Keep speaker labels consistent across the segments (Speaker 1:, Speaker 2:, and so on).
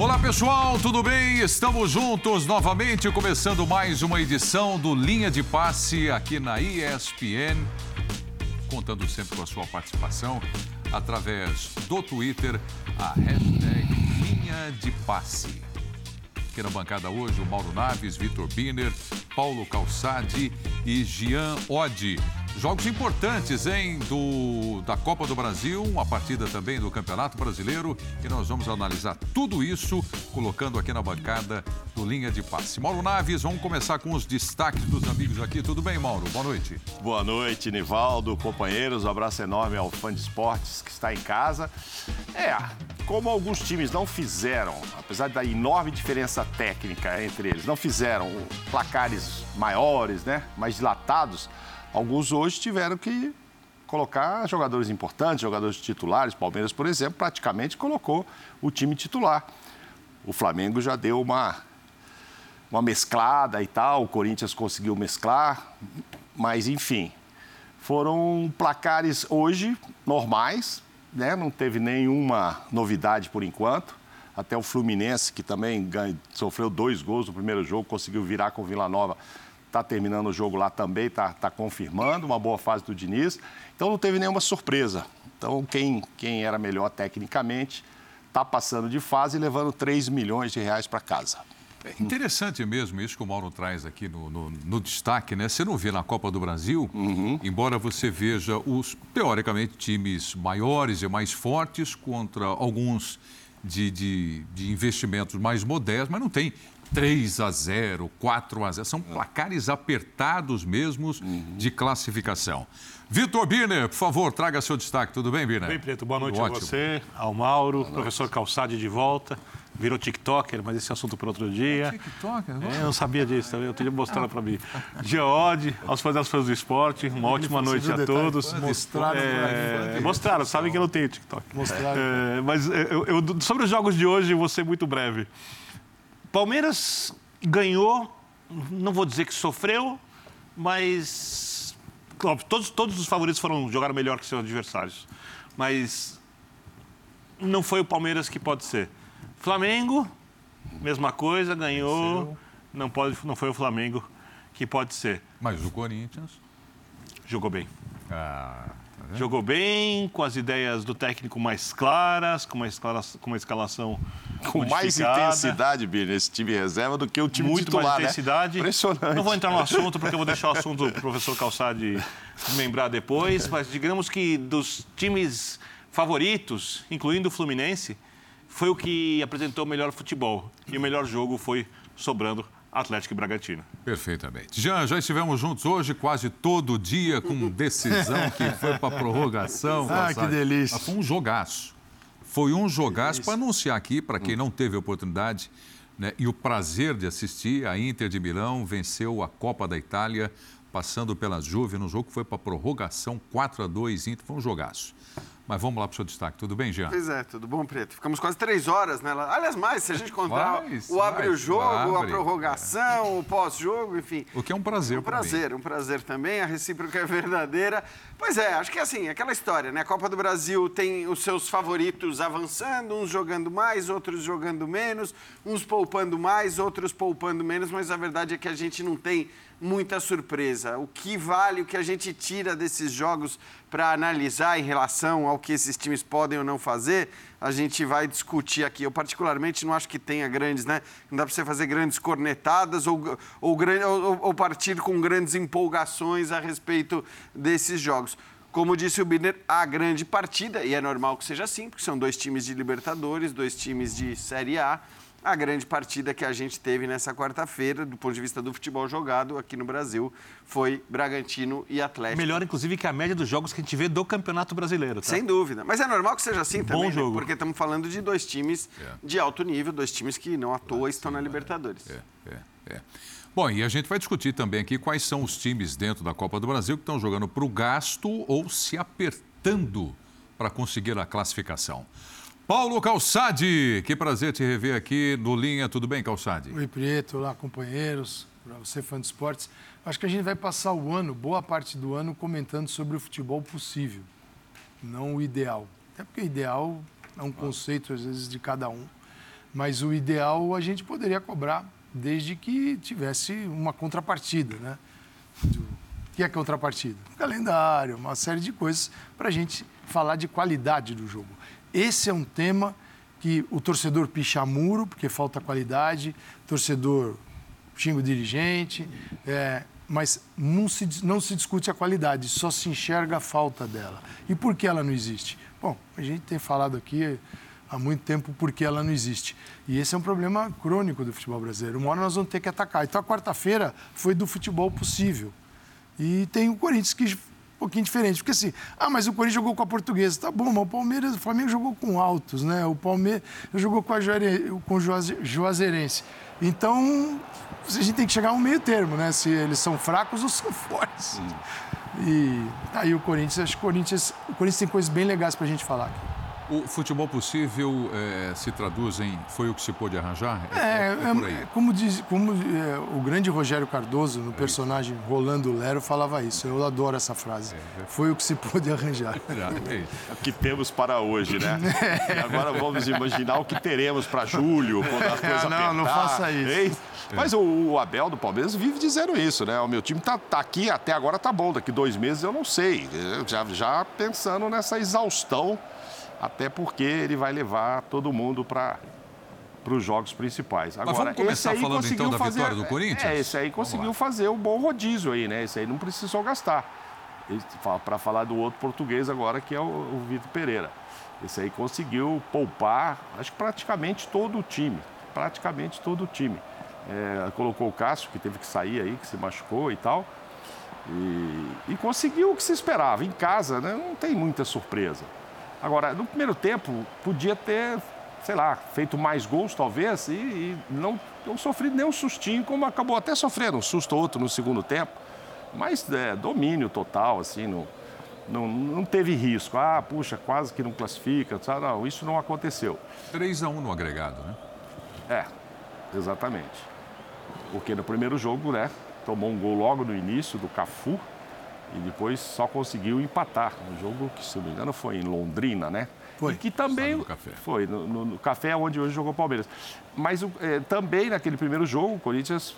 Speaker 1: Olá pessoal, tudo bem? Estamos juntos novamente, começando mais uma edição do Linha de Passe aqui na ESPN, contando sempre com a sua participação através do Twitter, a hashtag Linha de Passe. Aqui na bancada hoje, o Mauro Naves, Vitor Biner, Paulo Calçade e Gian Odi. Jogos importantes, hein? Do, da Copa do Brasil, uma partida também do Campeonato Brasileiro. E nós vamos analisar tudo isso, colocando aqui na bancada do Linha de Passe. Mauro Naves, vamos começar com os destaques dos amigos aqui. Tudo bem, Mauro? Boa noite.
Speaker 2: Boa noite, Nivaldo, companheiros. Um abraço enorme ao fã de esportes que está em casa. É, como alguns times não fizeram, apesar da enorme diferença técnica entre eles, não fizeram placares maiores, né? Mais dilatados Alguns hoje tiveram que colocar jogadores importantes, jogadores titulares. Palmeiras, por exemplo, praticamente colocou o time titular. O Flamengo já deu uma, uma mesclada e tal, o Corinthians conseguiu mesclar, mas enfim, foram placares hoje normais, né? não teve nenhuma novidade por enquanto. Até o Fluminense, que também ganha, sofreu dois gols no primeiro jogo, conseguiu virar com o Vila Nova está terminando o jogo lá também, está tá confirmando uma boa fase do Diniz. Então não teve nenhuma surpresa. Então quem, quem era melhor tecnicamente está passando de fase e levando 3 milhões de reais para casa.
Speaker 1: É interessante mesmo isso que o Mauro traz aqui no, no, no destaque, né? Você não vê na Copa do Brasil, uhum. embora você veja os, teoricamente, times maiores e mais fortes contra alguns de, de, de investimentos mais modestos, mas não tem 3 a 0, 4 a 0. São placares apertados mesmos de classificação. Vitor Birner, por favor, traga seu destaque. Tudo bem, Birner?
Speaker 3: Bem, Preto. Boa noite Ótimo. a você, ao Mauro, professor Calçade de volta. Virou TikToker, mas esse é assunto para outro dia. TikToker? É, eu não sabia disso também, eu teria mostrado para mim. Geode, aos fãs das fãs do esporte, uma ótima noite a todos. Mostraram, é, mostraram, sabem que eu não tenho TikTok. Mostraram. É, mas eu, eu, sobre os jogos de hoje, vou ser muito breve. Palmeiras ganhou, não vou dizer que sofreu, mas todos, todos os favoritos foram jogar melhor que seus adversários. Mas não foi o Palmeiras que pode ser. Flamengo, mesma coisa, ganhou. Não, pode, não foi o Flamengo que pode ser.
Speaker 1: Mas o Corinthians?
Speaker 3: Jogou bem. Ah, tá Jogou bem, com as ideias do técnico mais claras, com uma, com uma escalação
Speaker 2: com mais intensidade, Bira, esse time reserva do que o time Muito titular, mais
Speaker 3: né? intensidade.
Speaker 2: Né? Impressionante.
Speaker 3: Não vou entrar no assunto, porque eu vou deixar o assunto do professor Calçade lembrar depois, mas digamos que dos times favoritos, incluindo o Fluminense, foi o que apresentou o melhor futebol. E o melhor jogo foi sobrando Atlético e Bragantino.
Speaker 1: Perfeitamente. Já, já estivemos juntos hoje quase todo dia com decisão que foi para prorrogação.
Speaker 3: Ah, que delícia.
Speaker 1: Mas foi um jogaço. Foi um jogaço para anunciar aqui, para quem não teve oportunidade né, e o prazer de assistir, a Inter de Milão venceu a Copa da Itália, passando pela Juve, no jogo que foi para prorrogação 4 a 2 Inter, foi um jogaço. Mas vamos lá para o seu destaque. Tudo bem, Jean?
Speaker 4: Pois é, tudo bom, Preto? Ficamos quase três horas, né? Aliás, mais, se a gente contar o abre o jogo, abre, a prorrogação, é. o pós-jogo, enfim.
Speaker 1: O que é um prazer
Speaker 4: Um prazer, um prazer também. A recíproca é verdadeira. Pois é, acho que é assim, aquela história, né? A Copa do Brasil tem os seus favoritos avançando, uns jogando mais, outros jogando menos, uns poupando mais, outros poupando menos, mas a verdade é que a gente não tem muita surpresa. O que vale, o que a gente tira desses jogos para analisar em relação ao que esses times podem ou não fazer, a gente vai discutir aqui. Eu, particularmente, não acho que tenha grandes, né? Não dá para você fazer grandes cornetadas ou, ou, ou, ou partir com grandes empolgações a respeito desses jogos. Como disse o Biner, a grande partida, e é normal que seja assim, porque são dois times de Libertadores, dois times de Série A a grande partida que a gente teve nessa quarta-feira, do ponto de vista do futebol jogado aqui no Brasil, foi Bragantino e Atlético.
Speaker 3: Melhor, inclusive, que a média dos jogos que a gente vê do Campeonato Brasileiro. Tá?
Speaker 4: Sem dúvida. Mas é normal que seja assim também, Bom né? jogo. Né? porque estamos falando de dois times é. de alto nível, dois times que não à toa estão sim, na Libertadores.
Speaker 1: É, é, é. Bom, e a gente vai discutir também aqui quais são os times dentro da Copa do Brasil que estão jogando para o gasto ou se apertando para conseguir a classificação. Paulo Calçade, que prazer te rever aqui no Linha. Tudo bem, Calçade?
Speaker 5: Oi, Preto. Olá, companheiros. Para você, fã de esportes. Acho que a gente vai passar o ano, boa parte do ano, comentando sobre o futebol possível, não o ideal. Até porque o ideal é um conceito, às vezes, de cada um. Mas o ideal a gente poderia cobrar desde que tivesse uma contrapartida, né? O que é contrapartida? calendário, uma série de coisas para a gente falar de qualidade do jogo. Esse é um tema que o torcedor picha muro, porque falta qualidade, torcedor xinga o dirigente, é, mas não se, não se discute a qualidade, só se enxerga a falta dela. E por que ela não existe? Bom, a gente tem falado aqui há muito tempo por que ela não existe. E esse é um problema crônico do futebol brasileiro. Uma hora nós vamos ter que atacar. Então a quarta-feira foi do futebol possível. E tem o Corinthians que pouquinho diferente. Porque assim, ah, mas o Corinthians jogou com a portuguesa. Tá bom, mas o Palmeiras, o Flamengo jogou com altos, né? O Palmeiras jogou com, a Juare, com o Juazeirense. Então, a gente tem que chegar a um meio termo, né? Se eles são fracos ou são fortes. E aí o Corinthians, acho que o Corinthians, o Corinthians tem coisas bem legais para a gente falar aqui.
Speaker 1: O futebol possível é, se traduz em foi o que se pôde arranjar?
Speaker 5: É, é, é, é como diz como é, o grande Rogério Cardoso, no personagem Rolando Lero, falava isso. Eu adoro essa frase. Foi o que se pôde arranjar.
Speaker 2: É o que temos para hoje, né? E agora vamos imaginar o que teremos para julho, quando as coisas
Speaker 5: Não, apertar. não faça isso.
Speaker 2: Mas o, o, Abel do Palmeiras vive dizendo isso, né? O meu time tá, tá aqui, até agora tá bom, daqui dois meses eu não sei. Já, já pensando nessa exaustão até porque ele vai levar todo mundo para para os jogos principais.
Speaker 1: Agora, Mas vamos começar falando então da fazer, vitória do Corinthians?
Speaker 2: É, esse aí conseguiu fazer um bom rodízio aí, né? Esse aí não precisou gastar. Para falar do outro português agora, que é o, o Vitor Pereira. Esse aí conseguiu poupar, acho que praticamente todo o time. Praticamente todo o time. É, colocou o Cássio, que teve que sair aí, que se machucou e tal. E, e conseguiu o que se esperava. Em casa, né? Não tem muita surpresa. Agora, no primeiro tempo, podia ter, sei lá, feito mais gols, talvez, e, e não, não sofrido nenhum sustinho, como acabou até sofrendo um susto ou outro no segundo tempo. Mas é, domínio total, assim, não, não, não teve risco. Ah, puxa, quase que não classifica. Não, isso não aconteceu.
Speaker 1: 3 a 1 no agregado, né?
Speaker 2: É, exatamente. Porque no primeiro jogo, né, tomou um gol logo no início do Cafu, e depois só conseguiu empatar. Um jogo que, se não me engano, foi em Londrina, né?
Speaker 5: Foi.
Speaker 2: E que também.
Speaker 1: No café.
Speaker 2: Foi, no, no, no, café onde hoje jogou o Palmeiras. Mas é, também naquele primeiro jogo, o Corinthians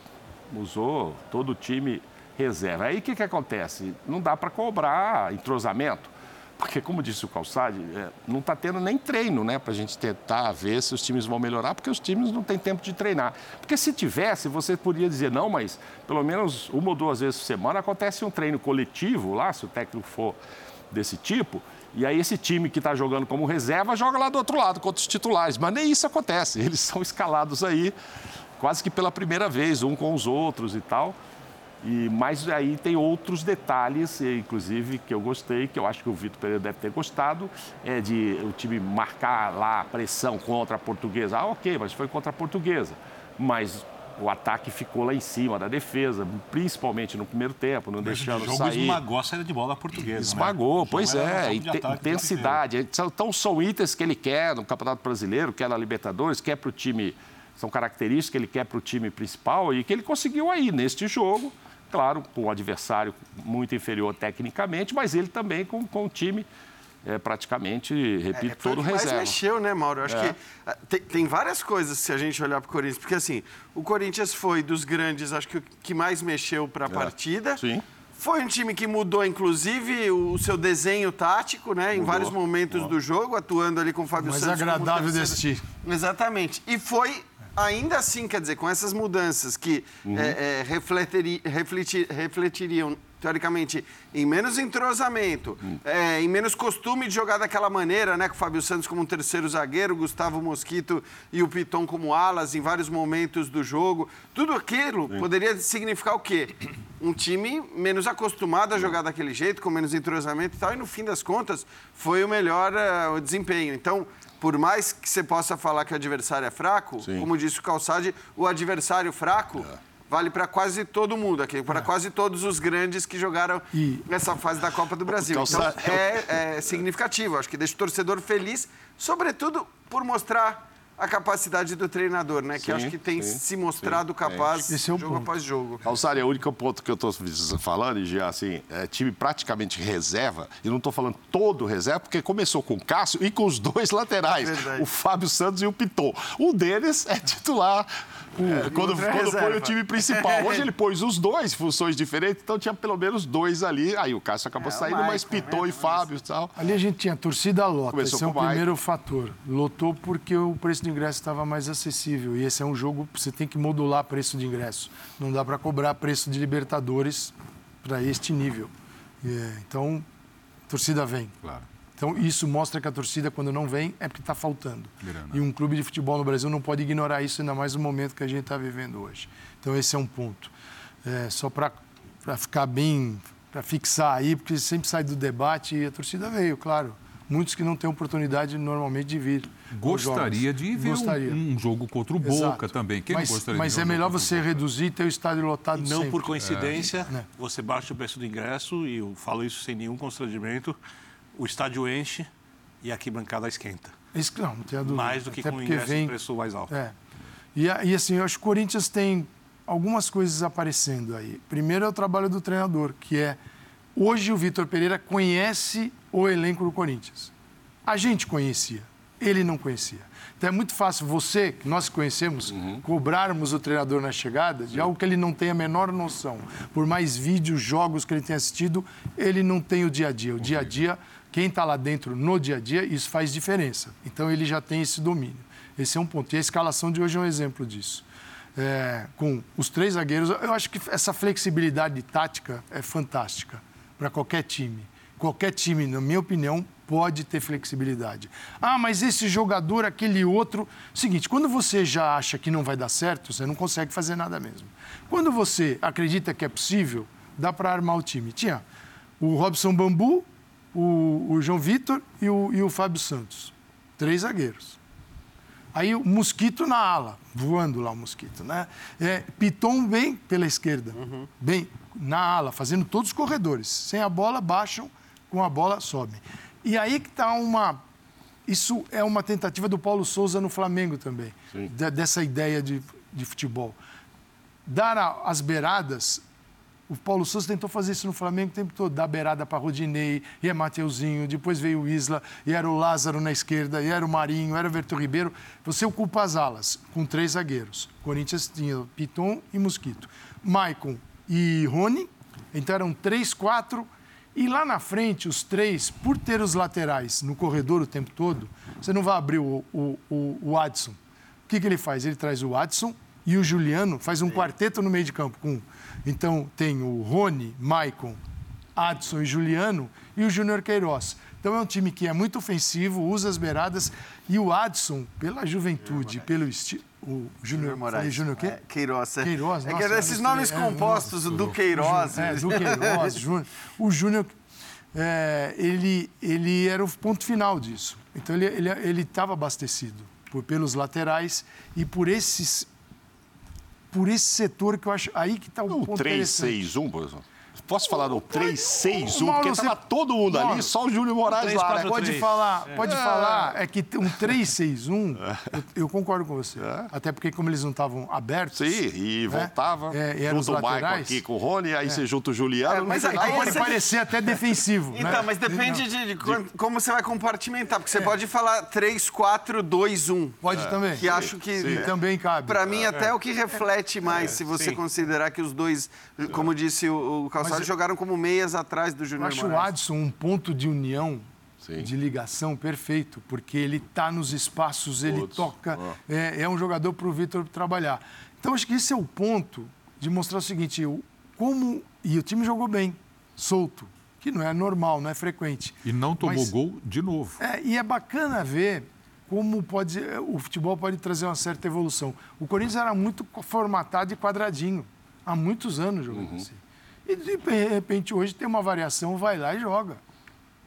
Speaker 2: usou todo o time reserva. Aí o que, que acontece? Não dá para cobrar entrosamento. Porque, como disse o Calçade, é, não está tendo nem treino, né? Para a gente tentar ver se os times vão melhorar, porque os times não têm tempo de treinar. Porque se tivesse, você poderia dizer, não, mas pelo menos uma ou duas vezes por semana acontece um treino coletivo lá, se o técnico for desse tipo, e aí esse time que está jogando como reserva joga lá do outro lado, contra os titulares. Mas nem isso acontece. Eles são escalados aí quase que pela primeira vez, um com os outros e tal. E, mas aí tem outros detalhes, inclusive, que eu gostei, que eu acho que o Vitor Pereira deve ter gostado, é de o time marcar lá a pressão contra a portuguesa. Ah, ok, mas foi contra a portuguesa. Mas o ataque ficou lá em cima da defesa, principalmente no primeiro tempo, não mas deixando o jogo sair.
Speaker 3: esmagou a saída de bola portuguesa. Né?
Speaker 2: Esmagou, né? pois é. intensidade. Então são itens que ele quer no Campeonato Brasileiro, quer na Libertadores, quer para o time. São características que ele quer para o time principal e que ele conseguiu aí neste jogo claro, com um adversário muito inferior tecnicamente, mas ele também com, com o time é, praticamente, repito, é, todo o reserva.
Speaker 4: Mas mexeu, né, Mauro? Eu acho é. que ah, tem, tem, várias coisas se a gente olhar para o Corinthians, porque assim, o Corinthians foi dos grandes, acho que o que mais mexeu para a é. partida.
Speaker 2: Sim.
Speaker 4: Foi um time que mudou, inclusive, o seu desenho tático, né? Mudou. Em vários momentos Mudou. do jogo, atuando ali com o Fábio
Speaker 5: Mais
Speaker 4: Santos.
Speaker 5: Mais agradável de assistir.
Speaker 4: Exatamente. E foi ainda assim, quer dizer, com essas mudanças que uhum. é, é, refletir, refletir, refletiriam, teoricamente, em menos entrosamento, uhum. é, em menos costume de jogar daquela maneira, né? Com o Fábio Santos como um terceiro zagueiro, Gustavo Mosquito e o Piton como alas em vários momentos do jogo. Tudo aquilo Sim. poderia significar o quê? Um time menos acostumado a jogar daquele jeito, com menos entrosamento e tal, e no fim das contas foi o melhor uh, desempenho. Então, por mais que você possa falar que o adversário é fraco, Sim. como disse o Calçade, o adversário fraco é. vale para quase todo mundo aqui, para é. quase todos os grandes que jogaram e... nessa fase da Copa do Brasil. Então é, é significativo, acho que deixa o torcedor feliz, sobretudo por mostrar a capacidade do treinador, né? Que
Speaker 2: Sim,
Speaker 4: acho que tem
Speaker 2: sim,
Speaker 4: se mostrado capaz
Speaker 5: Esse é
Speaker 4: jogo
Speaker 5: ponto.
Speaker 4: após jogo.
Speaker 2: Calçari, é o único ponto que eu estou falando, e já assim, é time praticamente reserva, e não estou falando todo reserva, porque começou com o Cássio e com os dois laterais,
Speaker 4: Verdade.
Speaker 2: o Fábio Santos e o Piton. Um deles é titular é, quando,
Speaker 4: é
Speaker 2: quando
Speaker 4: reserva.
Speaker 2: põe o time principal. Hoje ele pôs os dois, funções diferentes, então tinha pelo menos dois ali. Aí o Cássio acabou
Speaker 4: É,
Speaker 2: saindo, mas
Speaker 4: Maicon,
Speaker 2: Piton
Speaker 4: né,
Speaker 2: e Fábio e tal.
Speaker 5: Ali a gente tinha torcida lota.
Speaker 2: Começou
Speaker 5: esse é o
Speaker 2: Maicon.
Speaker 5: primeiro fator. Lotou porque o preço de ingresso estava mais acessível. E esse é um jogo que você tem que modular preço de ingresso. Não dá para cobrar preço de Libertadores para este nível. É, então, a torcida vem.
Speaker 1: Claro.
Speaker 5: Então, isso mostra que a torcida, quando não vem, é porque está faltando.
Speaker 1: Grana.
Speaker 5: E um clube de futebol no Brasil não pode ignorar isso, ainda mais no momento que a gente está vivendo hoje. Então, esse é um ponto. É, só para ficar bem, para fixar aí, porque sempre sai do debate e a torcida veio, claro. Muitos que não têm oportunidade normalmente de vir.
Speaker 1: Gostaria de ver um-
Speaker 5: Gostaria.
Speaker 1: Um, jogo contra o Boca
Speaker 5: Exato.
Speaker 1: também. Quem
Speaker 5: mas
Speaker 1: gostaria
Speaker 5: mas
Speaker 1: de ver
Speaker 5: é
Speaker 1: um
Speaker 5: melhor você reduzir e ter o estádio lotado
Speaker 3: Não
Speaker 5: sempre.
Speaker 3: por coincidência,
Speaker 5: É.
Speaker 3: você baixa o preço do ingresso, e eu falo isso sem nenhum constrangimento, o estádio enche e a arquibancada esquenta.
Speaker 5: Isso, não, não tenho dúvida.
Speaker 3: Mais do que
Speaker 5: Até
Speaker 3: com ingresso
Speaker 5: vem,
Speaker 3: preço mais alto.
Speaker 5: É. E, e assim, eu acho que o Corinthians tem algumas coisas aparecendo aí. Primeiro é o trabalho do treinador, que é hoje o Vitor Pereira conhece o elenco do Corinthians. A gente conhecia, ele não conhecia. Então é muito fácil você, que nós conhecemos, cobrarmos o treinador na chegada de algo que ele não tem a menor noção. Por mais vídeos, jogos que ele tenha assistido, ele não tem o dia a dia. O dia a dia, quem está lá dentro no dia a dia, isso faz diferença. Então ele já tem esse domínio. Esse é um ponto. E a escalação de hoje é um exemplo disso. É, com os três zagueiros, eu acho que essa flexibilidade tática é fantástica para qualquer time. Qualquer time, na minha opinião, pode ter flexibilidade. Ah, mas esse jogador, aquele outro. Seguinte, quando você já acha que não vai dar certo, você não consegue fazer nada mesmo. Quando você acredita que é possível, dá para armar o time. Tinha o Robson Bambu, o, o João Vitor e o, e o Fábio Santos. Três zagueiros. Aí o Mosquito na ala, voando lá o Mosquito, né? É, Piton bem pela esquerda, bem na ala, fazendo todos os corredores. Sem a bola, baixam, com a bola, sobem. E aí que está uma... Isso é uma tentativa do Paulo Souza no Flamengo também, de- dessa ideia de, de futebol. Dar a- as beiradas o Paulo Souza tentou fazer isso no Flamengo o tempo todo, dar beirada para Rodinei, e é Mateuzinho, depois veio o Isla, e era o Lázaro na esquerda, e era o Marinho, era o Verto Ribeiro. Você ocupa as alas com três zagueiros. O Corinthians tinha Piton e Mosquito. Maicon e Rony, então eram três, quatro. E lá na frente, os três, por ter os laterais no corredor o tempo todo, você não vai abrir o, o, o, o Adson. O que, que ele faz? Ele traz o Adson e o Juliano, faz um quarteto no meio de campo. Com, então tem o Rony, Maicon, Adson e Juliano e o Júnior Queiroz. Então é um time que é muito ofensivo, usa as beiradas e o Adson, pela juventude, pelo estilo. O Júnior falei Júnior quê?
Speaker 4: É, Queiroz. é.
Speaker 5: Queiroz,
Speaker 4: É
Speaker 5: nossa,
Speaker 4: que esses
Speaker 5: eu
Speaker 4: nomes.
Speaker 5: É,
Speaker 4: compostos, o do Queiroz.
Speaker 5: É, do Queiroz, Júnior. O Júnior, é, ele, ele era o ponto final disso. Então, ele estava ele, ele estava abastecido por, pelos laterais e por esses por esse setor que eu acho aí que está o
Speaker 2: O
Speaker 5: ponto interessante.
Speaker 2: 3-6-1, por exemplo. Posso falar do 3-6-1?
Speaker 5: Mauro,
Speaker 2: Porque
Speaker 5: você-
Speaker 2: estava todo mundo ali,
Speaker 5: Mauro,
Speaker 2: só o Júnior Moraes lá, né?
Speaker 3: 3-4-3.
Speaker 5: Pode falar, pode falar. É que um 3-6-1, eu, eu concordo com você. Até porque, como eles não estavam abertos.
Speaker 2: Sim, e
Speaker 5: né?
Speaker 2: voltava.
Speaker 5: É, e
Speaker 2: junto o
Speaker 5: laterais.
Speaker 2: aqui com o Rony, aí você junta o Juliano.
Speaker 4: É,
Speaker 2: no
Speaker 4: mas aí
Speaker 5: Pode
Speaker 4: esse-
Speaker 5: parecer até defensivo.
Speaker 4: Então,
Speaker 5: né?
Speaker 4: mas depende de, de como você vai compartimentar, porque você pode falar 3, 4, 2, 1.
Speaker 5: Pode também.
Speaker 4: Que acho que.
Speaker 5: E também cabe.
Speaker 4: Para mim, até é o que reflete mais, se você
Speaker 3: sim.
Speaker 4: considerar que os dois, como disse o, o Calçado,
Speaker 5: Mas-
Speaker 4: jogaram como meias atrás do
Speaker 5: Eu
Speaker 4: Júnior
Speaker 5: acho o. Adson um ponto de união,
Speaker 2: Sim.
Speaker 5: de ligação perfeito, porque ele está nos espaços, ele
Speaker 2: Todos.
Speaker 5: toca, é, é um jogador para o Vitor trabalhar. Então, acho que esse é o ponto de mostrar o seguinte, o- como... E o time jogou bem, solto, que não é normal, não é frequente.
Speaker 1: E não tomou
Speaker 5: Mas-
Speaker 1: gol de novo.
Speaker 5: É, e é bacana ver como pode o futebol pode trazer uma certa evolução. O Corinthians era muito formatado e quadradinho, há muitos anos jogando assim. E de repente hoje tem uma variação, vai lá e joga.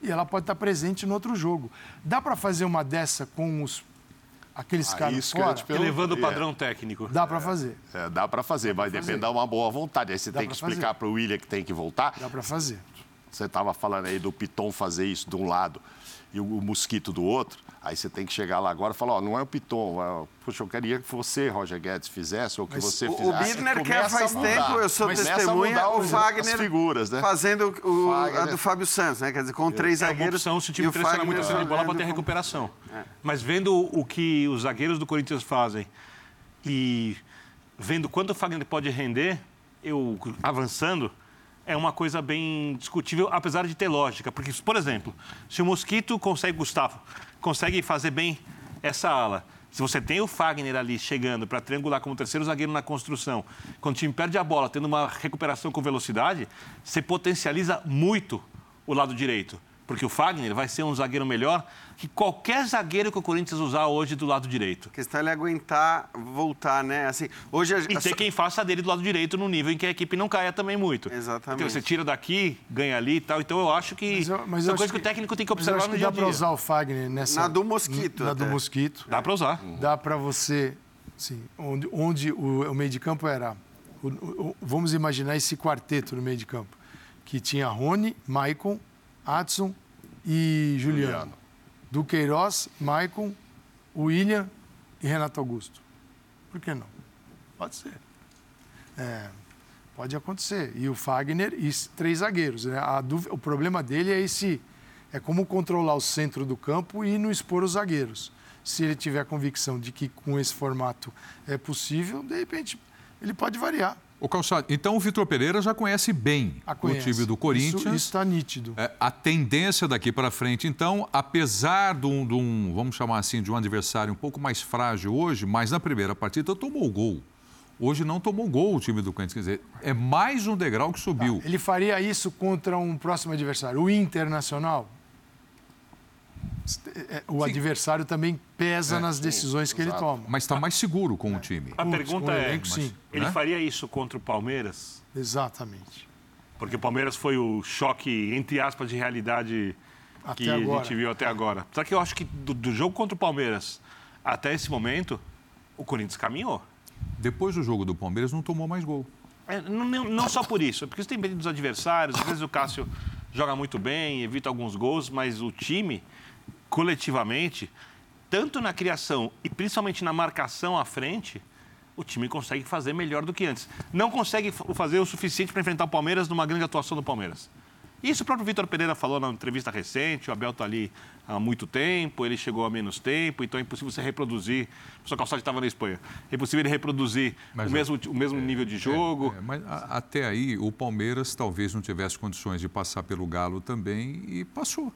Speaker 5: E ela pode estar presente no outro jogo. Dá para fazer uma dessa com os aqueles
Speaker 2: Ah,
Speaker 5: caras fora?
Speaker 2: te.
Speaker 3: Elevando o
Speaker 2: É.
Speaker 3: padrão técnico.
Speaker 5: Dá para fazer.
Speaker 2: É, dá para fazer, vai depender de uma boa vontade. Aí você
Speaker 5: Dá
Speaker 2: tem que explicar para o William que tem que voltar.
Speaker 5: Dá para fazer.
Speaker 2: Você estava falando aí do Piton fazer isso de um lado e o Mosquito do outro. Aí você tem que chegar lá agora e falar, ó, não é o Piton, é, puxa, eu queria que você, Roger Guedes, fizesse, ou que
Speaker 5: Mas
Speaker 2: você
Speaker 4: O,
Speaker 2: fizesse.
Speaker 4: o Bidner quer faz
Speaker 2: a
Speaker 4: tempo, eu sou
Speaker 2: a
Speaker 4: testemunha, o Fagner
Speaker 2: as figuras, né?
Speaker 4: fazendo o, a
Speaker 2: Fagner.
Speaker 4: do Fábio Santos, né? Quer dizer, com três
Speaker 3: É uma
Speaker 4: zagueiros.
Speaker 3: opção se o time pressiona
Speaker 4: Fagner
Speaker 3: muito a saída de bola para ter
Speaker 4: com-
Speaker 3: recuperação. Mas vendo o que os zagueiros do Corinthians fazem e vendo quanto o Fagner pode render, eu avançando, é uma coisa bem discutível, apesar de ter lógica. Porque, por exemplo, se o Mosquito consegue, Gustavo, consegue fazer bem essa ala, se você tem o Fagner ali chegando para triangular como terceiro zagueiro na construção, quando o time perde a bola, tendo uma recuperação com velocidade, você potencializa muito o lado direito. Porque o Fagner vai ser um zagueiro melhor que qualquer zagueiro que o Corinthians usar hoje do lado direito.
Speaker 4: A questão é ele aguentar voltar, né? Assim, hoje a,
Speaker 3: E ter quem faça dele do lado direito no nível em que a equipe não caia também muito.
Speaker 4: Exatamente.
Speaker 3: Porque você tira daqui, ganha ali e tal. Então eu acho que
Speaker 5: Mas eu- mas
Speaker 3: são coisas
Speaker 5: acho
Speaker 3: que, o técnico tem que
Speaker 5: mas eu
Speaker 3: observar
Speaker 5: acho
Speaker 3: no
Speaker 5: que
Speaker 3: dia
Speaker 5: dá
Speaker 3: a
Speaker 5: para
Speaker 3: dia.
Speaker 5: usar o Fagner nessa...
Speaker 4: Na do Mosquito
Speaker 5: Na do
Speaker 4: até.
Speaker 5: Mosquito.
Speaker 3: Dá para usar.
Speaker 5: Dá para você, sim, onde, onde o, o meio de campo era. o- o- vamos imaginar esse quarteto no meio de campo, que tinha Rony, Maicon, Adson e Juliano.
Speaker 2: Juliano.
Speaker 5: Do Queiroz, Maicon, William e Renato Augusto. Por que não? Pode ser. É, pode acontecer. E o Fagner e três zagueiros. Né? Dúvida- o problema dele é esse. É como controlar o centro do campo e não expor os zagueiros. Se ele tiver a convicção de que com esse formato é possível, de repente ele pode variar.
Speaker 1: Ô, Calçado, então o Vitor Pereira já conhece bem
Speaker 5: A
Speaker 1: o
Speaker 5: conhece.
Speaker 1: time do Corinthians.
Speaker 5: Isso está nítido.
Speaker 1: É, a tendência daqui para frente, então, apesar de um, de um, vamos chamar assim, de um adversário um pouco mais frágil hoje, mas na primeira partida tomou gol. Hoje não tomou gol o time do Corinthians. Quer dizer, é mais um degrau que subiu.
Speaker 5: Ele faria isso contra um próximo adversário, o Internacional. É, O adversário também pesa nas decisões que ele
Speaker 2: exato.
Speaker 5: toma.
Speaker 1: Mas está mais seguro com o time.
Speaker 3: A pergunta é,
Speaker 5: elenco, sim.
Speaker 3: ele
Speaker 1: né?
Speaker 3: faria isso contra o Palmeiras?
Speaker 5: Exatamente.
Speaker 3: Porque o Palmeiras foi o choque, entre aspas, de realidade
Speaker 5: Até
Speaker 3: que a
Speaker 5: agora.
Speaker 3: gente viu até agora. Só que eu acho que do, do jogo contra o Palmeiras até esse momento, o Corinthians caminhou.
Speaker 1: Depois do jogo do Palmeiras, não tomou mais gol.
Speaker 3: É, não, não- só por isso, é porque você tem medo dos adversários. Às vezes o Cássio joga muito bem, evita alguns gols, mas o time, coletivamente, tanto na criação e principalmente na marcação à frente, o time consegue fazer melhor do que antes. Não consegue fa- fazer o suficiente para enfrentar o Palmeiras numa grande atuação do Palmeiras. Isso o próprio Vitor Pereira falou na entrevista recente, o Abel está ali há muito tempo, ele chegou há menos tempo, então é impossível você reproduzir. O professor Calçado estava na Espanha. É impossível ele reproduzir
Speaker 1: Mas,
Speaker 3: o mesmo, o mesmo nível de jogo.
Speaker 1: É, mas a- até aí, o Palmeiras talvez não tivesse condições de passar pelo Galo também e passou.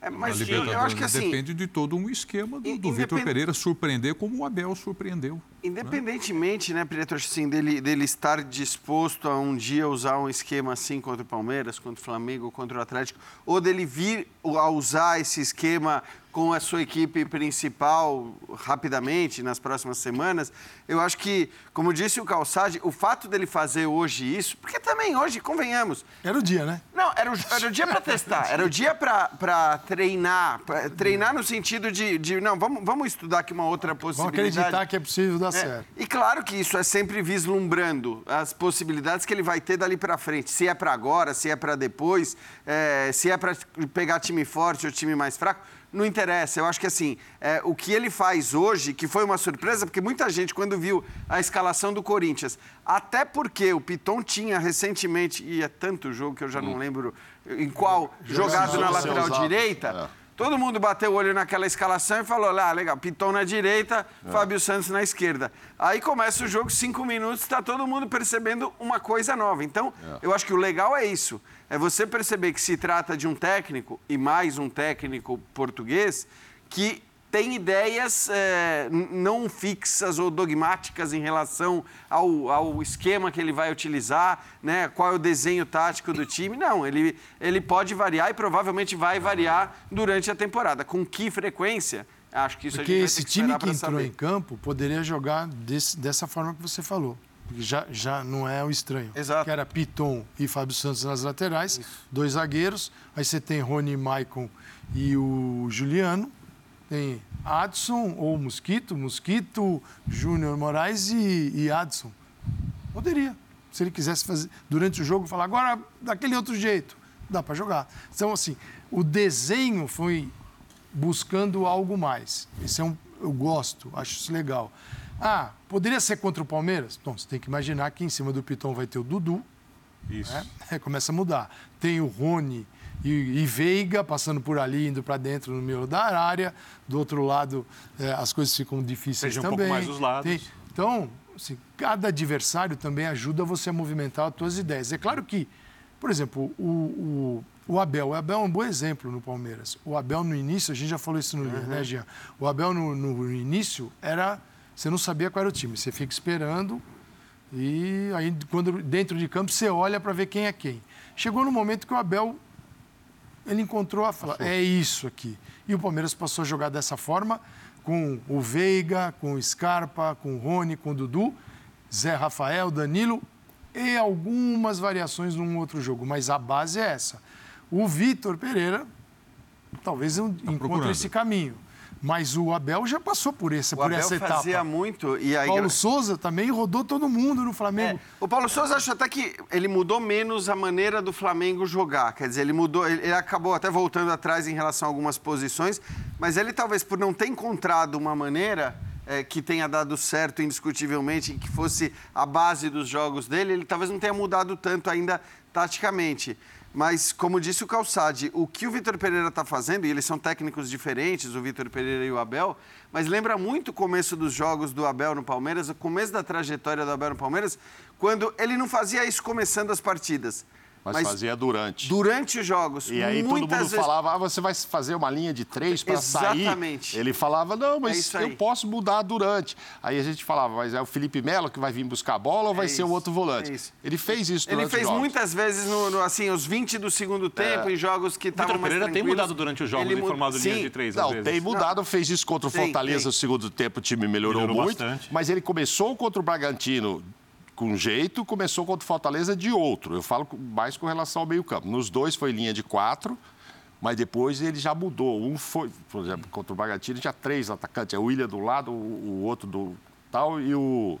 Speaker 4: É, mas sim, eu acho que assim,
Speaker 1: depende de todo um esquema do, do Vitor Pereira surpreender como o Abel surpreendeu.
Speaker 4: Independentemente, né, Pietro, assim, dele, dele estar disposto a um dia usar um esquema assim contra o Palmeiras, contra o Flamengo, contra o Atlético, ou dele vir a usar esse esquema com a sua equipe principal rapidamente nas próximas semanas, eu acho que, como disse o Calçade, o fato dele fazer hoje isso, porque também hoje, convenhamos,
Speaker 5: Era o dia, né?
Speaker 4: não, era o, era o dia para testar, era o dia para treinar, pra, treinar no sentido de, de não, vamos, vamos estudar aqui uma outra
Speaker 5: Vamos
Speaker 4: possibilidade.
Speaker 5: acreditar que é possível dar
Speaker 4: É,
Speaker 5: certo.
Speaker 4: E claro que isso é sempre vislumbrando as possibilidades que ele vai ter dali para frente. Se é para agora, se é para depois, é, se é para pegar time forte ou time mais fraco, não interessa. Eu acho que assim, é, o que ele faz hoje, que foi uma surpresa, porque muita gente, quando viu a escalação do Corinthians, até porque o Piton tinha recentemente, e é tanto jogo que eu já não lembro em qual, jogado na lateral direita.
Speaker 2: É.
Speaker 4: Todo mundo bateu o olho naquela escalação e falou: ah, legal, Piton na direita, Fábio Santos na esquerda. Aí começa o jogo, cinco minutos, está todo mundo percebendo uma coisa nova. Então, eu acho que o legal é isso: é você perceber que se trata de um técnico, e mais um técnico português, que tem ideias é, não fixas ou dogmáticas em relação ao, ao esquema que ele vai utilizar, né? qual é o desenho tático do time. Não, ele, ele pode variar e provavelmente vai variar durante a temporada. Com que frequência? Acho que isso
Speaker 5: Porque
Speaker 4: a gente vai
Speaker 5: esse
Speaker 4: que
Speaker 5: time que entrou
Speaker 4: saber.
Speaker 5: em campo poderia jogar desse- dessa forma que você falou. Já, já não é o estranho.
Speaker 4: Exato.
Speaker 5: Que era Piton e Fábio Santos nas laterais, dois zagueiros. Aí você tem Rony Maicon e o Juliano. Tem Adson ou Mosquito, Mosquito, Júnior Moraes e, e Adson. Poderia. Se ele quisesse fazer durante o jogo, falar agora daquele outro jeito. Dá para jogar. Então, assim, o desenho foi buscando algo mais. Esse é um, eu gosto, acho isso legal. Ah, poderia ser contra o Palmeiras? Então, você tem que imaginar que em cima do Piton vai ter o Dudu. Isso. Né? É, começa a mudar. Tem o Rony e, e Veiga passando por ali, indo para dentro no meio da área. Do outro lado, é, as coisas ficam difíceis
Speaker 3: Seja
Speaker 5: também.
Speaker 3: um pouco mais os lados.
Speaker 5: Tem, então, assim, cada adversário também ajuda você a movimentar as suas ideias. É claro que, por exemplo, o, o, o, Abel. O Abel é um bom exemplo no Palmeiras. O Abel, no início, a gente já falou isso no uhum. né, Jean? O Abel, no, no início, era você não sabia qual era o time. Você fica esperando e aí, quando dentro de campo, você olha para ver quem é quem. Chegou no momento que o Abel ele encontrou a falar, é isso aqui. E o Palmeiras passou a jogar dessa forma, com o Veiga, com o Scarpa, com o Rony, com o Dudu, Zé Rafael, Danilo e algumas variações num outro jogo. Mas a base é essa. O Vitor Pereira talvez tá encontre procurando. esse caminho. Mas o Abel já passou por, esse, o por
Speaker 4: Abel
Speaker 5: essa etapa.
Speaker 4: fazia muito. E aí...
Speaker 5: Paulo Souza também rodou todo mundo no Flamengo.
Speaker 4: É, o Paulo Souza acho até que ele mudou menos a maneira do Flamengo jogar. Quer dizer, ele mudou, ele, acabou até voltando atrás em relação a algumas posições, mas ele talvez por não ter encontrado uma maneira é, que tenha dado certo indiscutivelmente, que fosse a base dos jogos dele, ele talvez não tenha mudado tanto ainda taticamente. Mas, como disse o Calçade, o que o Vitor Pereira está fazendo, e eles são técnicos diferentes, o Vitor Pereira e o Abel, mas lembra muito o começo dos jogos do Abel no Palmeiras, o começo da trajetória do Abel no Palmeiras, quando ele não fazia isso começando as partidas.
Speaker 2: Mas, mas, fazia durante.
Speaker 4: Durante os jogos.
Speaker 2: E aí todo mundo vezes... falava, ah, você vai fazer uma linha de três para sair. Exatamente. Ele falava, não, mas é eu posso mudar durante. Aí a gente falava, mas é o Felipe Melo que vai vir buscar a bola ou vai é ser o outro volante? É Ele fez isso durante
Speaker 4: Ele fez muitas vezes, no, no, assim, os 20 do segundo tempo, é. em jogos que estavam mais
Speaker 3: Pereira tem mudado durante os jogos, Ele formado linha de três,
Speaker 2: Não, tem mudado, fez isso contra o Fortaleza no segundo tempo, o time melhorou, melhorou muito. Bastante. Mas ele começou contra o Bragantino com jeito, começou contra o Fortaleza de outro. Eu falo mais com relação ao meio-campo. Nos dois foi linha de quatro, mas depois ele já mudou. Um foi, por exemplo, contra o Bragantino tinha três atacantes, é o William do lado, o, outro do tal e o,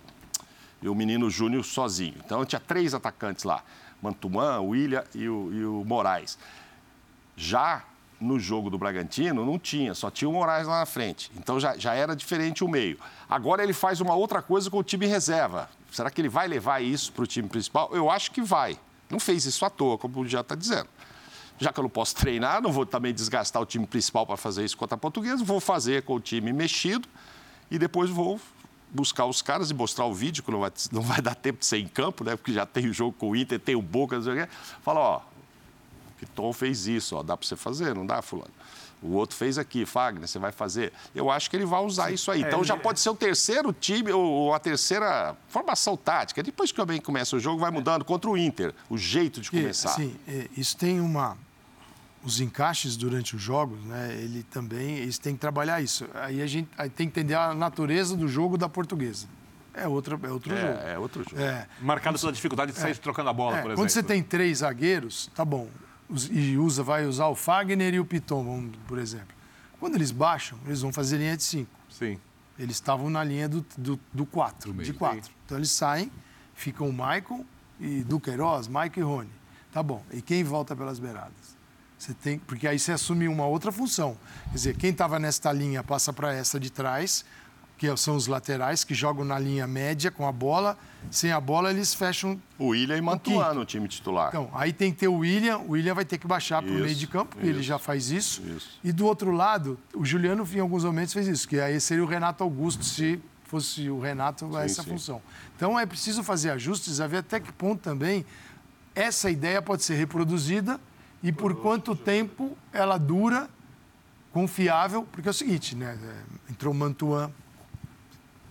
Speaker 2: e o menino Júnior sozinho. Então tinha três atacantes lá: Mantuan, o William e o, e o Moraes. Já no jogo do Bragantino não tinha, só tinha o Moraes lá na frente. Então já, já era diferente o meio. Agora ele faz uma outra coisa com o time reserva. Será que ele vai levar isso para o time principal? Eu acho que vai. Não fez isso à toa, como já está dizendo. Já que eu não posso treinar, não vou também desgastar o time principal para fazer isso contra a Portuguesa, vou fazer com o time mexido e depois vou buscar os caras e mostrar o vídeo, que não vai, não vai dar tempo de ser em campo, né? Porque já tem o jogo com o Inter, tem o Boca, não sei o quê. Fala, ó, que Tom fez isso, ó, dá para você fazer, não dá, fulano? O outro fez aqui, Fagner, você vai fazer. Eu acho que ele vai usar isso aí. Então é, já ele... pode ser o terceiro time ou a terceira formação tática. Depois que também começa o jogo, vai mudando contra o Inter, o jeito de começar.
Speaker 5: Sim, é, isso tem uma. Os encaixes durante os jogos, né? Ele também eles têm que trabalhar isso. Aí a gente aí tem que entender a natureza do jogo da portuguesa. É outro, é outro
Speaker 2: é,
Speaker 5: jogo.
Speaker 2: É outro jogo.
Speaker 3: É. Marcado pela dificuldade de sair é. trocando a bola,
Speaker 5: é,
Speaker 3: por
Speaker 5: exemplo. Quando você tem três zagueiros, tá bom e usa, vai usar o Fagner e o Piton, por exemplo. Quando eles baixam, eles vão fazer linha de 5.
Speaker 3: Sim.
Speaker 5: Eles estavam na linha do 4, do, do quatro, de 4. Então eles saem, ficam o Michael e Duqueiroz, Mike e Rony. Tá bom. E quem volta pelas beiradas? Você tem, porque aí você assume uma outra função. Quer dizer, quem estava nesta linha passa para essa de trás, que são os laterais, que jogam na linha média com a bola. Sem a bola, eles fecham.
Speaker 2: O William e Mantuan no time titular.
Speaker 5: Então, aí tem que ter o William. O William vai ter que baixar para o meio de campo, porque ele já faz isso. isso. E do outro lado, o Juliano, em alguns momentos, fez isso, que aí seria o Renato Augusto, se fosse o Renato, sim, essa sim. função. Então, é preciso fazer ajustes, a ver até que ponto também essa ideia pode ser reproduzida e por quanto tempo ela dura confiável, porque é o seguinte, né? É, entrou Mantuan,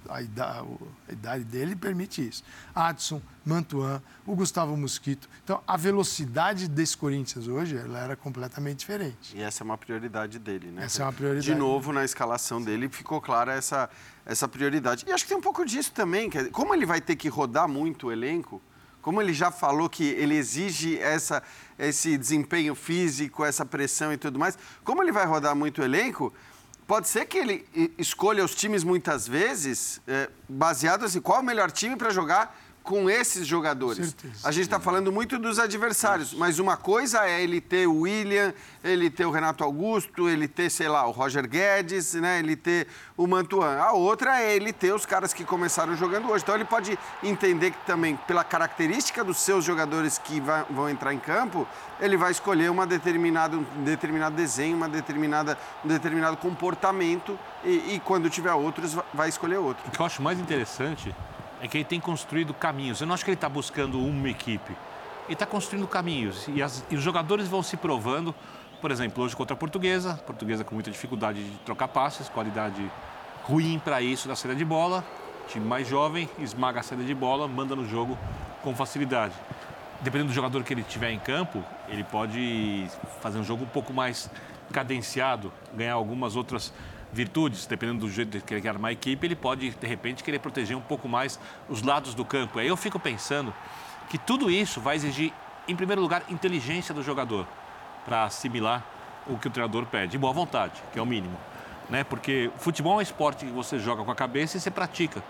Speaker 5: a idade, a idade dele permite isso. Adson, Mantuan, o Gustavo Mosquito. Então, a velocidade desse Corinthians hoje, ela era completamente diferente.
Speaker 4: E essa é uma prioridade dele, né?
Speaker 5: Essa é uma prioridade.
Speaker 4: De novo, na escalação dele, ficou clara essa, essa prioridade. E acho que tem um pouco disso também. Como ele vai ter que rodar muito o elenco, como ele já falou que ele exige essa, esse desempenho físico, essa pressão e tudo mais, como ele vai rodar muito o elenco, Pode ser que ele escolha os times muitas vezes é, baseado assim, qual é o melhor time para jogar com esses jogadores. A gente está falando muito dos adversários, mas uma coisa é ele ter o William, ele ter o Renato Augusto, ele ter, sei lá, o Roger Guedes, né? ele ter o Mantuan. A outra é ele ter os caras que começaram jogando hoje. Então ele pode entender que também, pela característica dos seus jogadores que vão entrar em campo, ele vai escolher uma determinada, um determinado desenho, uma determinada, um determinado comportamento e, e quando tiver outros, vai escolher outro.
Speaker 3: O que eu acho mais interessante é que ele tem construído caminhos. Eu não acho que ele está buscando uma equipe. Ele está construindo caminhos e, as, e, os jogadores vão se provando. Por exemplo, hoje contra a Portuguesa, Portuguesa com muita dificuldade de trocar passes, qualidade ruim para isso na saída de bola. Time mais jovem, esmaga a saída de bola, manda no jogo com facilidade. Dependendo do jogador que ele tiver em campo, ele pode fazer um jogo um pouco mais cadenciado, ganhar algumas outras virtudes, dependendo do jeito que ele armar a equipe, ele pode, de repente, querer proteger um pouco mais os lados do campo. Aí eu fico pensando que tudo isso vai exigir, em primeiro lugar, inteligência do jogador para assimilar o que o treinador pede, e boa vontade, que é o mínimo. Né? Porque futebol é um esporte que você joga com a cabeça e você pratica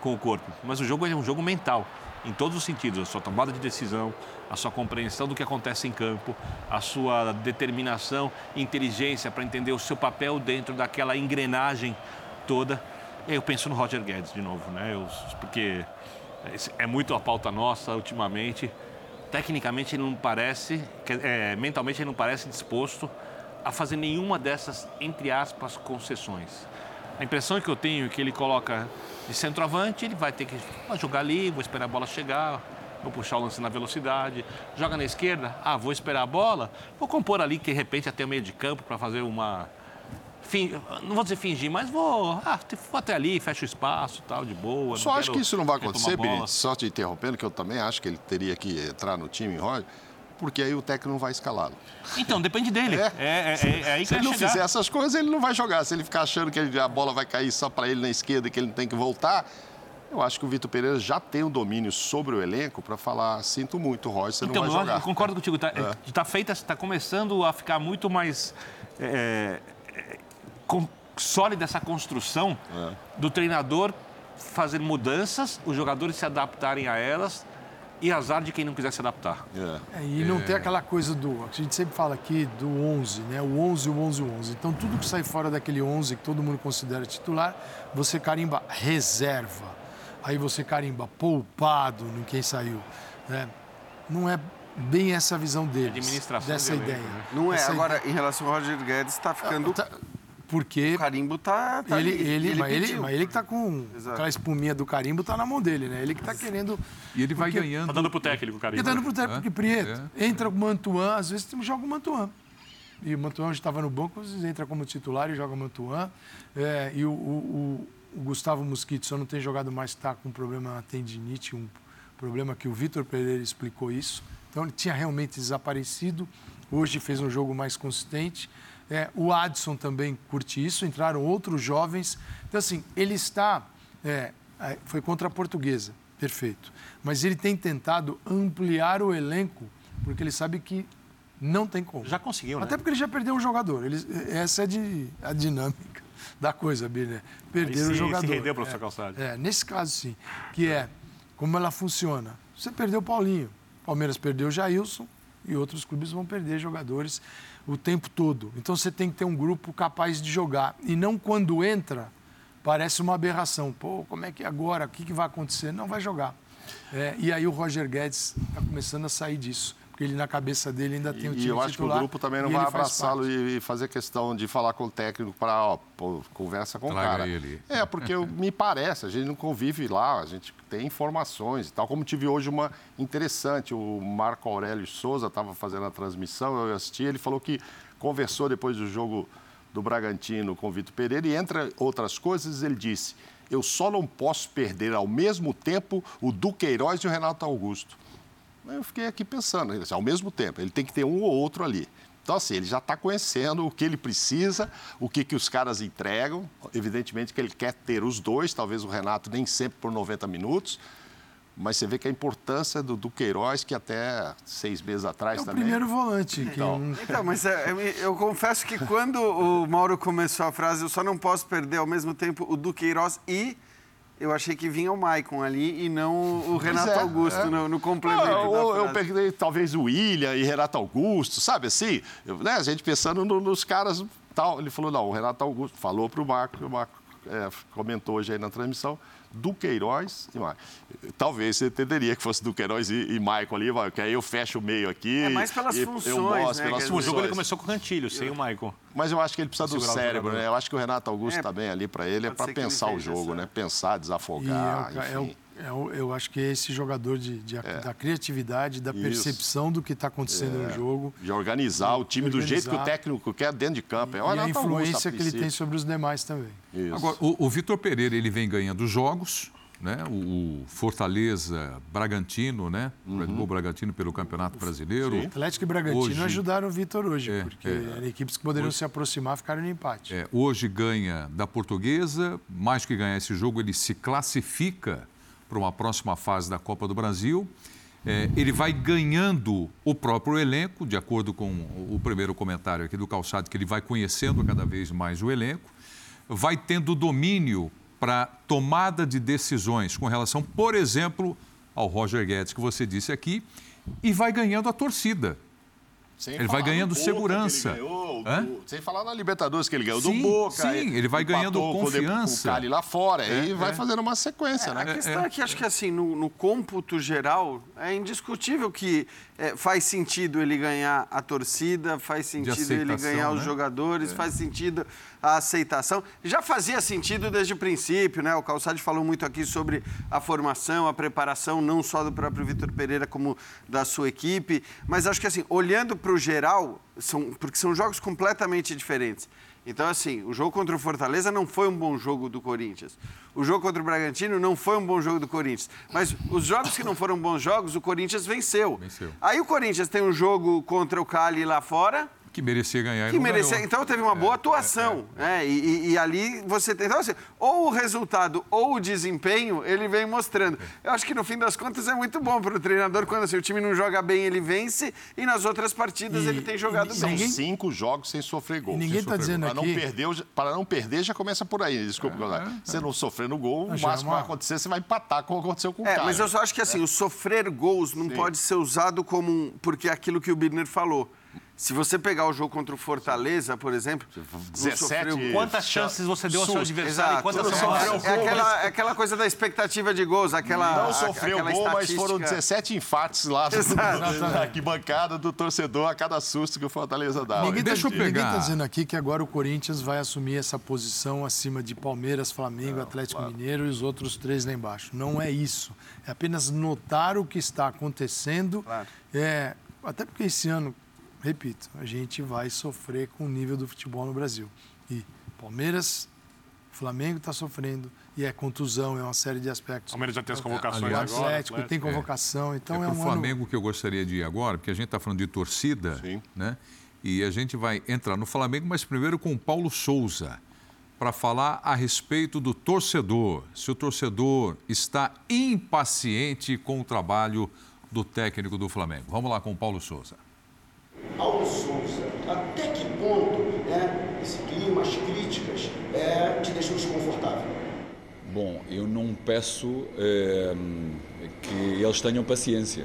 Speaker 3: com o corpo, mas o jogo é um jogo mental em todos os sentidos, a sua tomada de decisão, a sua compreensão do que acontece em campo, a sua determinação inteligência para entender o seu papel dentro daquela engrenagem toda. Eu penso no Roger Guedes de novo, né? Eu, porque é muito a pauta nossa ultimamente. Tecnicamente ele não parece, é, mentalmente ele não parece disposto a fazer nenhuma dessas, entre aspas, concessões. A impressão que eu tenho é que ele coloca de centroavante, ele vai ter que jogar ali, vou esperar a bola chegar, vou puxar o lance na velocidade. Joga na esquerda, ah, vou esperar a bola, vou compor ali, que de repente até o meio de campo para fazer uma. não vou dizer fingir, mas vou, ah, vou até ali, fecho o espaço, tal, de boa.
Speaker 2: Só acho que isso não vai acontecer, Benítez, só te interrompendo, que eu também acho que ele teria que entrar no time, Roger porque aí o técnico não vai escalá-lo.
Speaker 3: Então, depende dele. É, é, é, é aí que
Speaker 2: Se ele não
Speaker 3: chegar.
Speaker 2: fizer essas coisas, ele não vai jogar. Se ele ficar achando que a bola vai cair só para ele na esquerda e que ele não tem que voltar, eu acho que o Vitor Pereira já tem o domínio sobre o elenco para falar: sinto muito, Roy, você então, não vai jogar.
Speaker 3: Eu concordo contigo. Está é. tá feita, está começando a ficar muito mais é, é, com, sólida essa construção é. do treinador fazer mudanças, os jogadores se adaptarem a elas e azar de quem não quiser se adaptar.
Speaker 5: É. É, e não é. tem aquela coisa do. A gente sempre fala aqui do 11, né? O 11, o 11, o 11. Então, tudo que sai fora daquele 11 que todo mundo considera titular, você carimba reserva. Aí você carimba poupado no quem saiu. Né? Não é bem essa visão deles. Administração dessa de ideia. Né?
Speaker 4: Não é. Agora, em relação ao Roger Guedes, está ficando. Tá,
Speaker 5: porque.
Speaker 4: O carimbo tá. tá
Speaker 5: ele, ele, ele, mas, ele, mas ele que tá com. Exato. Aquela espuminha do carimbo tá na mão dele, né? Ele que tá querendo.
Speaker 1: E ele vai ganhando. Tá
Speaker 3: dando pro técnico o carimbo.
Speaker 5: Ele tá dando pro técnico, porque Prieto. É. Entra o Mantuan, às vezes joga o Mantuan. E o Mantuan hoje estava no banco, às vezes entra como titular e joga o Mantuan. É, e o, o, o, Gustavo Mosquito só não tem jogado mais, está com um problema na tendinite, um problema que o Vitor Pereira explicou isso. Então ele tinha realmente desaparecido. Hoje fez um jogo mais consistente. É, o Adson também curte isso, entraram outros jovens. Então, assim, ele está. É, é, foi contra a portuguesa, perfeito. Mas ele tem tentado ampliar o elenco, porque ele sabe que não tem como.
Speaker 3: Já conseguiu, né?
Speaker 5: Até porque ele já perdeu um jogador. Ele, essa é de, a dinâmica da coisa, Birner. Perder o jogador. Se
Speaker 3: rendeu, professor é, Calçado.
Speaker 5: É, nesse caso, sim. Que é como ela funciona. Você perdeu o Paulinho. Palmeiras perdeu o Jailson e outros clubes vão perder jogadores o tempo todo. Então você tem que ter um grupo capaz de jogar. E não quando entra, parece uma aberração. Pô, como é que agora? O que, que vai acontecer? Não vai jogar. É, e aí o Roger Guedes está começando a sair disso porque ele na cabeça dele ainda tem o time
Speaker 2: E eu acho
Speaker 5: titular,
Speaker 2: que o grupo também não vai abraçá-lo e fazer questão de falar com o técnico para, ó, pô, conversa com Traga o cara. Ele. É, porque me parece, a gente não convive lá, a gente tem informações e tal. Como tive hoje uma interessante, o Marco Aurélio Souza estava fazendo a transmissão, eu assisti, ele falou que conversou depois do jogo do Bragantino com o Vitor Pereira e, entre outras coisas, ele disse: eu só não posso perder ao mesmo tempo o Duqueiroz e o Renato Augusto. Eu fiquei aqui pensando, assim, ao mesmo tempo, ele tem que ter um ou outro ali. Então, assim, ele já está conhecendo o que ele precisa, o que, que os caras entregam. Evidentemente que ele quer ter os dois, talvez o Renato nem sempre por 90 minutos. Mas você vê que a importância do, do Queiroz, que até seis meses atrás
Speaker 5: é o
Speaker 2: também.
Speaker 5: primeiro volante.
Speaker 4: Então, então mas é, eu, eu, confesso que quando o Mauro começou a frase, eu só não posso perder ao mesmo tempo o Duqueiroz e eu achei que vinha o Maicon ali e não o Renato é, Augusto é. No, no, complemento.
Speaker 2: eu, eu peguei talvez o William e Renato Augusto, sabe assim? Eu, né, a gente pensando no, nos caras tal. Ele falou, não, o Renato Augusto falou para o Marco, o Marco é, comentou hoje aí na transmissão, Duqueiroz e Maicon. Talvez você entenderia que fosse Duqueiroz e, e Maicon ali, que aí eu fecho o meio aqui.
Speaker 4: É mais pelas funções, eu mostro,
Speaker 3: né? Pelas funções. O jogo ele começou com o Cantilho, sem o Maicon.
Speaker 2: Mas eu acho que ele precisa do cérebro, né? Eu acho que o Renato Augusto está é, bem ali para ele, é para pensar o jogo, essa... né? Pensar, desafogar,
Speaker 5: e é, o, é o, eu acho que é esse jogador de, de é. da criatividade, da Isso. percepção do que está acontecendo é. no jogo.
Speaker 2: De organizar o time organizar. do jeito que o técnico quer dentro de campo.
Speaker 5: É e a influência que ele tem sobre os demais também.
Speaker 1: Isso. Agora, o, o Vitor Pereira ele vem ganhando jogos, né? O, Fortaleza Bragantino, né? Uhum. Red Bull Bragantino pelo Campeonato Brasileiro. Sim.
Speaker 5: Atlético e Bragantino hoje, ajudaram o Vitor hoje, é, porque é, eram equipes que poderiam hoje, se aproximar ficaram no empate.
Speaker 1: É, hoje ganha da Portuguesa, mais que ganhar esse jogo, ele se classifica para uma próxima fase da Copa do Brasil. É, ele vai ganhando o próprio elenco, de acordo com o primeiro comentário aqui do Calçado, que ele vai conhecendo cada vez mais o elenco, vai tendo domínio para tomada de decisões com relação, por exemplo, ao Roger Guedes, que você disse aqui, e vai ganhando a torcida. Sem ele vai ganhando segurança. Ele
Speaker 2: ganhou, do, sem falar na Libertadores que ele ganhou sim, do Boca.
Speaker 1: Sim, ele vai ganhando confiança.
Speaker 2: Com o Cali lá fora. É, e vai é. fazendo uma sequência,
Speaker 4: é,
Speaker 2: né?
Speaker 4: A questão é, é que acho que assim, no, no cômputo geral, é indiscutível que é, faz sentido ele ganhar a torcida, faz sentido ele ganhar os né? jogadores, é. faz sentido a aceitação. Já fazia sentido desde o princípio, né? O Calçade falou muito aqui sobre a formação, a preparação, não só do próprio Vitor Pereira, como da sua equipe. Mas acho que assim, olhando para o geral, são, porque são jogos completamente diferentes. Então, assim, o jogo contra o Fortaleza não foi um bom jogo do Corinthians. O jogo contra o Bragantino não foi um bom jogo do Corinthians. Mas os jogos que não foram bons jogos, o Corinthians venceu. venceu. Aí o Corinthians tem um jogo contra o Cali lá fora
Speaker 1: que merecia ganhar.
Speaker 4: Que merecia. Então teve uma boa é, atuação. É, é. é e, e, ali você tem. Então, assim, ou o resultado ou o desempenho, ele vem mostrando. Eu acho que no fim das contas é muito bom para o treinador quando assim, o time não joga bem, ele vence, e nas outras partidas e, ele tem jogado
Speaker 2: são
Speaker 4: bem.
Speaker 2: São cinco jogos sem sofrer gol. E
Speaker 5: ninguém está dizendo
Speaker 2: para
Speaker 5: aqui.
Speaker 2: Não perder, para não perder, já começa por aí. Desculpa, é, Você não sofrendo gol, o máximo que uma... vai acontecer, você vai empatar como aconteceu com o
Speaker 4: é,
Speaker 2: cara.
Speaker 4: Mas eu só acho que assim, o sofrer gols não Sim. pode ser usado como um. Porque é aquilo que o Birner falou. Se você pegar o jogo contra o Fortaleza, por exemplo,
Speaker 3: 17, sofreu... quantas chances você deu ao seu adversário? Exato. Quantas
Speaker 4: sofreu é, aquela, é aquela coisa da expectativa de gols, aquela
Speaker 2: Não sofreu gol, estatística... mas foram 17 infartos lá na arquibancada do torcedor a cada susto que o Fortaleza dava.
Speaker 5: Ninguém tá Deixa eu pegar. Ninguém está dizendo aqui que agora o Corinthians vai assumir essa posição acima de Palmeiras, Flamengo, Não, Atlético claro. Mineiro e os outros três lá embaixo. Não é isso. É apenas notar o que está acontecendo. Claro. É, até porque esse ano repito, a gente vai sofrer com o nível do futebol no Brasil. E Palmeiras, Flamengo está sofrendo, e é contusão, é uma série de aspectos.
Speaker 3: Palmeiras já tem as convocações
Speaker 5: Aliás, agora. Atlético, Atlético tem convocação, é. então é,
Speaker 1: é
Speaker 5: um
Speaker 1: Flamengo ano... que eu gostaria de ir agora, porque a gente está falando de torcida, Sim. né? E a gente vai entrar no Flamengo, mas primeiro com o Paulo Souza, para falar a respeito do torcedor. Se o torcedor está impaciente com o trabalho do técnico do Flamengo. Vamos lá com o Paulo Souza.
Speaker 6: Paulo Souza, até que ponto né, esse clima, as críticas, é, te deixam desconfortável?
Speaker 7: Bom, eu não peço é, que eles tenham paciência.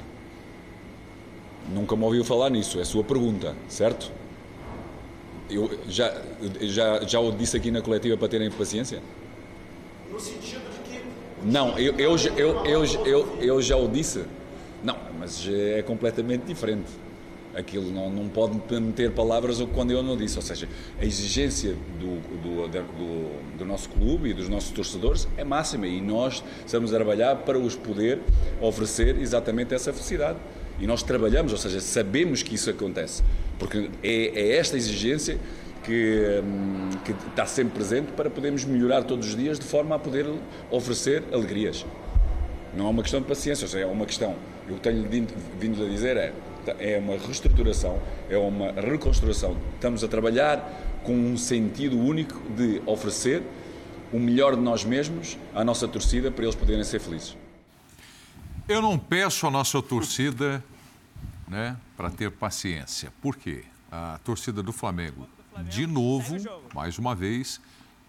Speaker 7: Nunca me ouviu falar nisso, é a sua pergunta, certo? Eu já, já, já o disse aqui na coletiva para terem paciência?
Speaker 6: No sentido de que.
Speaker 7: Não, eu, eu, eu, eu, eu, eu já o disse. Não, mas é completamente diferente aquilo não, não pode meter palavras quando eu não disse. Ou seja, a exigência do, do, do, do, nosso clube e dos nossos torcedores é máxima e nós estamos a trabalhar para os poder oferecer exatamente essa felicidade. E nós trabalhamos, ou seja, sabemos que isso acontece, porque é, é esta exigência que, hum, que, está sempre presente para podermos melhorar todos os dias de forma a poder oferecer alegrias. Não é uma questão de paciência, ou seja, é uma questão. Eu tenho vindo a dizer é é uma reestruturação, é uma reconstrução. Estamos a trabalhar com um sentido único de oferecer o melhor de nós mesmos à nossa torcida para eles poderem ser felizes.
Speaker 1: Eu não peço à nossa torcida né, para ter paciência. Por quê? A torcida do Flamengo, de novo, mais uma vez,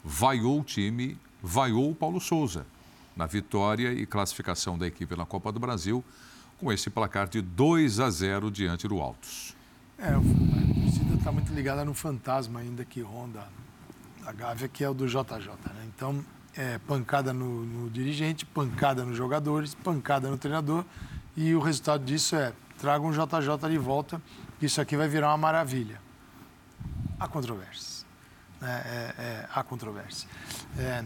Speaker 1: vaiou o time, vaiou o Paulo Souza. na vitória e classificação da equipe na Copa do Brasil com esse placar de 2 a 0 diante do Altos.
Speaker 5: É, a torcida está muito ligada no fantasma ainda que ronda a Gávea, que é o do JJ. Né? Então, é pancada no, no dirigente, pancada nos jogadores, pancada no treinador e o resultado disso é traga um JJ de volta, isso aqui vai virar uma maravilha. Há controvérsias. É, é, é, há controvérsia. É,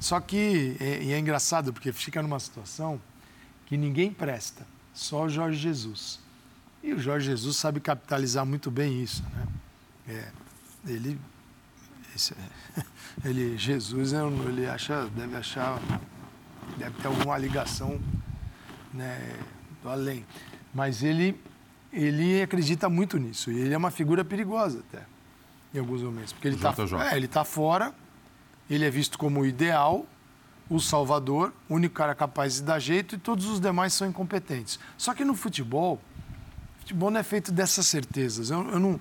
Speaker 5: só que, é, e é engraçado, porque fica numa situação que ninguém presta, só o Jorge Jesus. E o Jorge Jesus sabe capitalizar muito bem isso. Né? É, ele, esse, ele, Jesus, ele acha, deve achar, deve ter alguma ligação né, do além. Mas ele, ele acredita muito nisso. E ele é uma figura perigosa até, em alguns momentos. Porque ele está é, ele tá fora, ele é visto como o ideal, o salvador, o único cara capaz de dar jeito e todos os demais são incompetentes. Só que no futebol, futebol não é feito dessas certezas. Eu, eu não,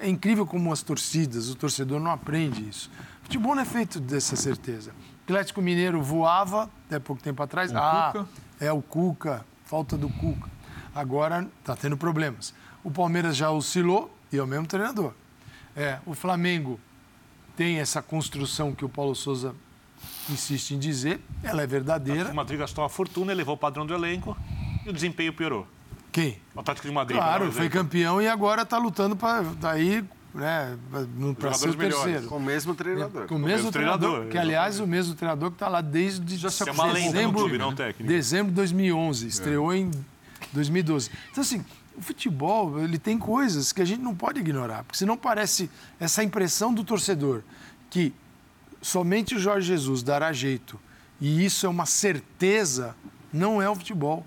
Speaker 5: é incrível como as torcidas, o torcedor não aprende isso. Futebol não é feito dessa certeza. O Atlético Mineiro voava até pouco tempo atrás.
Speaker 1: O
Speaker 5: ah,
Speaker 1: Cuca.
Speaker 5: é o Cuca, falta do Cuca. Agora está tendo problemas. O Palmeiras já oscilou e é o mesmo treinador. É, o Flamengo tem essa construção que o Paulo Souza insiste em dizer, ela é verdadeira.
Speaker 3: O Madrid gastou uma fortuna, elevou o padrão do elenco e o desempenho piorou.
Speaker 5: Quem?
Speaker 3: O Atlético de Madrid.
Speaker 5: Claro, foi campeão e agora está lutando para daí né, para ser o terceiro.
Speaker 4: Com o mesmo treinador.
Speaker 5: Com o mesmo, treinador, treinador, que aliás o mesmo treinador que está lá desde
Speaker 3: Já se dezembro, clube, não técnico.
Speaker 5: dezembro de 2011, estreou é. em 2012. Então assim, o futebol ele tem coisas que a gente não pode ignorar, porque senão parece essa impressão do torcedor que somente o Jorge Jesus dará jeito e isso é uma certeza, não é o futebol.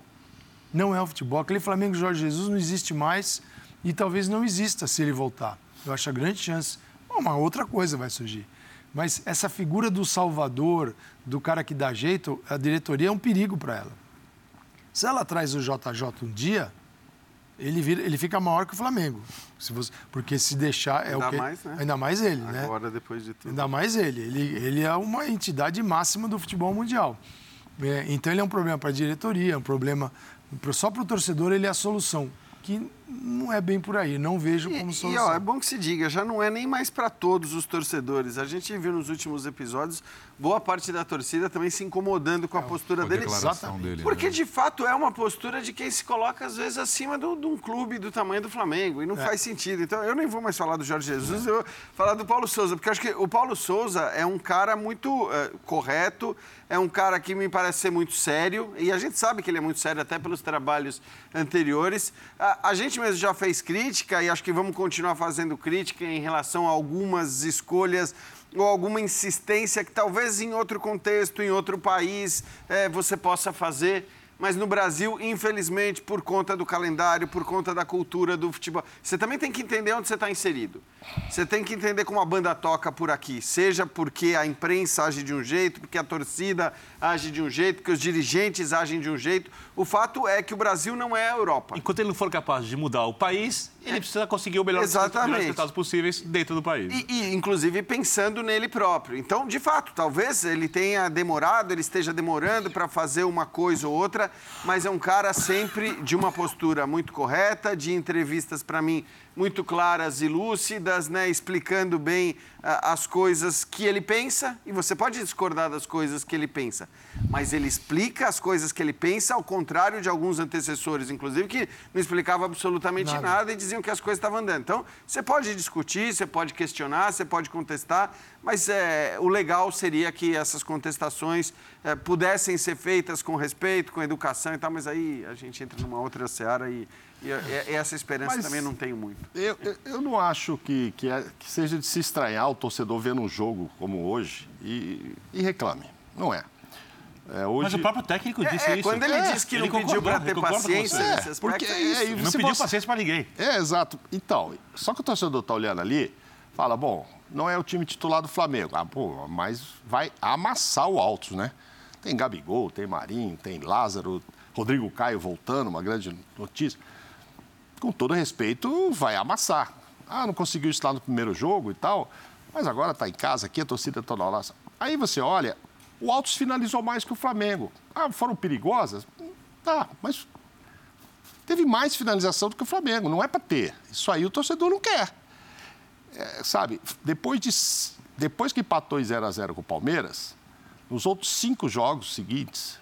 Speaker 5: Não é o futebol. Aquele Flamengo Jorge Jesus não existe mais e talvez não exista se ele voltar. Eu acho a grande chance. Uma outra coisa vai surgir. Mas essa figura do salvador, do cara que dá jeito, a diretoria é um perigo para ela. Se ela traz o JJ um dia, ele, vira, ele fica maior que o Flamengo. Se você, porque se deixar é
Speaker 4: ainda
Speaker 5: o que
Speaker 4: mais, né?
Speaker 5: ainda mais ele,
Speaker 4: Agora,
Speaker 5: né?
Speaker 4: Agora depois de tudo.
Speaker 5: Ainda mais ele. Ele, ele é uma entidade máxima do futebol mundial. É, então ele é um problema para a diretoria, é um problema só para o torcedor ele é a solução que não é bem por aí, não vejo como solução.
Speaker 4: E, ó, é bom que se diga, já não é nem mais para todos os torcedores. A gente viu nos últimos episódios boa parte da torcida também se incomodando com a é, postura dele.
Speaker 1: Exatamente. Dele,
Speaker 4: Porque né? de fato é uma postura de quem se coloca às vezes acima de um clube do tamanho do Flamengo e não é. faz sentido. Então eu nem vou mais falar do Jorge Jesus, é. eu vou falar do Paulo Souza, porque eu acho que o Paulo Souza é um cara muito uh, correto, é um cara que me parece ser muito sério e a gente sabe que ele é muito sério até pelos trabalhos anteriores. A, a gente mesmo já fez crítica e acho que vamos continuar fazendo crítica em relação a algumas escolhas ou alguma insistência que talvez em outro contexto, em outro país, é, você possa fazer mas no Brasil, infelizmente, por conta do calendário, por conta da cultura do futebol, você também tem que entender onde você está inserido. Você tem que entender como a banda toca por aqui, seja porque a imprensa age de um jeito, porque a torcida age de um jeito, porque os dirigentes agem de um jeito. O fato é que o Brasil não é a Europa.
Speaker 3: Enquanto ele não for capaz de mudar o país, ele é. precisa conseguir o melhor resultados possíveis dentro do país.
Speaker 4: E, e, inclusive, pensando nele próprio. Então, de fato, talvez ele tenha demorado, ele esteja demorando para fazer uma coisa ou outra, mas é um cara sempre de uma postura muito correta, de entrevistas, para mim, muito claras e lúcidas, né, explicando bem uh, as coisas que ele pensa, e você pode discordar das coisas que ele pensa, mas ele explica as coisas que ele pensa, ao contrário de alguns antecessores, inclusive, que não explicavam absolutamente nada, nada e diziam que as coisas estavam andando. Então, você pode discutir, você pode questionar, você pode contestar, mas é, o legal seria que essas contestações é, pudessem ser feitas com respeito, com educação e tal, mas aí a gente entra numa outra seara e e, e essa esperança Mas também não tenho muito.
Speaker 2: Eu, eu, não acho que, que, é, que, seja de se estranhar o torcedor vendo um jogo como hoje e, e reclame. Não é.
Speaker 3: É, hoje... Mas o próprio técnico é, disse é, isso.
Speaker 4: Quando ele é, disse que ele não pediu para ter paciência
Speaker 3: aspecto, porque é isso. Ele não pediu paciência para ninguém.
Speaker 2: É, exato. Então, só que o torcedor está olhando ali, fala, bom, não é o time titular do Flamengo. Ah, pô, mas vai amassar o Altos, né? Tem Gabigol, tem Marinho, tem Lázaro, Rodrigo Caio voltando, uma grande notícia com todo respeito, vai amassar. Ah, não conseguiu estar no primeiro jogo e tal, mas agora está em casa aqui, a torcida está lá. Aí você olha, O Altos finalizou mais que o Flamengo. Ah, foram perigosas? Tá, mas teve mais finalização do que o Flamengo. Não é para ter. Isso aí o torcedor não quer. É, sabe, depois, de, depois que empatou em 0 a 0 com o Palmeiras, nos outros cinco jogos seguintes,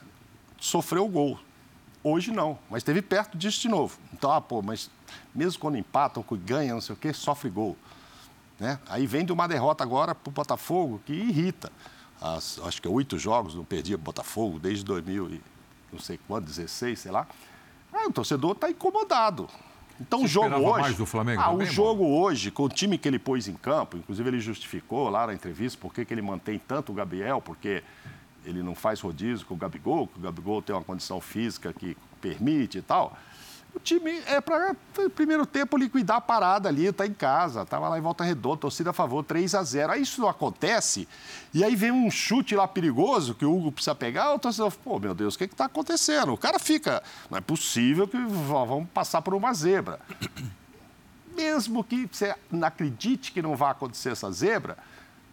Speaker 2: sofreu o gol. Hoje não, mas esteve perto disso de novo. Então, ah, pô, mas mesmo quando empatam, ganham, não sei o quê, sofre gol. Né? Aí vem de uma derrota agora para o Botafogo, que irrita. As, acho que oito jogos não perdia Botafogo desde 2000 e não sei quando, 16, sei lá. Aí o torcedor está incomodado. Então Você o jogo hoje.
Speaker 1: Mais do Flamengo
Speaker 2: ah,
Speaker 1: também,
Speaker 2: o jogo mano? hoje, com o time que ele pôs em campo, inclusive ele justificou lá na entrevista por que ele mantém tanto o Gabriel, porque ele não faz rodízio com o Gabigol, que o Gabigol tem uma condição física que permite e tal. O time é para, primeiro tempo, liquidar a parada ali, tá em casa, estava lá em volta redonda, torcida a favor, 3 a 0 Aí isso não acontece, e aí vem um chute lá perigoso que o Hugo precisa pegar, o torcedor, pô, meu Deus, o que está acontecendo? O cara fica, não é possível que vamos passar por uma zebra. Mesmo que você acredite que não vai acontecer essa zebra,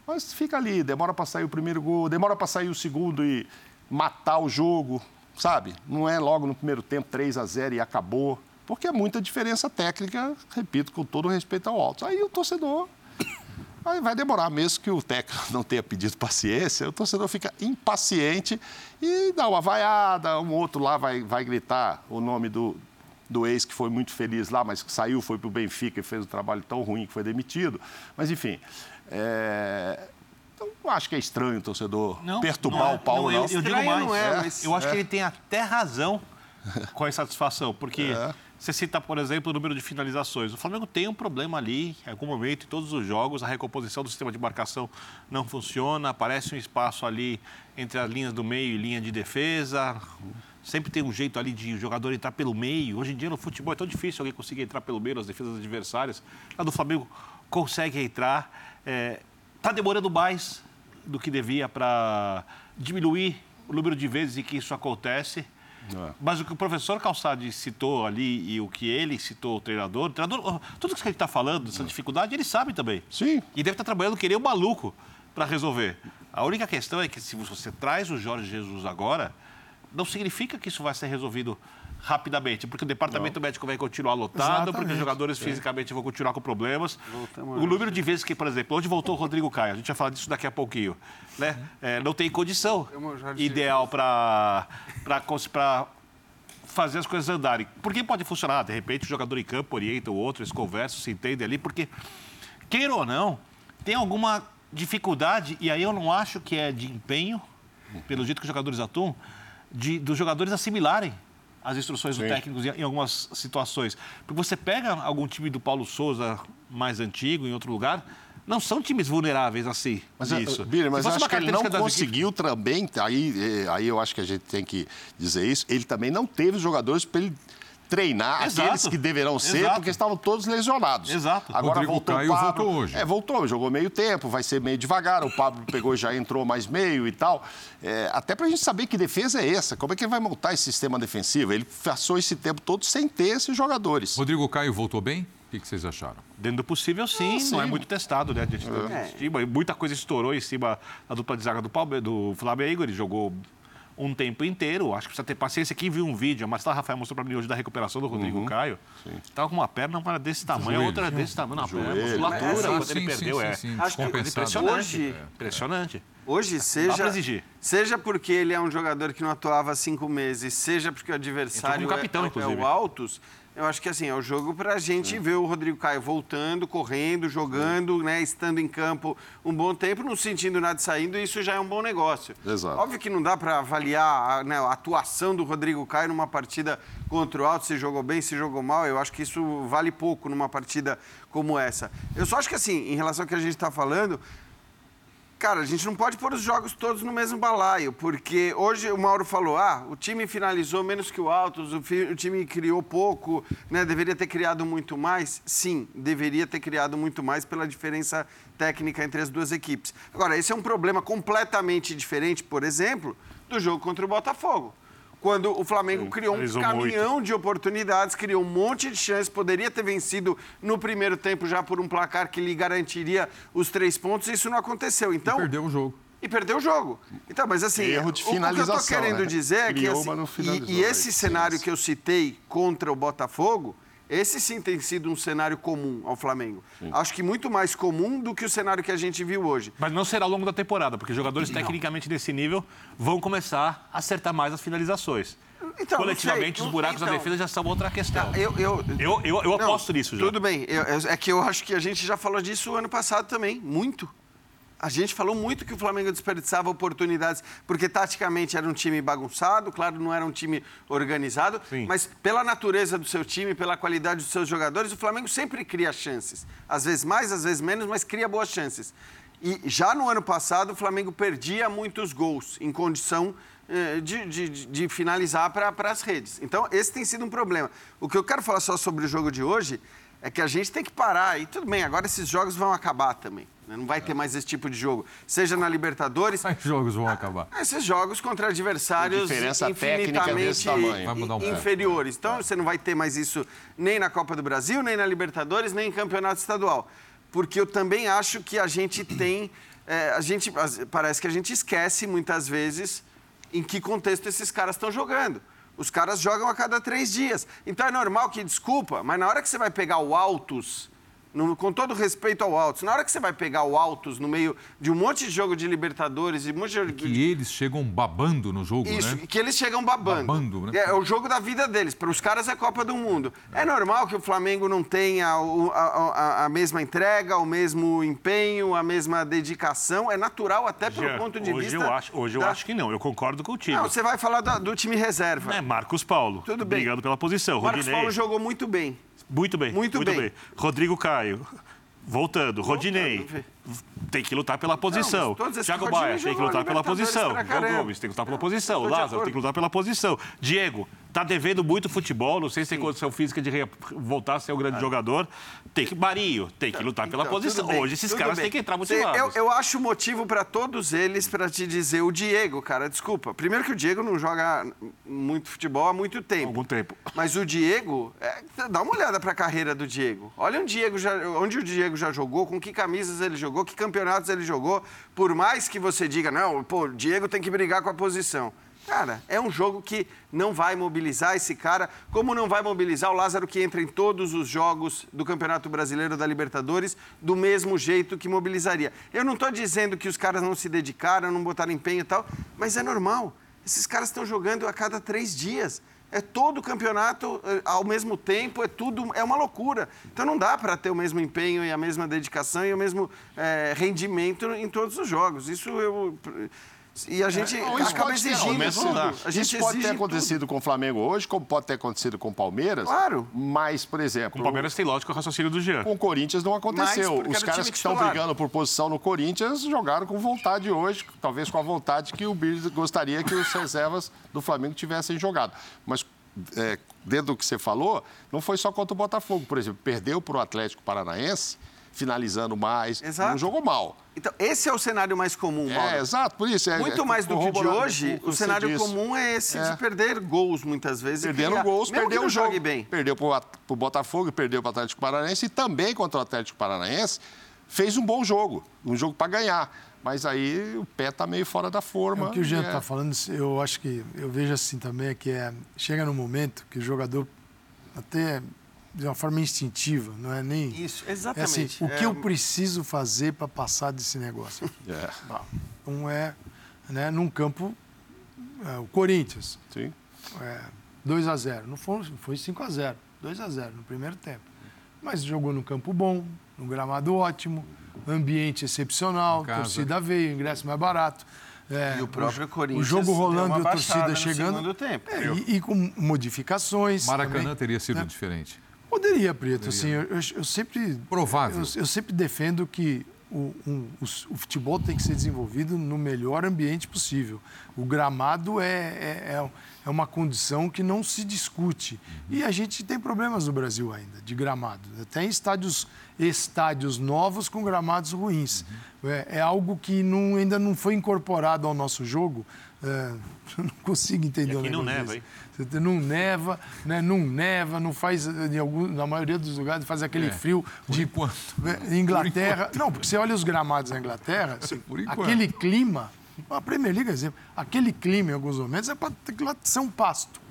Speaker 2: mas fica ali, demora para sair o primeiro gol, demora para sair o segundo e matar o jogo sabe? Não é logo no primeiro tempo 3 a 0 e acabou, porque é muita diferença técnica, repito, com todo respeito ao alto. Aí o torcedor Aí vai demorar, mesmo que o técnico não tenha pedido paciência, o torcedor fica impaciente e dá uma vaiada, um outro lá vai, vai gritar o nome do, do ex que foi muito feliz lá, mas que saiu, foi para o Benfica e fez um trabalho tão ruim que foi demitido. Mas, enfim, é, então, acho que é estranho o torcedor não, perturbar não é, o Paulo, não.
Speaker 3: não. Eu, eu digo mais, não é, mas, eu acho é. que ele tem até razão com a insatisfação, porque é. você cita, por exemplo, o número de finalizações. O Flamengo tem um problema ali, em algum momento, em todos os jogos, a recomposição do sistema de marcação não funciona, aparece um espaço ali entre as linhas do meio e linha de defesa. Sempre tem um jeito ali de o jogador entrar pelo meio. Hoje em dia no futebol é tão difícil alguém conseguir entrar pelo meio nas defesas adversárias. A do Flamengo consegue entrar. É, Está demorando mais do que devia para diminuir o número de vezes em que isso acontece. É. Mas o que o professor Calçade citou ali e o que ele citou, o treinador, o treinador tudo isso que a gente está falando, essa é. dificuldade, ele sabe também.
Speaker 2: Sim.
Speaker 3: E deve estar tá trabalhando que nem um maluco para resolver. A única questão é que se você traz o Jorge Jesus agora, não significa que isso vai ser resolvido rapidamente, porque o departamento não. médico vai continuar lotado, Exatamente. porque os jogadores é. fisicamente vão continuar com problemas. Voltamos o número de vezes que, por exemplo, onde voltou o Rodrigo Caio, a gente vai falar disso daqui a pouquinho, né? É, não tem condição ideal para fazer as coisas andarem. Porque pode funcionar, de repente o jogador em campo orienta o outro, eles conversam, se entendem ali, porque, queira ou não, tem alguma dificuldade, e aí eu não acho que é de empenho, pelo jeito que os jogadores atuam, de, dos jogadores assimilarem as instruções Sim. do técnico em algumas situações. Porque você pega algum time do Paulo Souza mais antigo, em outro lugar, não são times vulneráveis assim.
Speaker 2: Mas, isso. Bira, mas acho que ele não conseguiu equipes... também, aí, aí eu acho que a gente tem que dizer isso, ele também não teve jogadores para ele treinar Exato. aqueles que deverão ser, Exato. porque estavam todos lesionados.
Speaker 3: Exato.
Speaker 2: Agora
Speaker 1: Rodrigo
Speaker 2: voltou
Speaker 1: Caio
Speaker 2: o Pablo.
Speaker 1: voltou hoje.
Speaker 2: É, voltou, jogou meio tempo, vai ser meio devagar. O Pablo pegou e já entrou mais meio e tal. É, até para a gente saber que defesa é essa, como é que ele vai montar esse sistema defensivo. Ele passou esse tempo todo sem ter esses jogadores.
Speaker 1: Rodrigo Caio voltou bem? O que vocês acharam?
Speaker 3: Dentro do possível, sim. Ah, sim. Não é muito testado, né? É. Muita coisa estourou em cima da dupla de zaga do, Palme do Flamengo. Ele jogou um tempo inteiro. Acho que precisa ter paciência. Quem viu um vídeo, a Marcela Rafael mostrou para mim hoje da recuperação do Rodrigo uhum. Caio. Estava com uma perna uma desse tamanho, a outra desse tamanho na perna. Musculatura, é, quando ele perdeu, sim, é. Sim,
Speaker 1: Acho que
Speaker 3: impressionante. Hoje, é. impressionante.
Speaker 4: Hoje, seja, seja porque ele é um jogador que não atuava há cinco meses, seja porque o adversário
Speaker 3: capitão,
Speaker 4: é, é o Altos, eu acho que assim, é o jogo para a gente é. ver o Rodrigo Caio voltando, correndo, jogando, né, estando em campo um bom tempo, não sentindo nada saindo, e isso já é um bom negócio.
Speaker 2: Exato.
Speaker 4: Óbvio que não dá para avaliar a, né, a, atuação do Rodrigo Caio numa partida contra o Alto, se jogou bem, se jogou mal. Eu acho que isso vale pouco numa partida como essa. Eu só acho que assim, em relação ao que a gente está falando, cara, a gente não pode pôr os jogos todos no mesmo balaio, porque hoje o Mauro falou, ah, o time finalizou menos que o Altos, o, o, time criou pouco, né, deveria ter criado muito mais. Sim, deveria ter criado muito mais pela diferença técnica entre as duas equipes. Agora, esse é um problema completamente diferente, por exemplo, do jogo contra o Botafogo quando o Flamengo Sim, criou um caminhão muito. de oportunidades, criou um monte de chances, poderia ter vencido no primeiro tempo já por um placar que lhe garantiria os três pontos, isso não aconteceu. Então,
Speaker 1: e perdeu o jogo.
Speaker 4: e perdeu o jogo. Então, mas assim,
Speaker 2: Erro de
Speaker 4: o, o que eu
Speaker 2: finalização,
Speaker 4: tô querendo
Speaker 2: né?
Speaker 4: dizer é que
Speaker 2: Criou,
Speaker 4: assim, e, e
Speaker 2: aí,
Speaker 4: esse
Speaker 2: sim,
Speaker 4: cenário que eu citei contra o Botafogo, esse sim tem sido um cenário comum ao Flamengo. Acho que muito mais comum do que o cenário que a gente viu hoje.
Speaker 3: Mas não será ao longo da temporada, porque jogadores tecnicamente nesse nível vão começar a acertar mais as finalizações.
Speaker 4: Então, não
Speaker 3: Coletivamente, os buracos
Speaker 4: Então,
Speaker 3: da defesa já são outra questão.
Speaker 4: Eu, eu,
Speaker 3: Eu, eu, eu
Speaker 4: Não,
Speaker 3: aposto nisso já.
Speaker 4: Tudo bem. Eu- eu- é que eu acho que a gente já falou disso ano passado também, muito. A gente falou muito que o Flamengo desperdiçava oportunidades, porque taticamente era um time bagunçado, claro, não era um time organizado,
Speaker 3: Sim.
Speaker 4: mas pela natureza do seu time, pela qualidade dos seus jogadores, o Flamengo sempre cria chances. Às vezes mais, às vezes menos, mas cria boas chances. E já no ano passado, o Flamengo perdia muitos gols em condição eh, de, de- de- de finalizar para as redes. Então, esse tem sido um problema. O que eu quero falar só sobre o jogo de hoje é que a gente tem que parar. E tudo bem, agora esses jogos vão acabar também. né? Não vai ter mais esse tipo de jogo. Seja na Libertadores,
Speaker 1: Os jogos vão acabar.
Speaker 4: esses jogos contra adversários
Speaker 2: Diferença técnica desse
Speaker 4: infinitamente
Speaker 2: tamanho.
Speaker 1: Vai mudar um pouco.
Speaker 4: inferiores. Então, você não vai ter mais isso nem na Copa do Brasil, nem na Libertadores, nem em Campeonato Estadual. Porque eu também acho que a gente tem... é, a gente, parece que a gente esquece, muitas vezes, em que contexto esses caras estão jogando. Os caras jogam a cada três dias. Então, é normal que, desculpa, mas na hora que você vai pegar o Altos no- com todo respeito ao Altos, na hora que você vai pegar o Altos no meio de um monte de jogo de Libertadores, de um monte de.
Speaker 1: Que eles chegam babando no jogo,
Speaker 4: Isso,
Speaker 1: né?
Speaker 4: que eles chegam babando.
Speaker 1: Babando, né?
Speaker 4: É, é o jogo da vida deles. Para os caras é Copa do Mundo. É normal que o Flamengo não tenha o- a, a- a mesma entrega, o mesmo empenho, a mesma dedicação. É natural até pelo
Speaker 3: Jean,
Speaker 4: ponto de
Speaker 3: hoje
Speaker 4: vista.
Speaker 3: Eu acho, hoje eu
Speaker 4: da-
Speaker 3: acho que não, eu concordo contigo.
Speaker 4: Não, você vai falar da- do time reserva.
Speaker 3: É Marcos Paulo,
Speaker 4: Tudo bem.
Speaker 3: brigando pela posição.
Speaker 4: Marcos
Speaker 3: Rodinei,
Speaker 4: Paulo jogou muito bem.
Speaker 3: Muito bem,
Speaker 4: Muito bem.
Speaker 3: Rodrigo Caio, voltando. Rodinei,
Speaker 4: vê.
Speaker 3: tem que lutar pela posição.
Speaker 4: todos esses-
Speaker 3: Thiago Baia, tem que lutar pela posição. João. Gomes, tem que lutar pela posição. Lázaro, tem que lutar pela posição. Diego, tá devendo muito futebol, não sei se tem condição física de re- voltar a ser um grande jogador. Tem que, Marinho, tem que lutar pela
Speaker 4: Ah. Então,
Speaker 3: posição.
Speaker 4: bem,
Speaker 3: Hoje esses caras
Speaker 4: bem.
Speaker 3: têm que entrar motivados.
Speaker 4: Eu, eu acho motivo para todos eles para te dizer o Diego, cara, desculpa. Primeiro que o Diego não joga muito futebol há muito tempo.
Speaker 3: Algum tempo.
Speaker 4: Mas o Diego, é, dá uma olhada para a carreira do Diego. Olha onde, Diego já, onde o Diego já jogou, com que camisas ele jogou, que campeonatos ele jogou. Por mais que você diga, não, pô, o Diego tem que brigar com a posição. Cara, é um jogo que não vai mobilizar esse cara, como não vai mobilizar o Lázaro que entra em todos os jogos do Campeonato Brasileiro da Libertadores do mesmo jeito que mobilizaria. Eu não estou dizendo que os caras não se dedicaram, não botaram empenho e tal, mas é normal. Esses caras estão jogando a cada três dias. É todo o campeonato eh, ao mesmo tempo, é tudo, é uma loucura. Então não dá para ter o mesmo empenho e a mesma dedicação e o mesmo eh, rendimento em todos os jogos. Isso eu. E a gente
Speaker 2: isso
Speaker 4: acaba
Speaker 2: pode ter,
Speaker 4: exigindo tudo.
Speaker 2: não dá.
Speaker 4: A gente
Speaker 2: isso pode ter acontecido com o Flamengo hoje, como pode ter acontecido com o Palmeiras.
Speaker 4: Claro.
Speaker 2: Mas, por exemplo,
Speaker 3: Com o Palmeiras tem lógico o raciocínio do Jean.
Speaker 2: com o Corinthians não aconteceu. Os caras que estão brigando por posição no Corinthians jogaram com vontade hoje, talvez com a vontade que o Bills gostaria que os reservas do Flamengo tivessem jogado. Mas é, dentro do que você falou, não foi só contra o Botafogo, por exemplo, perdeu para o Atlético Paranaense, finalizando mais,
Speaker 4: Exato.
Speaker 2: não jogou mal.
Speaker 4: Então, esse é o cenário mais comum, Mauro.
Speaker 2: É, exato, por isso. É,
Speaker 4: Muito
Speaker 2: é
Speaker 4: mais do que de
Speaker 2: corroborando
Speaker 4: hoje, o cenário
Speaker 2: disse.
Speaker 4: comum é esse
Speaker 2: É.
Speaker 4: de perder gols muitas vezes.
Speaker 2: Perdendo
Speaker 4: criar-
Speaker 2: gols, perdeu o jogo.
Speaker 4: bem.
Speaker 2: Perdeu para o Botafogo, perdeu para o Atlético Paranaense e também contra o Atlético Paranaense fez um bom jogo, um jogo para ganhar. Mas aí o pé está meio fora da forma.
Speaker 5: É o que o Jean
Speaker 2: e é-
Speaker 5: está falando, eu acho que eu vejo assim também é que é, chega no momento que o jogador até de uma forma instintiva, não é nem
Speaker 4: Isso,
Speaker 5: é assim,
Speaker 4: exatamente.
Speaker 5: o que
Speaker 4: É,
Speaker 5: eu preciso fazer para passar desse negócio.
Speaker 2: É,
Speaker 5: Então é, né, num campo é, o Corinthians,
Speaker 2: sim.
Speaker 5: é, 2 a 0, não foi, foi 5 a 0, 2 a 0 no primeiro tempo. Mas jogou no campo bom, no gramado ótimo, ambiente excepcional, torcida veio, ingresso mais barato. é,
Speaker 4: E o próprio
Speaker 5: o
Speaker 4: Corinthians
Speaker 5: jogo
Speaker 4: deu
Speaker 5: rolando e a torcida chegando.
Speaker 4: segundo tempo.
Speaker 5: É, e, e com modificações.
Speaker 1: Maracanã
Speaker 5: também.
Speaker 1: teria sido
Speaker 5: né?
Speaker 1: diferente.
Speaker 5: Poderia, Preto. Assim, eu, eu- sempre.
Speaker 1: Provável.
Speaker 5: Eu, eu sempre defendo que o, um- o o futebol tem que ser desenvolvido no melhor ambiente possível. O gramado é, é, é- é uma condição que não se discute. E a gente tem problemas no Brasil ainda, de gramado. Até em estádios, estádios novos com gramados ruins. É, é algo que não- ainda não foi incorporado ao nosso jogo É, eu não consigo entender
Speaker 3: E
Speaker 5: o
Speaker 3: aqui não
Speaker 5: negócio
Speaker 3: neva,
Speaker 5: desse.
Speaker 3: hein?
Speaker 5: Não neva, né? não neva, não faz, em algum, na maioria dos lugares, faz aquele
Speaker 1: É,
Speaker 5: frio
Speaker 1: por
Speaker 5: de
Speaker 1: enquanto.
Speaker 5: É, Inglaterra. Não, porque você olha os gramados na Inglaterra, aquele clima, a Premier League, é exemplo, aquele clima em alguns momentos é para ser um pasto.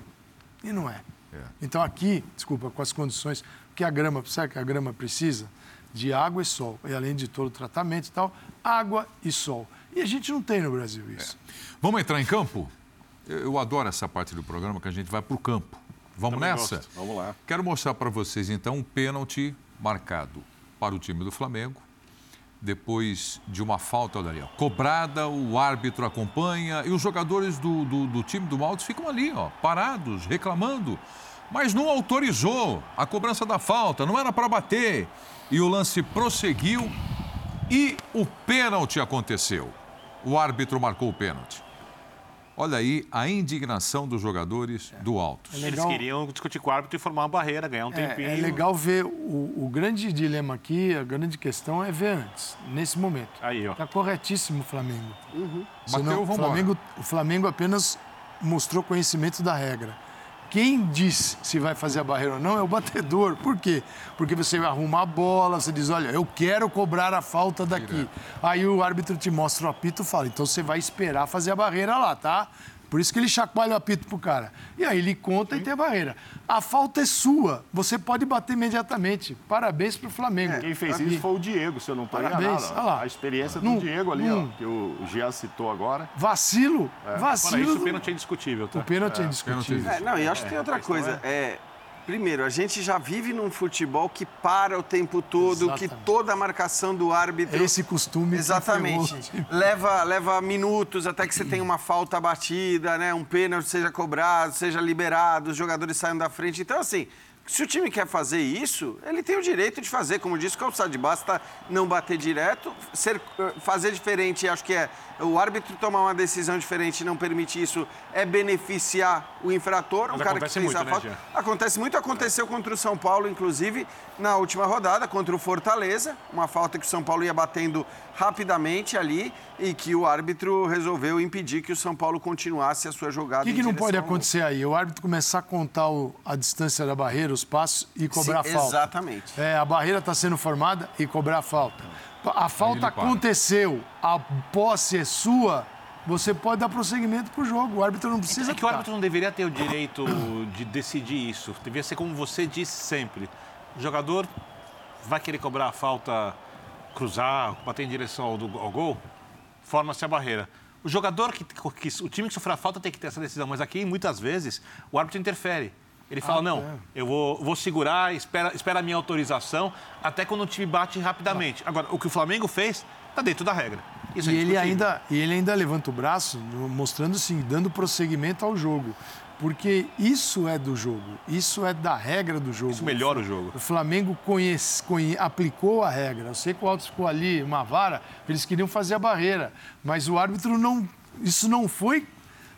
Speaker 5: E não é.
Speaker 1: É.
Speaker 5: Então aqui, desculpa, com as condições que a grama, sabe que a grama precisa? De água e sol. E além de todo o tratamento e tal, água e sol. E a gente não tem no Brasil isso.
Speaker 1: Vamos entrar em campo? Eu, eu adoro essa parte do programa que a gente vai para o campo. Vamos
Speaker 3: Também
Speaker 1: nessa?
Speaker 3: gosto.
Speaker 2: Vamos lá.
Speaker 1: Quero mostrar para vocês, então, um pênalti marcado para o time do Flamengo. Depois de uma falta, olha ali, ó, cobrada, o árbitro acompanha e os jogadores do, do, do time do Maltes ficam ali, ó, parados, reclamando. Mas não autorizou a cobrança da falta, não era para bater. E o lance prosseguiu e o pênalti aconteceu. O árbitro marcou o pênalti. Olha aí a indignação dos jogadores do Altos.
Speaker 3: Eles
Speaker 5: Legal.
Speaker 3: queriam discutir com o árbitro e formar uma barreira, ganhar um
Speaker 5: É,
Speaker 3: tempinho.
Speaker 5: é legal ver, o, o grande dilema aqui, a grande questão é ver antes, nesse momento.
Speaker 3: Aí, ó.
Speaker 5: Está corretíssimo o Flamengo. Senão,
Speaker 1: Bateu,
Speaker 5: o,
Speaker 1: vambora.
Speaker 5: Flamengo, o Flamengo apenas mostrou conhecimento da regra. Quem diz se vai fazer a barreira ou não é o batedor. Por quê? Porque você arruma a bola, você diz, olha, eu quero cobrar a falta daqui. Aí o árbitro te mostra o apito e fala, então você vai esperar fazer a barreira lá, tá? Por isso que ele chacoalha o apito pro cara. E aí ele conta e tem a barreira. A falta é sua, você pode bater imediatamente. Parabéns pro Flamengo.
Speaker 2: Quem fez isso foi o Diego, se eu não estou
Speaker 5: Parabéns.
Speaker 2: enganado.
Speaker 5: Olha lá.
Speaker 2: A experiência do
Speaker 5: Num-
Speaker 2: Diego ali,
Speaker 5: num-
Speaker 2: ó, que o Jean citou agora.
Speaker 5: Vacilo,
Speaker 3: Fora
Speaker 5: vacilo.
Speaker 3: isso, o
Speaker 5: do-
Speaker 3: pênalti é indiscutível, tá?
Speaker 5: O pênalti é
Speaker 1: Pênalti
Speaker 5: indiscutível.
Speaker 4: É, não, e acho que tem outra coisa. É, primeiro, a gente já vive num futebol que para o tempo todo, que
Speaker 5: Exatamente.
Speaker 4: toda a marcação do árbitro.
Speaker 5: Esse costume que
Speaker 4: Exatamente. Leva, leva minutos até que você tenha uma falta batida, né? Um pênalti seja cobrado, seja liberado, os jogadores saiam da frente. Então, assim, se o time quer fazer isso, ele tem o direito de fazer. Como disse o Calçado, basta não bater direto, ser, eh, fazer diferente, acho que é o árbitro tomar uma decisão diferente e não permitir isso é beneficiar o infrator,
Speaker 3: Mas
Speaker 4: o cara que fez
Speaker 3: muito,
Speaker 4: a
Speaker 3: né,
Speaker 4: falta.
Speaker 3: Jean?
Speaker 4: Acontece muito, aconteceu contra o São Paulo, inclusive, na última rodada, contra o Fortaleza. Uma falta que o São Paulo ia batendo rapidamente ali e que o árbitro resolveu impedir que o São Paulo continuasse a sua jogada.
Speaker 5: O que, que não pode acontecer aí? O árbitro começar a contar o- a distância da barreira, os passos e cobrar
Speaker 4: Sim,
Speaker 5: a falta.
Speaker 4: Exatamente.
Speaker 5: É, a barreira está sendo formada e cobrar a falta. A falta aconteceu, a posse é sua, você pode dar prosseguimento para o jogo. O árbitro não precisa.
Speaker 3: É que o árbitro não deveria ter o direito de decidir isso. Devia ser como você disse sempre. O jogador vai querer cobrar a falta, cruzar, bater em direção ao, do- ao gol, forma-se a barreira. O jogador que, que- O time que sofreu a falta tem que ter essa decisão, mas aqui, muitas vezes, o árbitro interfere. Ele fala,
Speaker 5: Ah,
Speaker 3: não,
Speaker 5: é.
Speaker 3: eu vou, vou segurar, espera, espera a minha autorização, até quando o time bate rapidamente. Agora, o que o Flamengo fez, está dentro da regra. Isso é
Speaker 5: E ele,
Speaker 3: indiscutível.
Speaker 5: ainda, e ele ainda levanta o braço, mostrando assim, dando prosseguimento ao jogo. Porque isso é do jogo, isso é da regra do jogo.
Speaker 3: Isso melhora o jogo.
Speaker 5: O Flamengo conhece, conhe- aplicou a regra. Eu sei que o Alto ficou ali, uma vara, eles queriam fazer a barreira. Mas o árbitro não. Isso não foi.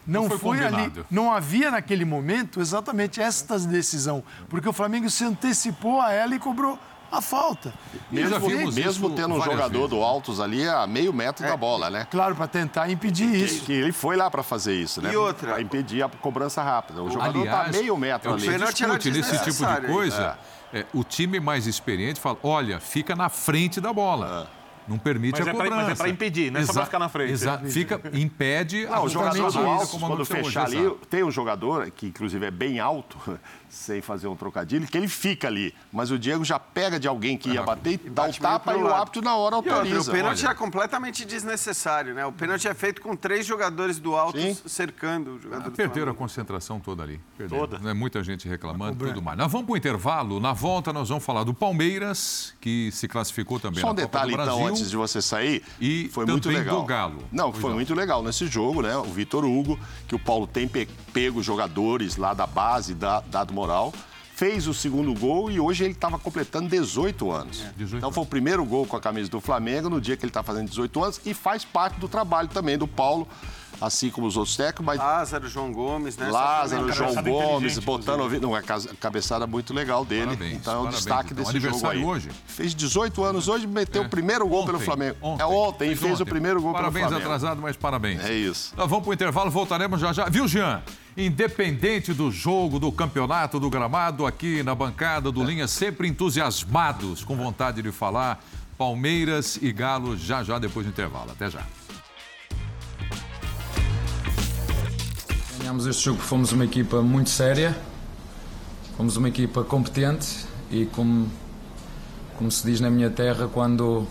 Speaker 5: Não,
Speaker 1: Não foi
Speaker 5: foi, ali. Não havia naquele momento exatamente esta decisão. Porque o Flamengo se antecipou a ela e cobrou a falta.
Speaker 2: Mesmo,
Speaker 1: vimos
Speaker 2: mesmo tendo um jogador
Speaker 1: vezes.
Speaker 2: do Altos ali a meio metro da bola, né?
Speaker 5: Claro, para tentar impedir
Speaker 2: Que,
Speaker 5: isso.
Speaker 2: que ele foi lá para fazer isso, né?
Speaker 4: E outra?
Speaker 2: Para impedir a cobrança rápida. O jogador está meio metro
Speaker 1: é
Speaker 2: ali.
Speaker 1: discute nesse tipo de coisa. é, o time mais experiente fala: olha, fica na frente da bola. Não permite
Speaker 3: Mas
Speaker 1: a
Speaker 3: é pra-
Speaker 1: cobrança.
Speaker 3: mas é pra impedir, não é só pra
Speaker 1: Exa-
Speaker 3: ficar na frente.
Speaker 1: Exato. Fica, impede a
Speaker 2: Não, o jogador do
Speaker 1: como
Speaker 2: quando fechar
Speaker 1: hoje,
Speaker 2: ali,
Speaker 1: exato.
Speaker 2: tem um jogador que inclusive é bem alto, sem fazer um trocadilho, que ele fica ali. Mas o Diego já pega de alguém que ia bater, e dá o tapa e o árbitro na hora
Speaker 4: E outra,
Speaker 2: autoriza.
Speaker 4: o pênalti
Speaker 1: Olha.
Speaker 4: é completamente desnecessário, né? O pênalti é feito com três jogadores do alto
Speaker 2: Sim.
Speaker 4: cercando o jogador do
Speaker 1: Ah, Perderam a concentração toda ali. Perderam.
Speaker 3: Toda.
Speaker 1: Não é muita gente reclamando tudo mais. Nós vamos para o intervalo. Na volta, nós vamos falar do Palmeiras, que se classificou também
Speaker 2: Só um
Speaker 1: na Copa
Speaker 2: detalhe,
Speaker 1: do Brasil.
Speaker 2: então, antes de você sair,
Speaker 1: E
Speaker 2: foi muito legal.
Speaker 1: do Galo.
Speaker 2: Não, foi muito legal nesse jogo, né? O Vitor Hugo, que o Paulo tem pe- pego jogadores lá da base, da- dado moral, fez o segundo gol e hoje ele estava completando 18 anos.
Speaker 1: 18
Speaker 2: então foi o primeiro gol com a camisa do Flamengo no dia que ele está fazendo 18 anos e faz parte do trabalho também do Paulo assim como os outros técnicos, mas
Speaker 4: Lázaro, João Gomes, né?
Speaker 2: Lázaro, João Gomes, botando não, uma ca- cabeçada muito legal dele.
Speaker 1: Parabéns,
Speaker 2: então é um
Speaker 1: parabéns,
Speaker 2: destaque
Speaker 1: então.
Speaker 2: desse jogo
Speaker 1: Aniversário
Speaker 2: aí.
Speaker 1: hoje?
Speaker 2: Fez 18 anos hoje, meteu
Speaker 1: É.
Speaker 2: o primeiro gol pelo
Speaker 1: Ontem,
Speaker 2: Flamengo.
Speaker 1: ontem.
Speaker 2: É ontem, e
Speaker 1: Fez
Speaker 2: fez o
Speaker 1: ontem.
Speaker 2: primeiro gol
Speaker 1: Parabéns
Speaker 2: pelo Flamengo.
Speaker 1: atrasado, mas parabéns.
Speaker 2: É isso.
Speaker 1: Nós vamos para o intervalo, voltaremos já já. Viu, Jean? Independente do jogo, do campeonato, do gramado, aqui na bancada do Linha, sempre entusiasmados, com vontade de falar. Palmeiras e Galo, já já depois do intervalo. Até já.
Speaker 8: Ganhámos este jogo fomos uma equipa muito séria, fomos uma equipa competente e como, como se diz na minha terra, quando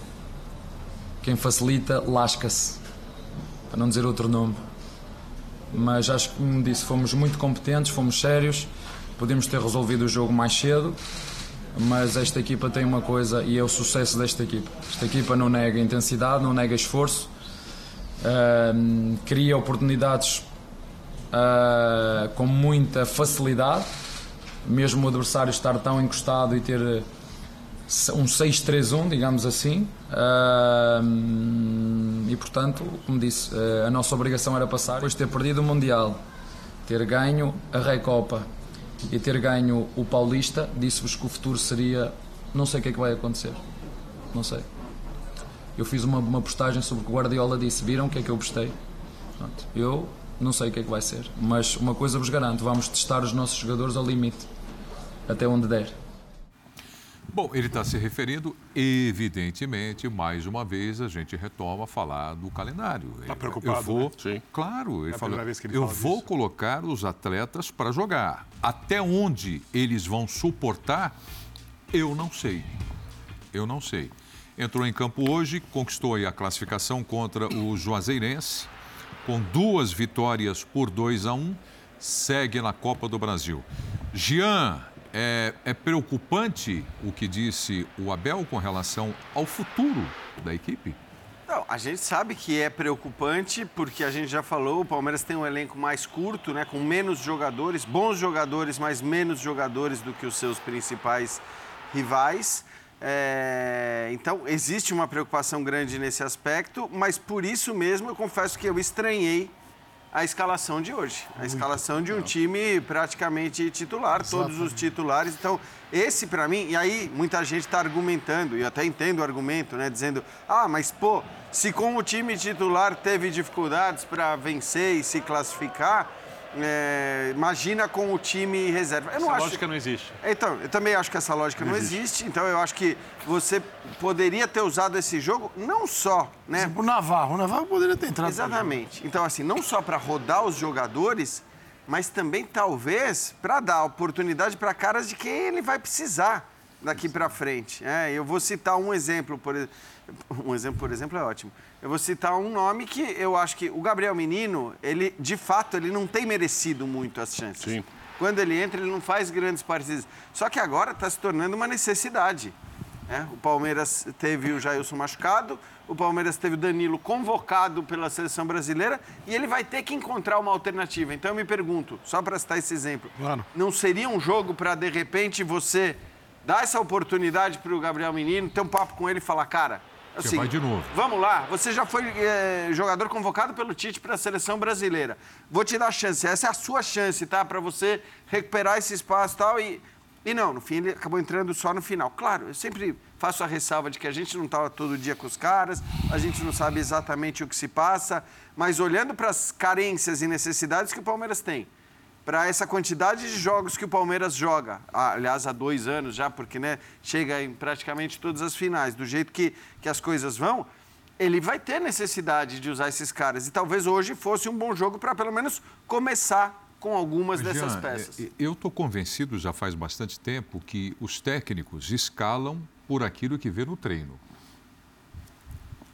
Speaker 8: quem facilita, lasca-se, para não dizer outro nome. Mas acho que, como disse, fomos muito competentes, fomos sérios, podíamos ter resolvido o jogo mais cedo, mas esta equipa tem uma coisa e é o sucesso desta equipa. Esta equipa não nega intensidade, não nega esforço, ahm, cria oportunidades ah, com muita facilidade, mesmo o adversário estar tão encostado e ter um 6-3-1, digamos assim. Ah, e portanto, como disse, eh, a nossa obrigação era passar. Depois de ter perdido o Mundial, ter ganho a Recopa e ter ganho o Paulista, disse-vos que o futuro seria. Não sei o que é que vai acontecer. Não sei. Eu fiz uma, uma postagem sobre o que Guardiola disse. Viram o que é que eu postei? Pronto. Eu não sei o que é que vai ser. Mas uma coisa vos garanto: vamos testar os nossos jogadores ao limite. Até onde der.
Speaker 1: Bom, ele está se referindo, evidentemente, mais uma vez a gente retoma a falar do calendário. Está
Speaker 3: preocupado,
Speaker 1: Eu vou,
Speaker 3: né?
Speaker 2: Sim.
Speaker 1: Claro, ele
Speaker 3: a
Speaker 1: falou,
Speaker 3: primeira vez que ele
Speaker 1: eu
Speaker 3: fala
Speaker 1: vou
Speaker 3: disso.
Speaker 1: colocar os atletas para jogar. Até onde eles vão suportar, eu não sei. Eu não sei. Entrou em campo hoje, conquistou aí a classificação contra o Juazeirense, com duas vitórias por 2 a 1, segue na Copa do Brasil. Jean, é, é preocupante o que disse o Abel com relação ao futuro da equipe?
Speaker 4: Não, a gente sabe que é preocupante, porque a gente já falou, o Palmeiras tem um elenco mais curto, né, com menos jogadores, bons jogadores, mas menos jogadores do que os seus principais rivais. É, então, existe uma preocupação grande nesse aspecto, mas por isso mesmo eu confesso que eu estranhei a escalação de hoje. A escalação de um time praticamente titular, todos os titulares. Então, esse para mim, e aí muita gente está argumentando, e eu até entendo o argumento, né? Dizendo, ah, mas pô, se com o time titular teve dificuldades para vencer e se classificar, é, imagina com o time reserva. Eu não
Speaker 3: Essa
Speaker 4: acho...
Speaker 3: lógica não existe.
Speaker 4: Então, eu também acho que essa lógica não, existe. Então, eu acho que você poderia ter usado esse jogo não só, né?
Speaker 5: O Navarro, o Navarro poderia ter entrado.
Speaker 4: Exatamente. Então, assim, não só para rodar os jogadores, mas também talvez para dar oportunidade para caras de quem ele vai precisar daqui para frente. É, eu vou citar um exemplo, por um exemplo, por exemplo, é ótimo. Eu vou citar um nome que eu acho que o Gabriel Menino, ele de fato ele não tem merecido muito as chances.
Speaker 2: Sim.
Speaker 4: Quando ele entra, ele não faz grandes partidas. Só que agora está se tornando uma necessidade. né? O Palmeiras teve o Jailson machucado, o Palmeiras teve o Danilo convocado pela seleção brasileira e ele vai ter que encontrar uma alternativa. Então eu me pergunto, só para citar esse exemplo,
Speaker 3: Claro.
Speaker 4: não seria um jogo para de repente você dar essa oportunidade para o Gabriel Menino, ter um papo com ele e falar, cara, é o
Speaker 1: Você vai de novo.
Speaker 4: Vamos lá, você já foi eh, jogador convocado pelo Tite para a seleção brasileira. Vou te dar a chance, essa é a sua chance, tá? Para você recuperar esse espaço e tal. E, e não, no fim ele acabou entrando só no final. Claro, eu sempre faço a ressalva de que a gente não estava todo dia com os caras, a gente não sabe exatamente o que se passa, mas olhando para as carências e necessidades que o Palmeiras tem, para essa quantidade de jogos que o Palmeiras joga, ah, aliás, há dois anos já, porque né, chega em praticamente todas as finais, do jeito que, que as coisas vão, ele vai ter necessidade de usar esses caras. E talvez hoje fosse um bom jogo para pelo menos começar com algumas dessas
Speaker 1: Jean,
Speaker 4: peças.
Speaker 1: é, Eu estou convencido já faz bastante tempo que os técnicos escalam por aquilo que vê no treino.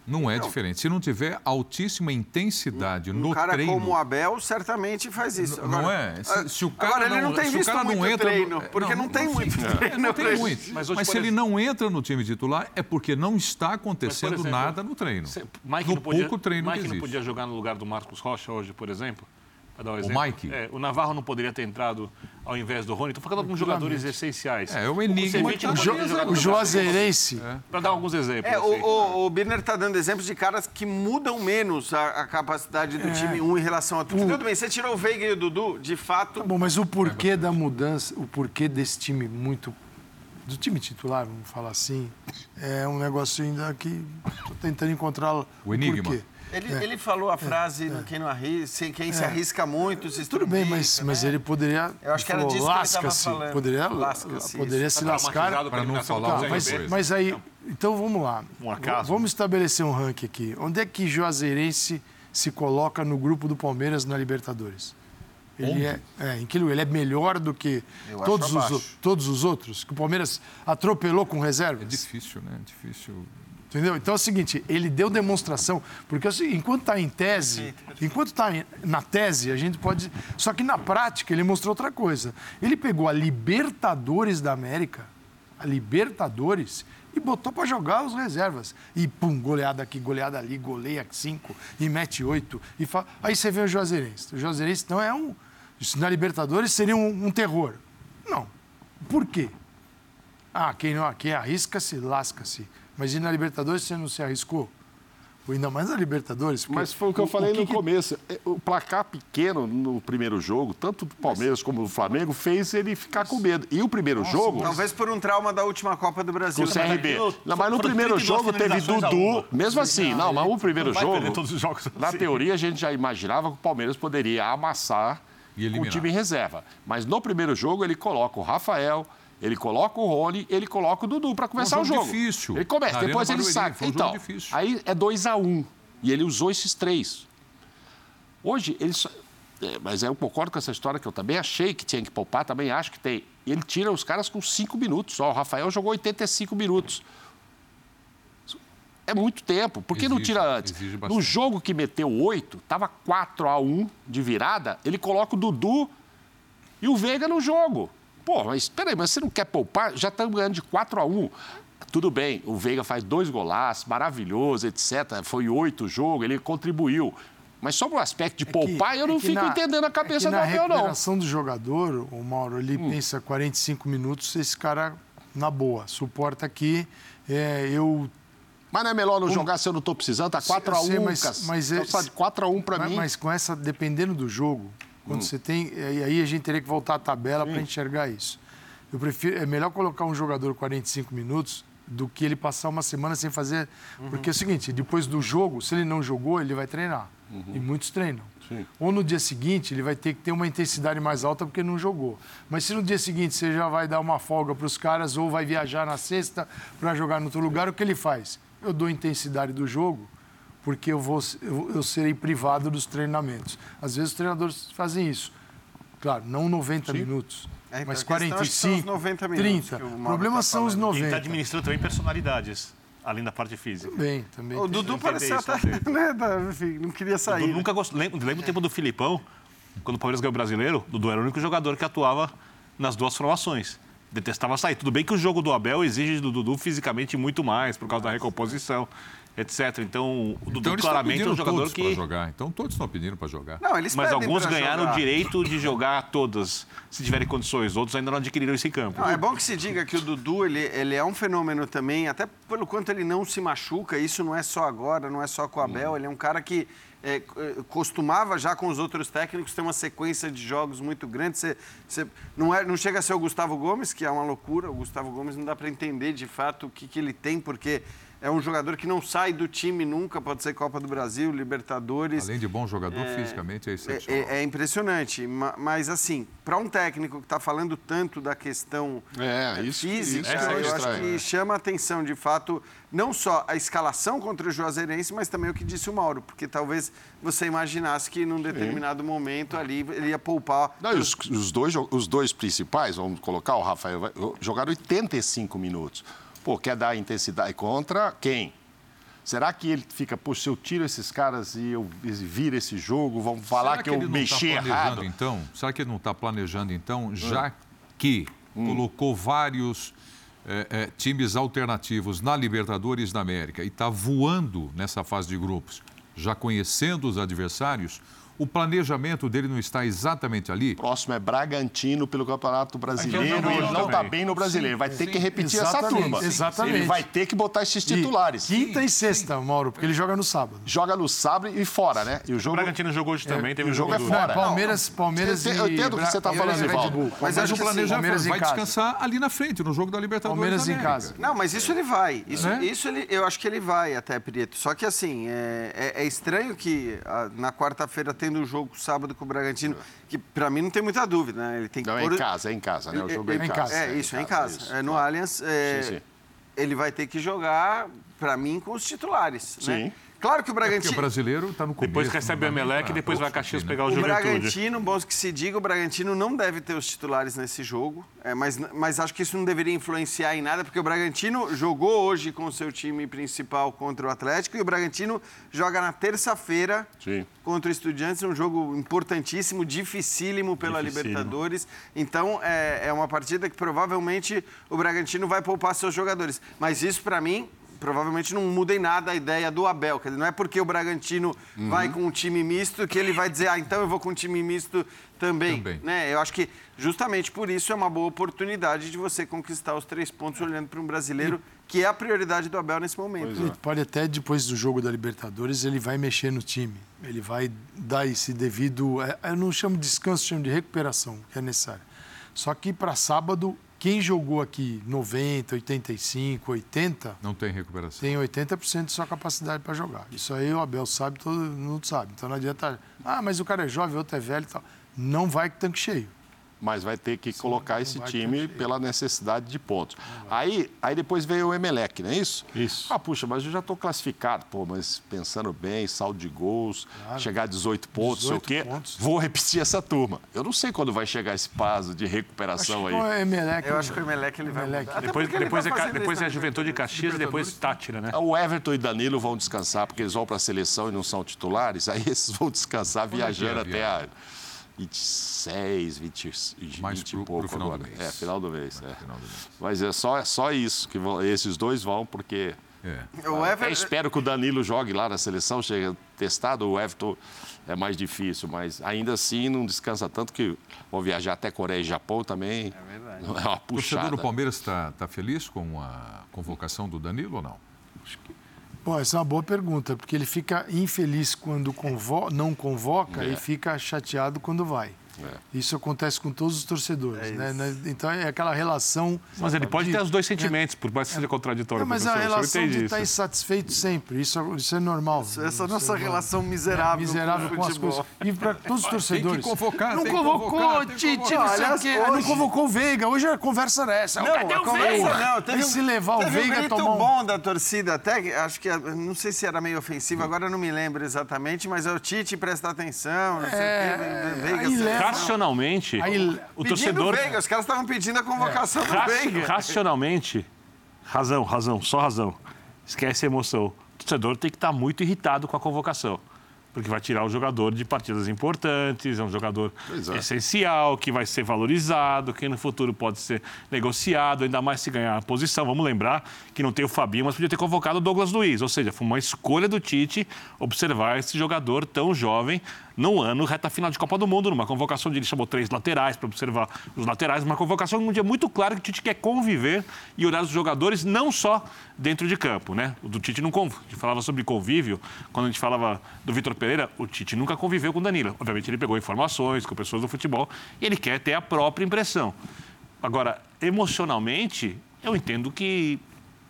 Speaker 1: Não é diferente. Se não tiver altíssima intensidade
Speaker 4: um
Speaker 1: no
Speaker 4: cara
Speaker 1: treino.
Speaker 4: como o Abel certamente faz isso.
Speaker 1: N- não é? Se- se o cara
Speaker 4: agora ele
Speaker 1: não-
Speaker 4: não tem
Speaker 1: se
Speaker 4: visto
Speaker 1: cara não
Speaker 4: muito
Speaker 1: entra no-
Speaker 4: treino,
Speaker 1: é,
Speaker 4: porque
Speaker 1: não,
Speaker 4: não, tem
Speaker 1: não
Speaker 4: muito treino.
Speaker 1: Não tem muito.
Speaker 3: Mas
Speaker 1: Mas, se ele não entra no time titular, é porque não está acontecendo
Speaker 3: exemplo,
Speaker 1: nada no treino.
Speaker 3: Cê- Mike
Speaker 1: no
Speaker 3: não podia,
Speaker 1: pouco treino
Speaker 3: Mike
Speaker 1: que
Speaker 3: não
Speaker 1: existe.
Speaker 3: podia jogar no lugar do Marcos Rocha hoje, por exemplo? Dar um
Speaker 1: O. Mike?
Speaker 3: É, o Navarro não poderia ter entrado ao invés do Rony. Estou falando de alguns jogadores essenciais.
Speaker 1: É, o enigma
Speaker 3: não
Speaker 1: tá-
Speaker 3: poderia
Speaker 5: O, Jo-
Speaker 3: no
Speaker 5: o Juazeirense,
Speaker 3: Para dar alguns exemplos.
Speaker 4: É,
Speaker 3: assim.
Speaker 4: o, o, o Birner está dando exemplos de caras que mudam menos a, a capacidade do time um em relação ao outro. Tudo bem, você tirou o Veiga e o Dudu, de fato.
Speaker 5: Tá bom, mas o porquê da mudança, o porquê desse time muito. do time titular, vamos falar assim, é um negócio ainda que estou tentando encontrar
Speaker 1: O enigma.
Speaker 5: porquê.
Speaker 4: Ele, ele falou a frase, quem não arrisca, quem se arrisca muito, se
Speaker 5: É. Tudo bem, mas,
Speaker 4: estrubica,
Speaker 5: mas
Speaker 4: né?
Speaker 5: ele poderia.
Speaker 4: Eu acho que era disso que ele
Speaker 5: lasca-se. Poderia,
Speaker 4: Lasca-se,
Speaker 5: poderia
Speaker 4: isso.
Speaker 5: se
Speaker 3: Tá
Speaker 5: lascar.
Speaker 1: Para não falar
Speaker 5: Tá, mas, mas aí, então vamos lá.
Speaker 3: Um acaso.
Speaker 5: Vamos estabelecer um ranking aqui. Onde é que Juazeirense se coloca no grupo do Palmeiras na Libertadores? Ele é, é, em que lugar? Ele é melhor do que
Speaker 4: Eu
Speaker 5: todos os, todos os outros? Que o Palmeiras atropelou com reservas?
Speaker 1: É difícil, né? Difícil.
Speaker 5: Entendeu? Então é o seguinte, ele deu demonstração, porque é enquanto está em tese, enquanto está na tese, a gente pode. Só que na prática ele mostrou outra coisa. Ele pegou a Libertadores da América, a Libertadores, e botou para jogar os reservas. E pum, goleada aqui, goleada ali, goleia cinco e mete oito. E fa... Aí você vê o Juazeirense. O Juazeirense não é um. isso Na Libertadores seria um, um terror. Não. Por quê? Ah, quem, não, quem arrisca-se, lasca-se. Mas e na Libertadores você não se arriscou? Ou ainda mais na Libertadores. porque
Speaker 2: Mas foi o que eu falei
Speaker 5: que
Speaker 2: no
Speaker 5: que-
Speaker 2: começo. É, O placar pequeno no primeiro jogo, tanto do Palmeiras como do Flamengo, fez ele ficar com medo. E o primeiro jogo,
Speaker 4: Talvez por um trauma da última Copa do Brasil.
Speaker 2: com o CRB. Não, mas no primeiro
Speaker 3: 32
Speaker 2: jogo teve Dudu. Mesmo assim, não, mas o primeiro jogo,
Speaker 3: todos os jogos
Speaker 2: na
Speaker 3: assim.
Speaker 2: teoria, a gente já imaginava que o Palmeiras poderia amassar
Speaker 1: E
Speaker 2: o time em reserva. Mas no primeiro jogo, ele coloca o Rafael. Ele coloca o Rony, ele coloca o Dudu para começar
Speaker 1: um
Speaker 2: o
Speaker 1: jogo
Speaker 2: jogo.
Speaker 1: difícil.
Speaker 2: Ele começa,
Speaker 1: Na
Speaker 2: depois ele
Speaker 1: foi um jogo
Speaker 2: então, aí é 2 a 1 um, E ele usou esses três. Hoje, ele só... é, mas eu concordo com essa história que eu também achei que tinha que poupar, também acho que tem. Ele tira os caras com cinco minutos só. O Rafael jogou 85 minutos. É muito tempo. Por que não
Speaker 1: Exige,
Speaker 2: tira antes? No jogo que meteu oito, estava 4 a 1 de virada, ele coloca o Dudu e o Veiga no jogo. Pô, mas peraí, mas você não quer poupar? Já estamos ganhando de 4 a 1 Tudo bem, o Veiga faz dois golaços, maravilhoso, etc. Foi oito jogo, ele contribuiu. Mas sobre o aspecto de
Speaker 5: É que-
Speaker 2: poupar, eu
Speaker 5: é
Speaker 2: não
Speaker 5: que
Speaker 2: fico
Speaker 5: na-
Speaker 2: entendendo a
Speaker 5: é
Speaker 2: cabeça
Speaker 5: que
Speaker 2: do
Speaker 5: na
Speaker 2: Abel, não.
Speaker 5: recuperação do jogador, o Mauro, ele
Speaker 2: Hum.
Speaker 5: pensa 45 minutos, esse cara, na boa, suporta aqui. É, eu
Speaker 2: Mas não é melhor não jogar se eu não estou precisando? Tá 4 a 1
Speaker 5: sei, mas-
Speaker 2: Cas-
Speaker 5: mas é-
Speaker 2: tá 4 a 1 para
Speaker 5: mas,
Speaker 2: mim.
Speaker 5: mas com essa, dependendo do jogo, quando você tem. E aí a gente teria que voltar à tabela para enxergar isso. Eu prefiro. É melhor colocar um jogador 45 minutos do que ele passar uma semana sem fazer. Porque é o seguinte, depois do jogo, se ele não jogou, ele vai treinar. E muitos treinam. Ou no dia seguinte, ele vai ter que ter uma intensidade mais alta porque não jogou. Mas se no dia seguinte você já vai dar uma folga para os caras ou vai viajar na sexta para jogar no outro lugar, o que ele faz? Eu dou intensidade do jogo porque eu, vou, eu, eu serei privado dos treinamentos. Às vezes os treinadores fazem isso. Claro, não 90 minutos,
Speaker 4: É, então,
Speaker 5: mas
Speaker 4: a questão acho que são os
Speaker 5: 45,
Speaker 4: 90 minutos
Speaker 5: 30.
Speaker 4: que o
Speaker 5: problema
Speaker 4: tá
Speaker 5: são os
Speaker 4: falando.
Speaker 3: E está
Speaker 5: 90.
Speaker 3: administrando também personalidades, além da parte física.
Speaker 5: Também, também.
Speaker 4: O Dudu parecia até, né, enfim, não queria sair.
Speaker 3: Dudu
Speaker 4: né?
Speaker 3: nunca gost... lembra, lembra o tempo do Filipão, quando o Palmeiras ganhou o brasileiro, o Dudu era o único jogador que atuava nas duas formações. Detestava sair. Tudo bem que o jogo do Abel exige do Dudu fisicamente muito mais, por causa da recomposição, etc. Então, o Dudu
Speaker 1: Então
Speaker 3: claramente é um jogador
Speaker 1: todos para
Speaker 3: que.
Speaker 1: jogar. Então todos estão pedindo para jogar.
Speaker 4: Não, eles
Speaker 3: Mas alguns ganharam
Speaker 4: jogar.
Speaker 3: o direito de jogar todas, se tiverem condições. Outros ainda não adquiriram esse campo.
Speaker 4: Não, é bom que se diga que o Dudu ele, ele é um fenômeno também, até pelo quanto ele não se machuca. Isso não é só agora, não é só com o Abel. Ele é um cara que é, costumava já com os outros técnicos ter uma sequência de jogos muito grande. Você, você- não, é, não chega a ser o Gustavo Gomes, que é uma loucura. O Gustavo Gomes não dá para entender de fato o que, que ele tem, porque é um jogador que não sai do time nunca. Pode ser Copa do Brasil, Libertadores.
Speaker 1: Além de bom jogador, fisicamente é
Speaker 4: É,
Speaker 1: excepcional.
Speaker 4: é- é impressionante, ma- mas assim, para um técnico que está falando tanto da questão
Speaker 2: É,
Speaker 4: eh,
Speaker 2: isso-
Speaker 4: física,
Speaker 2: isso é
Speaker 4: eu acho
Speaker 2: estranho,
Speaker 4: que
Speaker 2: né?
Speaker 4: chama a atenção, de fato, não só a escalação contra o Juazeirense, mas também o que disse o Mauro, porque talvez você imaginasse que num determinado momento ali ele ia poupar.
Speaker 2: Não, os, os dois, os dois principais, vamos colocar o Rafael, jogaram 85 minutos. Pô, quer dar intensidade contra quem? Será que ele fica, poxa, se eu tiro esses caras e eu viro esse jogo, vão falar
Speaker 1: Será
Speaker 2: que, eu
Speaker 1: tá
Speaker 2: mexi
Speaker 1: planejando,
Speaker 2: errado?
Speaker 1: Então, será que ele não está planejando, então,
Speaker 2: Hum.
Speaker 1: já que colocou vários eh, eh, times alternativos na Libertadores da América e está voando nessa fase de grupos, já conhecendo os adversários, o planejamento dele não está exatamente ali?
Speaker 2: Próximo é Bragantino pelo Campeonato Brasileiro e ele não está bem no Brasileiro. Vai ter que repetir essa turma.
Speaker 5: exatamente.
Speaker 2: Ele vai ter que botar esses
Speaker 5: E
Speaker 2: titulares.
Speaker 5: Quinta e sexta, Mauro, porque ele joga no sábado.
Speaker 2: Joga no sábado e fora, né? E o
Speaker 3: O
Speaker 2: jogo.
Speaker 3: Bragantino jogou hoje também, teve
Speaker 2: o jogo
Speaker 3: jogo
Speaker 2: é fora.
Speaker 5: Palmeiras, Palmeiras
Speaker 2: Eu entendo o que você tá
Speaker 5: Palmeiras
Speaker 2: falando.
Speaker 5: Bull.
Speaker 4: Mas acho
Speaker 1: o
Speaker 4: que assim,
Speaker 1: planejamento vai descansar ali na frente, no jogo da Libertadores
Speaker 5: Palmeiras em casa.
Speaker 4: Não, mas isso ele vai. Isso,
Speaker 1: Né?
Speaker 4: isso ele, eu acho que ele vai até, Prieto. Só que assim, é, é- é estranho que ah, na quarta-feira, tendo o jogo sábado com o Bragantino, que pra mim não tem muita dúvida, né? Ele tem que
Speaker 2: Não, é
Speaker 4: pôr-
Speaker 2: em casa, é em casa, né? O jogo é em
Speaker 5: em
Speaker 2: casa.
Speaker 5: casa.
Speaker 4: É, isso, é em casa.
Speaker 2: isso,
Speaker 4: É no
Speaker 2: claro.
Speaker 4: Allianz. é,
Speaker 2: Sim, sim.
Speaker 4: Ele vai ter que jogar, pra mim, com os titulares. Né?
Speaker 2: Sim.
Speaker 4: Claro que o
Speaker 1: Porque
Speaker 4: Bragantino.
Speaker 1: o brasileiro está no começo.
Speaker 3: Depois recebe o
Speaker 1: nem
Speaker 3: Emelec e depois
Speaker 1: pra
Speaker 3: vai Caxias
Speaker 1: discutir,
Speaker 3: pegar o
Speaker 4: O
Speaker 3: Juventude.
Speaker 4: Bragantino, bom que se diga, o Bragantino não deve ter os titulares nesse jogo, é, mas, mas acho que isso não deveria influenciar em nada, porque o Bragantino jogou hoje com o seu time principal contra o Atlético e o Bragantino joga na terça-feira contra o Estudiantes, um jogo importantíssimo, dificílimo pela
Speaker 3: Dificílimo.
Speaker 4: Libertadores. Então, é, é uma partida que provavelmente o Bragantino vai poupar seus jogadores. Mas isso, para mim, provavelmente não muda em nada a ideia do Abel. Quer dizer, não é porque o Bragantino vai com um time misto que ele vai dizer, ah, então eu vou com um time misto também.
Speaker 1: Também.
Speaker 4: Né? Eu acho que justamente por isso é uma boa oportunidade de você conquistar os três pontos olhando para um brasileiro, que é a prioridade do Abel nesse momento.
Speaker 5: Ele pode até, depois do jogo da Libertadores, ele vai mexer no time. Ele vai dar esse devido. é, Eu não chamo de descanso, chamo de recuperação, que é necessário. Só que para sábado, quem jogou aqui 90, 85, 80,
Speaker 1: Não tem recuperação.
Speaker 5: tem 80% de sua capacidade para jogar. Isso aí o Abel sabe, todo mundo sabe. Então não adianta. Ah, mas o cara é jovem, outro é velho e tal. Não vai com tanque cheio.
Speaker 2: Mas vai ter que colocar
Speaker 5: não
Speaker 2: esse time pela necessidade de pontos. Aí, aí depois veio o Emelec, não é isso?
Speaker 3: Isso.
Speaker 2: Ah, puxa, mas eu já estou classificado. Pô, mas pensando bem, saldo de gols, chegar a 18 pontos, sei o
Speaker 5: 18
Speaker 2: quê.
Speaker 5: pontos.
Speaker 2: Vou repetir essa turma. Eu não sei quando vai chegar esse prazo de recuperação aí.
Speaker 5: Acho que o Emelec,
Speaker 4: Eu acho que o Emelec ele vai
Speaker 5: Emelec.
Speaker 3: Depois, depois,
Speaker 4: tá
Speaker 3: é, Ca-
Speaker 4: fazendo
Speaker 3: depois é
Speaker 4: na
Speaker 3: Juventude de Caxias e depois Tátira, né?
Speaker 2: O Everton e Danilo vão descansar porque eles vão para a seleção e não são titulares. Aí esses vão descansar
Speaker 1: é é
Speaker 2: viajando
Speaker 1: a
Speaker 2: até a 26, 20, 20
Speaker 1: Mais
Speaker 2: e
Speaker 1: pro- pro
Speaker 2: pouco
Speaker 1: final do
Speaker 2: agora.
Speaker 1: mês.
Speaker 2: É, final do mês. é.
Speaker 1: Final do mês.
Speaker 2: Mas é só, é só isso que vão- esses dois vão, porque
Speaker 1: É.
Speaker 4: O Ever...
Speaker 2: espero que o Danilo jogue lá na seleção, chegue testado, o Everton é mais difícil, mas ainda assim não descansa tanto que vão viajar até Coreia e Japão também. É
Speaker 4: verdade.
Speaker 2: É uma
Speaker 1: O torcedor
Speaker 2: puxada.
Speaker 1: do Palmeiras está tá feliz com a convocação do Danilo ou não?
Speaker 5: Bom, essa é uma boa pergunta, porque ele fica infeliz quando convo- não convoca
Speaker 2: É.
Speaker 5: e fica chateado quando vai. Isso acontece com todos os torcedores, né? né? Então é aquela relação.
Speaker 3: Mas ele pode
Speaker 5: de-
Speaker 3: ter os dois sentimentos, por mais que seja contraditório.
Speaker 5: Não, mas a relação de estar
Speaker 3: isso.
Speaker 5: insatisfeito sempre, isso, isso é normal.
Speaker 4: Essa
Speaker 5: Isso é
Speaker 4: nossa
Speaker 5: normal.
Speaker 4: relação miserável,
Speaker 5: miserável
Speaker 4: com
Speaker 5: as coisas. E para todos os torcedores. Não
Speaker 1: tem que
Speaker 5: convocou,
Speaker 1: convocar, tem que
Speaker 5: Tite, não. Não
Speaker 4: hoje-
Speaker 5: convocou o Veiga. Hoje a conversa era essa.
Speaker 4: Não,
Speaker 5: Cadê
Speaker 4: a
Speaker 5: o
Speaker 4: conversa
Speaker 5: Veiga?
Speaker 4: não. Teve
Speaker 5: se levar o Veiga,
Speaker 4: um
Speaker 5: tomar um...
Speaker 4: bom da torcida até, que acho que, não sei se era meio ofensivo, agora eu não me lembro exatamente, mas é o Tite presta atenção, não sei
Speaker 5: É,
Speaker 4: o quê, Veiga...
Speaker 3: Racionalmente,
Speaker 5: Aí-
Speaker 3: o torcedor.
Speaker 4: Veiga, os caras estavam pedindo a convocação do
Speaker 3: Ra-
Speaker 4: Veiga.
Speaker 3: racionalmente, razão, razão, só razão. Esquece a emoção. O torcedor tem que estar muito irritado com a convocação. Porque vai tirar o jogador de partidas importantes, é um jogador
Speaker 2: é.
Speaker 3: essencial, que vai ser valorizado, que no futuro pode ser negociado, ainda mais se ganhar a posição. Vamos lembrar que não tem o Fabinho, mas podia ter convocado o Douglas Luiz. Ou seja, foi uma escolha do Tite observar esse jogador tão jovem no ano, reta final de Copa do Mundo, numa convocação onde ele chamou três laterais para observar os laterais, uma convocação um dia muito claro que o Tite quer conviver e olhar os jogadores não só dentro de campo, né? O do Tite não conv... a gente falava sobre convívio, quando a gente falava do Vitor Pereira, o Tite nunca conviveu com o Danilo. Obviamente ele pegou informações com pessoas do futebol e ele quer ter a própria impressão. Agora, emocionalmente, eu entendo que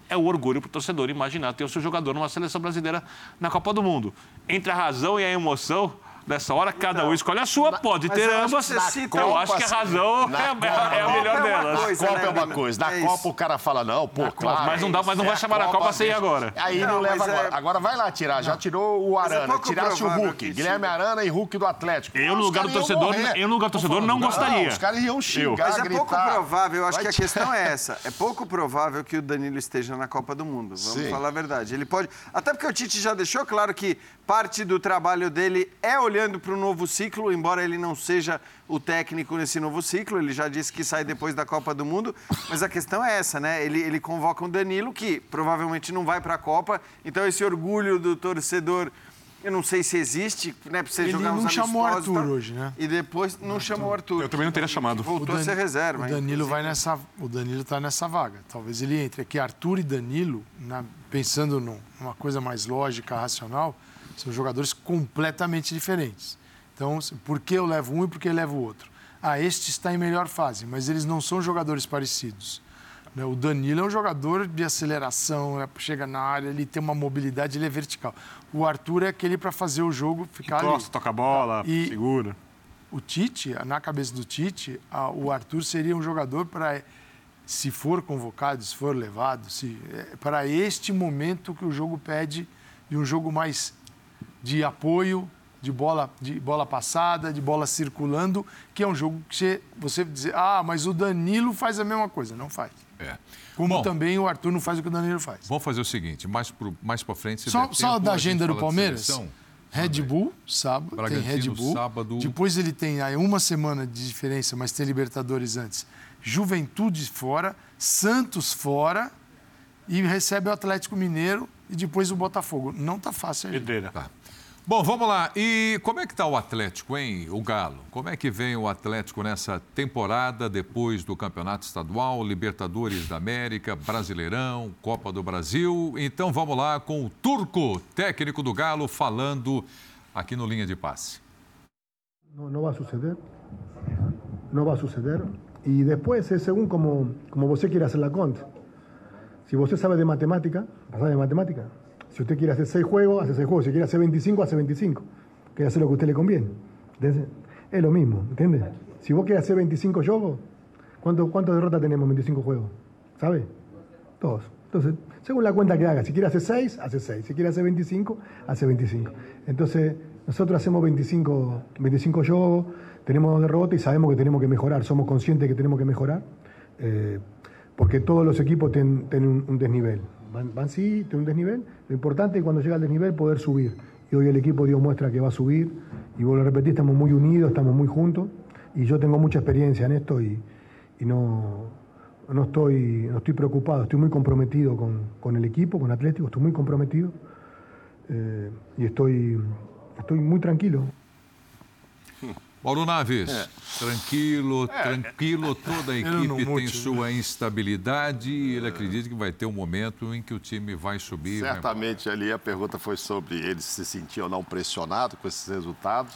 Speaker 3: é o orgulho para o torcedor imaginar ter o seu jogador numa seleção brasileira na Copa do Mundo. Entre a razão e a emoção, nessa hora, cada um escolhe a sua, pode
Speaker 4: mas
Speaker 3: ter
Speaker 4: eu acho
Speaker 3: ambas.
Speaker 4: você cita-
Speaker 3: Eu acho que a razão
Speaker 2: Na
Speaker 3: é, a-
Speaker 2: Copa-
Speaker 3: é a melhor
Speaker 4: Copa é
Speaker 3: delas.
Speaker 4: coisa,
Speaker 2: Copa
Speaker 4: né,
Speaker 2: é uma coisa. Na
Speaker 4: É
Speaker 2: Copa
Speaker 4: isso.
Speaker 2: o cara fala, não, pô, claro.
Speaker 3: mas não dá- mas não vai
Speaker 2: é
Speaker 3: chamar na Copa sem agora.
Speaker 2: Aí não,
Speaker 4: Não,
Speaker 2: leva
Speaker 4: é-
Speaker 2: agora. Agora vai lá tirar. Já tirou o
Speaker 4: é
Speaker 2: Arana, tirasse o Hulk. Guilherme Arana e Hulk do Atlético.
Speaker 3: Eu, no lugar do torcedor, eu, no lugar do torcedor, não gostaria.
Speaker 2: Os caras iam xingar,
Speaker 4: Mas é pouco provável, eu acho que a questão é essa. É pouco provável que o Danilo esteja na Copa do Mundo. Vamos falar a verdade. Ele pode. Até porque o Tite já deixou claro que parte do trabalho dele é olhando para o novo ciclo, embora ele não seja o técnico nesse novo ciclo. Ele já disse que sai depois da Copa do Mundo. Mas a questão é essa, né? Ele, ele convoca um Danilo que provavelmente não vai para a Copa. Então esse orgulho do torcedor Eu não sei se existe, né? Pra você
Speaker 5: Ele
Speaker 4: jogar uns
Speaker 5: não chamou
Speaker 4: amistosos,
Speaker 5: Arthur hoje, né?
Speaker 4: E depois não chamou o Arthur.
Speaker 3: Eu também não teria chamado.
Speaker 4: Voltou a
Speaker 5: Dan-
Speaker 4: ser reserva.
Speaker 5: O
Speaker 4: hein?
Speaker 5: Danilo vai nessa. O Danilo está nessa vaga. Talvez ele entre. Que Arthur e Danilo, na- pensando num- numa coisa mais lógica, racional, são jogadores completamente diferentes. Então, se- por que eu levo um e por que eu levo o outro? Ah, este está em melhor fase, mas eles não são jogadores parecidos. né? O Danilo é um jogador de aceleração, é- chega na área, ele tem uma mobilidade, ele é vertical. O Arthur é aquele para fazer o jogo ficar ali.
Speaker 3: Encosta, toca a bola,
Speaker 5: E-
Speaker 3: segura.
Speaker 5: o Tite, na cabeça do Tite, o Arthur seria um jogador para, se for convocado, se for levado, se, é, para este momento que o jogo pede de um jogo mais de apoio, de bola, de bola passada, de bola circulando, que é um jogo que você, você dizer, ah, mas o Danilo faz a mesma coisa. Não faz.
Speaker 1: É.
Speaker 5: Como
Speaker 1: Bom,
Speaker 5: também o Arthur não faz o que o Danilo faz.
Speaker 1: Vamos fazer o seguinte, mais, pro, mais pra frente... se
Speaker 5: Só,
Speaker 1: der
Speaker 5: só
Speaker 1: tempo,
Speaker 5: da agenda do Palmeiras. Red Bull, sábado, tem Red Bull.
Speaker 1: sábado.
Speaker 5: Depois ele tem aí uma semana de diferença, mas tem Libertadores antes. Juventude fora, Santos fora e recebe o Atlético Mineiro e depois o Botafogo. Não tá fácil aí.
Speaker 3: Pedreira.
Speaker 1: Tá. Bom, vamos lá. E como é que está o Atlético, hein, o Galo? Como é que vem o Atlético nessa temporada, depois do Campeonato Estadual, Libertadores da América, Brasileirão, Copa do Brasil? Então vamos lá com o Turco, técnico do Galo, falando aqui no Linha de Passe.
Speaker 9: No, no va a suceder. No va a suceder. Y después es según como, como usted quiere hacer la conta. Si usted sabe de matemática, sabe de matemática. Si usted quiere hacer 6 juegos, hace 6 juegos. Si quiere hacer 25, hace 25. Quiere hacer lo que a usted le conviene. Es lo mismo, ¿entiendes? Si vos quieres hacer 25 juegos, ¿cuánto, ¿cuántas derrotas tenemos en 25 juegos? ¿Sabe? Todos. Entonces, según la cuenta que haga, si quiere hacer 6, hace 6. Si quiere hacer 25, hace 25. Entonces, nosotros hacemos 25, 25 juegos, tenemos dos derrotas y sabemos que tenemos que mejorar. Somos conscientes que tenemos que mejorar, eh, porque todos los equipos tienen, un desnivel. Van, van sí, tienen un desnivel. Lo importante es cuando llega al desnivel poder subir. Y hoy el equipo dio muestra que va a subir. Y vuelvo a repetir, estamos muy unidos, estamos muy juntos. Y yo tengo mucha experiencia en esto y, y no, no, estoy, no estoy preocupado, estoy muy comprometido con, con el equipo, con Atlético, estoy muy comprometido. Eh, y estoy, estoy muy tranquilo.
Speaker 1: Mauro Naves, tranquilo,
Speaker 5: É,
Speaker 1: tranquilo, toda a equipe tem
Speaker 5: mute,
Speaker 1: sua instabilidade e ele acredita que vai ter um momento em que o time vai subir. vai-
Speaker 2: Certamente ali a pergunta foi sobre ele se sentia ou não pressionado com esses resultados.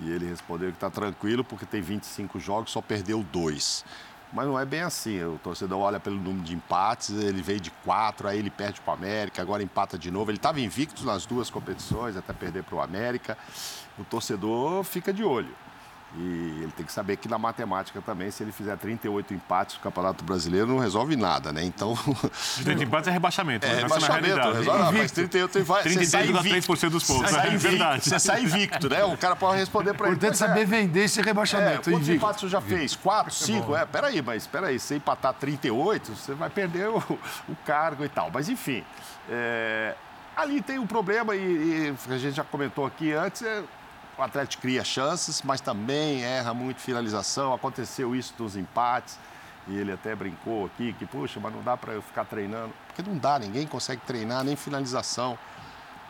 Speaker 2: E ele respondeu que está tranquilo porque tem 25 jogos, só perdeu dois. Mas não é bem assim. O torcedor olha pelo número de empates, ele veio de quatro, aí ele perde para o América, agora empata de novo. Ele estava invicto nas duas competições, até perder para o América. O torcedor fica de olho. E ele tem que saber que na matemática também, se ele fizer 38 empates no Campeonato Brasileiro, não resolve nada, né? Então.
Speaker 3: De 30 empates é rebaixamento.
Speaker 2: É,
Speaker 3: né? Essa na
Speaker 2: rebaixamento.
Speaker 3: realidade.
Speaker 2: Resolve, ah, mas 38 e vai. você sai invicto.
Speaker 3: 33,3% dos pontos.
Speaker 2: Você sai
Speaker 3: É
Speaker 2: invicto,
Speaker 3: verdade.
Speaker 2: Você sai invicto, né? O cara pode responder para ele.
Speaker 5: Importante
Speaker 2: "Pois é,
Speaker 5: saber vender esse
Speaker 2: É,
Speaker 5: rebaixamento.
Speaker 2: quantos
Speaker 5: invicto.
Speaker 2: empates você já fez? Quatro, cinco? É, peraí, mas peraí, se empatar 38, você vai perder o, o cargo e tal. Mas enfim, é, ali tem um problema e, e a gente já comentou aqui antes, é, o Atlético cria chances, mas também erra muito finalização. Aconteceu isso dos empates. E ele até brincou aqui que, puxa, mas não dá para eu ficar treinando. Porque não dá, ninguém consegue treinar, nem finalização.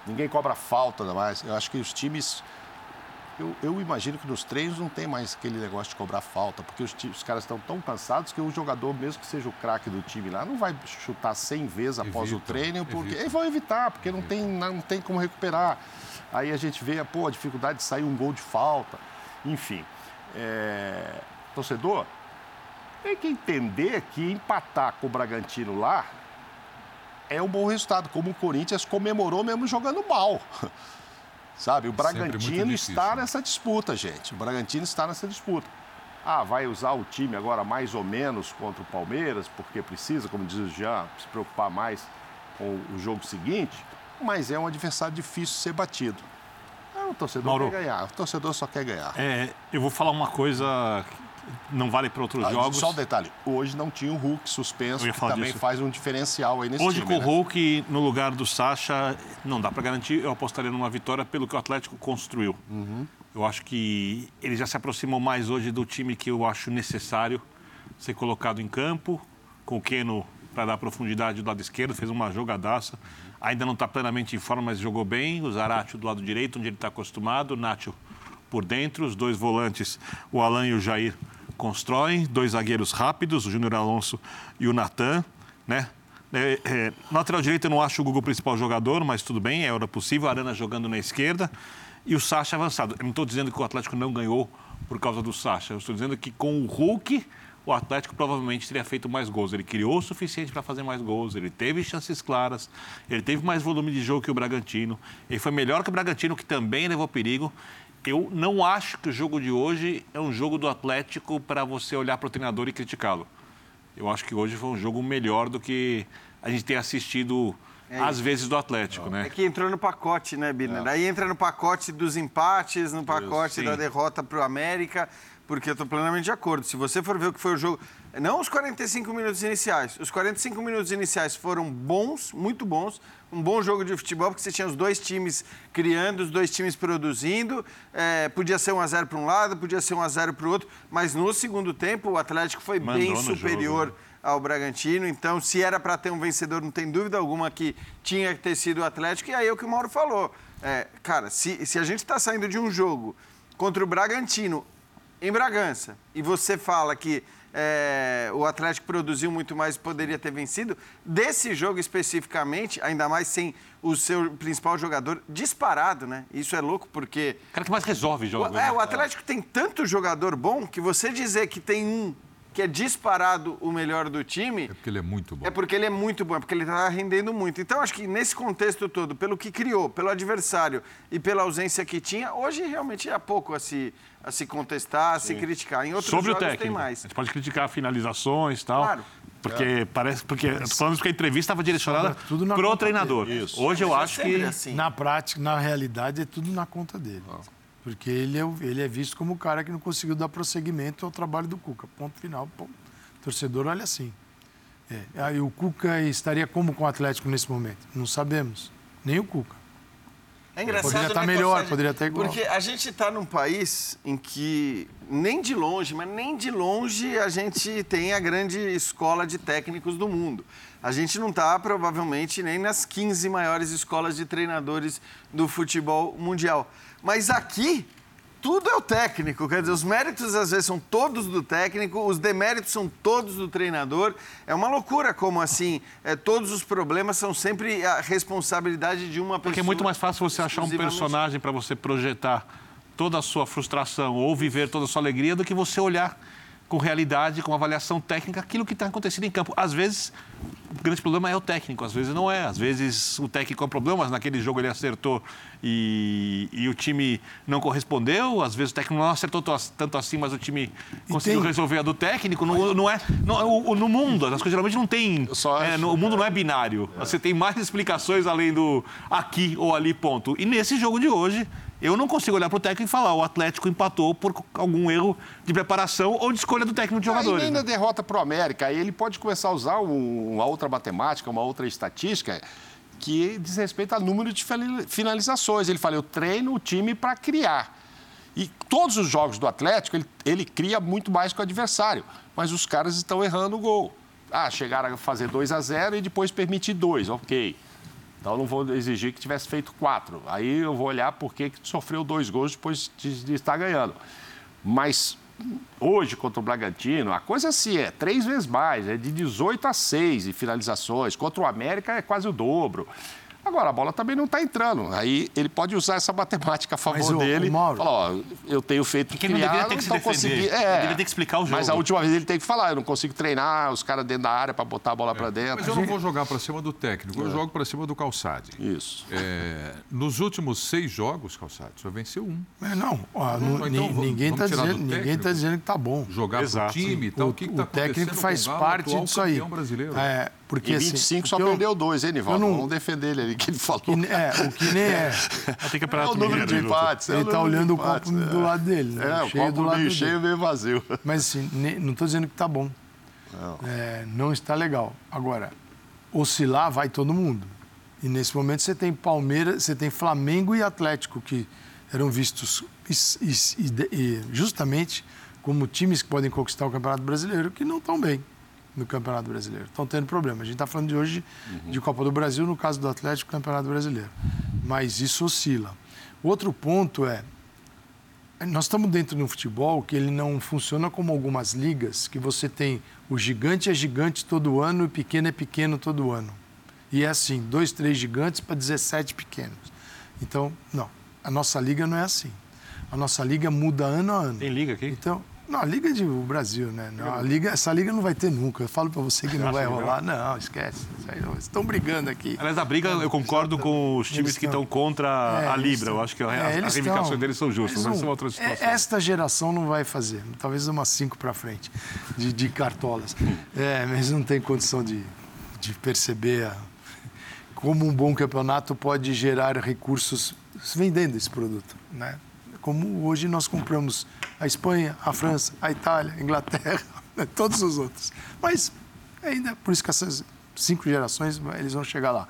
Speaker 2: Ninguém cobra falta, ainda mais. Eu acho que os times eu, eu imagino que nos treinos não tem mais aquele negócio de cobrar falta, porque os, os caras estão tão cansados que o jogador, mesmo que seja o craque do time lá, não vai chutar 100 vezes após o
Speaker 1: Evita,
Speaker 2: treino, porque
Speaker 1: evita.
Speaker 2: eles vão evitar, porque não tem, não tem como recuperar. Aí a gente vê pô, a dificuldade de sair um gol de falta. Enfim, é, torcedor, tem que entender que empatar com o Bragantino lá é um bom resultado, como o Corinthians comemorou mesmo jogando mal. Sabe, o Bragantino está
Speaker 1: né?
Speaker 2: nessa disputa, gente. O Bragantino está nessa disputa. Ah, vai usar o time agora mais ou menos contra o Palmeiras, porque precisa, como diz o Jean, se preocupar mais com o jogo seguinte, mas é um adversário difícil de ser batido. Ah, o torcedor
Speaker 3: Mauro.
Speaker 2: quer ganhar, o torcedor só quer ganhar.
Speaker 3: É, eu vou falar uma coisa que não vale para outros
Speaker 2: Ah,
Speaker 3: jogos.
Speaker 2: Só um detalhe, hoje não tinha o Hulk suspenso, que também
Speaker 3: disso.
Speaker 2: faz um diferencial aí nesse
Speaker 3: Hoje,
Speaker 2: time.
Speaker 3: com o
Speaker 2: né?
Speaker 3: Hulk no lugar do Sacha, não dá para garantir. Eu apostaria numa vitória pelo que o Atlético construiu.
Speaker 2: Uhum.
Speaker 3: Eu acho que ele já se aproximou mais hoje do time que eu acho necessário ser colocado em campo, com o Keno para dar profundidade do lado esquerdo, fez uma jogadaça. Ainda não está plenamente em forma, mas jogou bem. O Zarate do lado direito, onde ele está acostumado. O Nacho por dentro. Os dois volantes, o Alan e o Jair, constroem. Dois zagueiros rápidos, o Júnior Alonso e o Natan. Né? É, é, lateral direito eu não acho o Google o principal jogador, mas tudo bem, é hora possível. Arana jogando na esquerda e o Sacha avançado. Eu não estou dizendo que o Atlético não ganhou por causa do Sacha. Eu estou dizendo que com o Hulk o Atlético provavelmente teria feito mais gols. Ele criou o suficiente para fazer mais gols, ele teve chances claras, ele teve mais volume de jogo que o Bragantino, ele foi melhor que o Bragantino, que também levou perigo. Eu não acho que o jogo de hoje é um jogo do Atlético para você olhar para o treinador e criticá-lo. Eu acho que hoje foi um jogo melhor do que a gente tem assistido é às vezes do Atlético, né?
Speaker 4: É que entrou no pacote, né, Birner? É. Aí entra no pacote dos empates, no pacote da derrota para o América porque eu estou plenamente de acordo. Se você for ver o que foi o jogo, não os 45 minutos iniciais, os 45 minutos iniciais foram bons, muito bons, um bom jogo de futebol, porque você tinha os dois times criando, os dois times produzindo, é, podia ser 1x0 para um lado, podia ser 1x0 para o outro, mas no segundo tempo o Atlético foi Mandou bem superior jogo, né? ao Bragantino, então se era para ter um vencedor, não tem dúvida alguma que tinha que ter sido o Atlético, e aí é o que o Mauro falou. É, cara, se, se a gente está saindo de um jogo contra o Bragantino em Bragança e você fala que é, o Atlético produziu muito mais e poderia ter vencido, desse jogo especificamente, ainda mais sem o seu principal jogador disparado, né? Isso é louco porque.
Speaker 3: O cara que mais resolve jogo.
Speaker 4: O, é, né? o Atlético tem tanto jogador bom que você dizer que tem um que é disparado o melhor do time.
Speaker 1: É porque ele é muito bom.
Speaker 4: É porque ele é muito bom, é porque ele está rendendo muito. Então, acho que nesse contexto todo, pelo que criou, pelo adversário e pela ausência que tinha, hoje realmente há pouco a se, a se contestar, a Sim. se criticar. Em outros
Speaker 3: Sobre
Speaker 4: jogos
Speaker 3: o técnico,
Speaker 4: tem mais.
Speaker 3: A gente pode criticar finalizações e tal. Claro. Porque é. parece. Porque falando que a entrevista estava direcionada para o treinador. Hoje eu acho que.
Speaker 5: Assim. Na prática, na realidade, é tudo na conta dele. Ah. Porque ele é, ele é visto como o cara que não conseguiu dar prosseguimento ao trabalho do Cuca. Ponto final. Ponto. O torcedor olha assim. É. Aí o Cuca estaria como com o Atlético nesse momento? Não sabemos. Nem o Cuca.
Speaker 4: É engraçado,
Speaker 5: poderia estar tá né, melhor, poderia estar igual.
Speaker 4: Porque a gente está num país em que nem de longe, mas nem de longe a gente tem a grande escola de técnicos do mundo. A gente não está provavelmente nem nas 15 maiores escolas de treinadores do futebol mundial. Mas aqui, tudo é o técnico. Quer dizer, os méritos às vezes são todos do técnico, os deméritos são todos do treinador. É uma loucura como assim, é, todos os problemas são sempre a responsabilidade de uma pessoa.
Speaker 3: Porque é muito mais fácil você achar um personagem para você projetar toda a sua frustração ou viver toda a sua alegria do que você olhar com realidade, com avaliação técnica, aquilo que está acontecendo em campo. Às vezes, o grande problema é o técnico, às vezes não é. Às vezes o técnico é o problema, mas naquele jogo ele acertou e, e o time não correspondeu. Às vezes o técnico não acertou tanto assim, mas o time conseguiu tem... resolver a do técnico. Não, não é, não, no mundo, as coisas geralmente não tem. É, no, o mundo não é binário. É. Você tem mais explicações além do aqui ou ali, ponto. E nesse jogo de hoje, eu não consigo olhar para o técnico e falar o Atlético empatou por algum erro de preparação ou de escolha do técnico de jogadores.
Speaker 2: E nem na derrota para o América, aí ele pode começar a usar uma outra matemática, uma outra estatística que diz respeito ao número de finalizações. Ele fala, eu treino o time para criar. E todos os jogos do Atlético, ele, ele cria muito mais que o adversário. Mas os caras estão errando o gol. Ah, chegaram a fazer 2 a 0 e depois permitir dois, ok. Então, não vou exigir que tivesse feito quatro. Aí eu vou olhar por que sofreu dois gols depois de, de estar ganhando. Mas hoje, contra o Bragantino, a coisa assim é três vezes mais, é de 18 a 6 em finalizações. Contra o América é quase o dobro. Agora, a bola também não está entrando. Aí ele pode usar essa matemática a favor mas, dele. O Mauro... Falar, ó, eu tenho feito criar,
Speaker 3: ele não deveria ter que se
Speaker 2: consegui...
Speaker 3: é, ele deveria ter que explicar o jogo.
Speaker 2: Mas a última vez ele tem que falar, eu não consigo treinar os caras dentro da área para botar a bola é. para dentro.
Speaker 1: Mas eu não vou jogar para cima do técnico, eu é. jogo para cima do Calçade.
Speaker 2: Isso.
Speaker 1: É, nos últimos seis jogos, Calçade, só venceu um.
Speaker 5: É, não, ó, não então, ninguém está dizendo, ninguém tá dizendo que está bom.
Speaker 1: Jogar para o time e tal, o, que está
Speaker 5: acontecendo O técnico faz parte disso aí.
Speaker 1: Brasileiro.
Speaker 2: É, porque, em 25 assim, só eu, perdeu dois, hein, Nivaldo? Não... Vamos defender ele ali, que ele falou. Que,
Speaker 5: é, o que nem é.
Speaker 3: Tem que é
Speaker 2: o número de empates.
Speaker 5: Ele está olhando o copo é. do lado dele. Né?
Speaker 2: É, cheio o copo meio cheio, meio vazio.
Speaker 5: Mas assim, não estou dizendo que está bom. Não. É, não está legal. Agora, oscilar vai todo mundo. E nesse momento você tem Palmeiras, você tem Flamengo e Atlético, que eram vistos justamente como times que podem conquistar o Campeonato Brasileiro, que não estão bem. No Campeonato Brasileiro. Estão tendo problema. A gente está falando de hoje de Copa do Brasil, no caso do Atlético, Campeonato Brasileiro. Mas isso oscila. Outro ponto é, nós estamos dentro de um futebol que ele não funciona como algumas ligas, que você tem o gigante é gigante todo ano e pequeno é pequeno todo ano. E é assim, dois, três gigantes para 17 pequenos. Então, não, a nossa liga não é assim. A nossa liga muda ano a ano.
Speaker 3: Tem liga aqui?
Speaker 5: Então, não, a liga de o Brasil, né? Não, a liga, essa liga não vai ter nunca. Eu falo para você que não vai rolar. Não, esquece. Estão brigando aqui.
Speaker 3: Aliás, a briga, eu concordo com os times
Speaker 5: Eles
Speaker 3: que
Speaker 5: estão-
Speaker 3: contra
Speaker 5: É,
Speaker 3: a Libra. Eu acho que
Speaker 5: é,
Speaker 3: as, reivindicações
Speaker 5: estão-
Speaker 3: deles são justas, mas isso é
Speaker 5: vão-
Speaker 3: outra
Speaker 5: é,
Speaker 3: situação.
Speaker 5: Esta geração não vai fazer. Talvez umas cinco para frente de, de cartolas. É, mas não tem condição de, de perceber a- como um bom campeonato pode gerar recursos vendendo esse produto, né? Como hoje nós compramos a Espanha, a França, a Itália, a Inglaterra, todos os outros. Mas ainda, por isso que essas cinco gerações, eles vão chegar lá.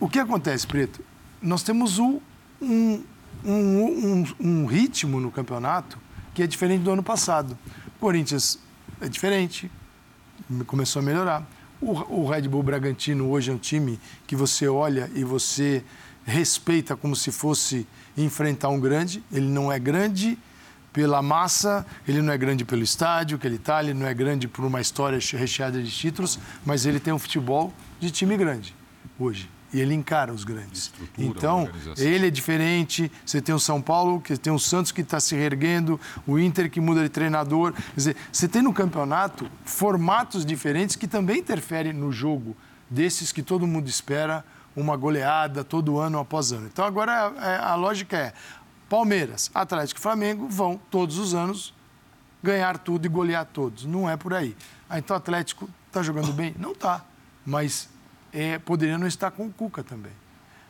Speaker 5: O que acontece, Preto? Nós temos um, um, um, um ritmo no campeonato que é diferente do ano passado. O Corinthians é diferente, começou a melhorar. O, o Red Bull Bragantino hoje é um time que você olha e você respeita como se fosse enfrentar um grande. Ele não é grande pela massa, ele não é grande pelo estádio que ele está, ele não é grande por uma história recheada de títulos, mas ele tem um futebol de time grande hoje. E ele encara os grandes. Então, ele é diferente. Você tem o São Paulo, que tem o Santos que está se reerguendo, o Inter que muda de treinador. Quer dizer, você tem no campeonato formatos diferentes que também interferem no jogo desses que todo mundo espera uma goleada todo ano após ano. Então, agora é, a lógica é: Palmeiras, Atlético e Flamengo vão todos os anos ganhar tudo e golear todos. Não é por aí. Ah, então o Atlético está jogando bem? Não está. Mas é, poderia não estar com o Cuca também.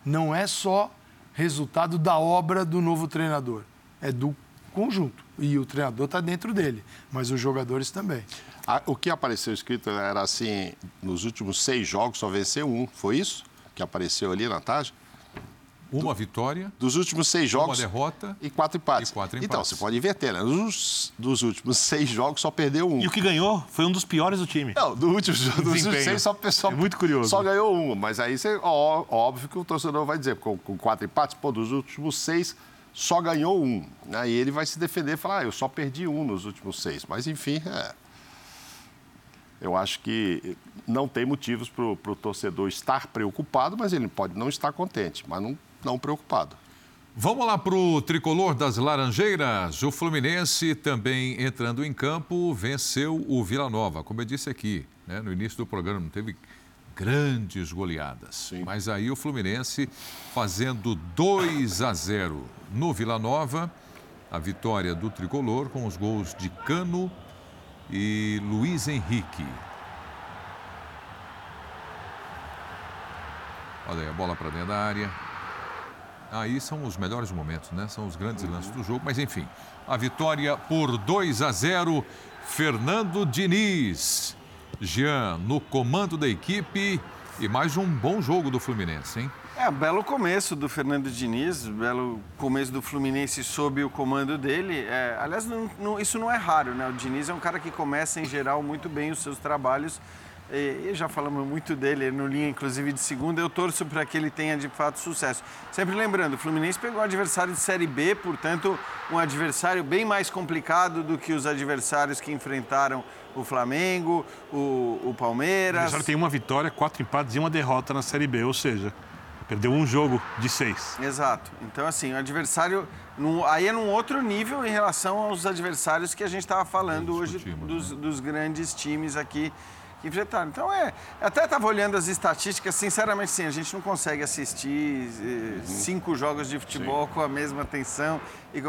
Speaker 5: Não é só resultado da obra do novo treinador, é do conjunto. E o treinador está dentro dele, mas os jogadores também.
Speaker 2: Ah, O que apareceu escrito era assim: nos últimos seis jogos só venceu um. Foi isso que apareceu ali na tarde?
Speaker 1: Uma vitória,
Speaker 2: Dos últimos seis
Speaker 1: uma
Speaker 2: jogos.
Speaker 1: derrota.
Speaker 2: E quatro empates.
Speaker 1: E quatro
Speaker 2: Então,
Speaker 1: empates.
Speaker 2: você pode inverter, né? Dos, dos últimos seis jogos, só perdeu um.
Speaker 3: E o que ganhou foi um dos piores do time.
Speaker 2: Não, do último, dos últimos seis, só, só,
Speaker 3: É muito curioso.
Speaker 2: Só ganhou um. Mas aí, você, ó, óbvio que o torcedor vai dizer, com, com quatro empates, pô, dos últimos seis, só ganhou um. Aí ele vai se defender e falar, ah, eu só perdi um nos últimos seis. Mas, enfim, é... eu acho que não tem motivos para o torcedor estar preocupado, mas ele pode não estar contente, mas não, não preocupado.
Speaker 1: Vamos lá para o tricolor das Laranjeiras. O Fluminense também entrando em campo venceu o Vila Nova. Como eu disse aqui, né, no início do programa, não teve grandes goleadas. Mas aí o Fluminense fazendo 2 a 0 no Vila Nova. A vitória do tricolor com os gols de Cano e Luiz Henrique. Olha aí a bola para dentro da área. Aí são os melhores momentos, né? São os grandes lances do jogo. Mas enfim, a vitória por 2 a 0. Fernando Diniz. Jean no comando da equipe. E mais um bom jogo do Fluminense, hein?
Speaker 4: É, belo começo do Fernando Diniz, belo começo do Fluminense sob o comando dele. É, aliás, não- não- isso não é raro, né? O Diniz é um cara que começa, em geral, muito bem os seus trabalhos. E, já falamos muito dele no linha, inclusive, de segunda. Eu torço para que ele tenha, de fato, sucesso. Sempre lembrando, o Fluminense pegou um adversário de Série B, portanto, um adversário bem mais complicado do que os adversários que enfrentaram o Flamengo, o, o
Speaker 3: O
Speaker 4: Palmeiras.
Speaker 3: adversário tem uma vitória, quatro empates e uma derrota na Série B, ou seja, perdeu um jogo de seis.
Speaker 4: Exato. Então, assim, o adversário. num- aí é num outro nível em relação aos adversários que a gente estava falando hoje, dos, dos grandes times aqui que. Então, é. eu Até estava olhando as estatísticas, sinceramente, sim, a gente não consegue assistir eh, cinco jogos de futebol com a mesma atenção.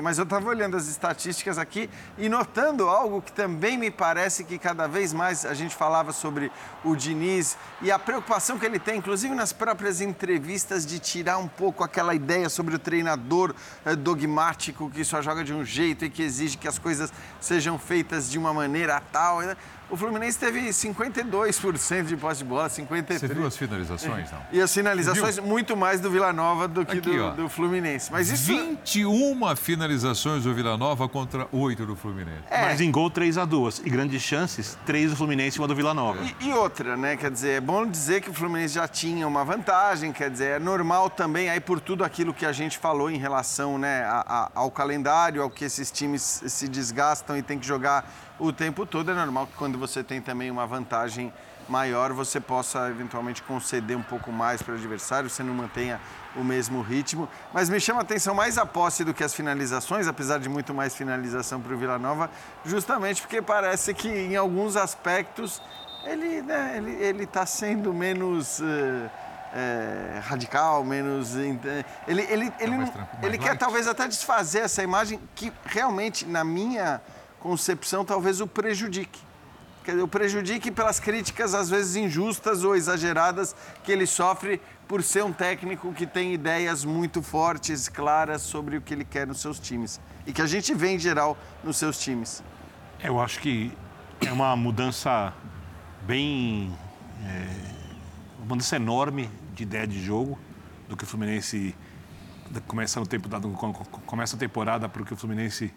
Speaker 4: Mas eu estava olhando as estatísticas aqui e notando algo que também me parece que cada vez mais a gente falava sobre o Diniz e a preocupação que ele tem, inclusive nas próprias entrevistas, de tirar um pouco aquela ideia sobre o treinador eh, dogmático que só joga de um jeito e que exige que as coisas sejam feitas de uma maneira tal. né? O Fluminense teve 52% de posse de bola, 53%.
Speaker 1: Você viu as finalizações, não?
Speaker 4: E as finalizações muito mais do Vila Nova do que
Speaker 1: Aqui,
Speaker 4: do, do Fluminense. Mas isso
Speaker 1: 21 finalizações do Vila Nova contra 8 do Fluminense.
Speaker 4: É.
Speaker 3: Mas em gol, 3 a 2 E grandes chances, 3 do Fluminense e uma do Vila Nova.
Speaker 4: E, e outra, né? Quer dizer, é bom dizer que o Fluminense já tinha uma vantagem, quer dizer, é normal também, aí por tudo aquilo que a gente falou em relação né, a- a- ao calendário, ao que esses times se desgastam e tem que jogar o tempo todo, é normal que quando você tem também uma vantagem maior, você possa eventualmente conceder um pouco mais para o adversário, você não mantenha o mesmo ritmo. Mas me chama a atenção mais a posse do que as finalizações, apesar de muito mais finalização para o Vila Nova, justamente porque parece que em alguns aspectos ele né, ele ele está sendo menos eh, eh, radical, menos inte- ele ele ele,
Speaker 1: mais mais
Speaker 4: ele quer talvez até desfazer essa imagem que realmente na minha concepção talvez o prejudique. Quer dizer, o prejudique pelas críticas, às vezes injustas ou exageradas, que ele sofre por ser um técnico que tem ideias muito fortes, claras sobre o que ele quer nos seus times. E que a gente vê em geral nos seus times.
Speaker 3: Eu acho que é uma mudança bem. é, uma mudança enorme de ideia de jogo do que o Fluminense começa, no tempo, começa a temporada para o que o Fluminense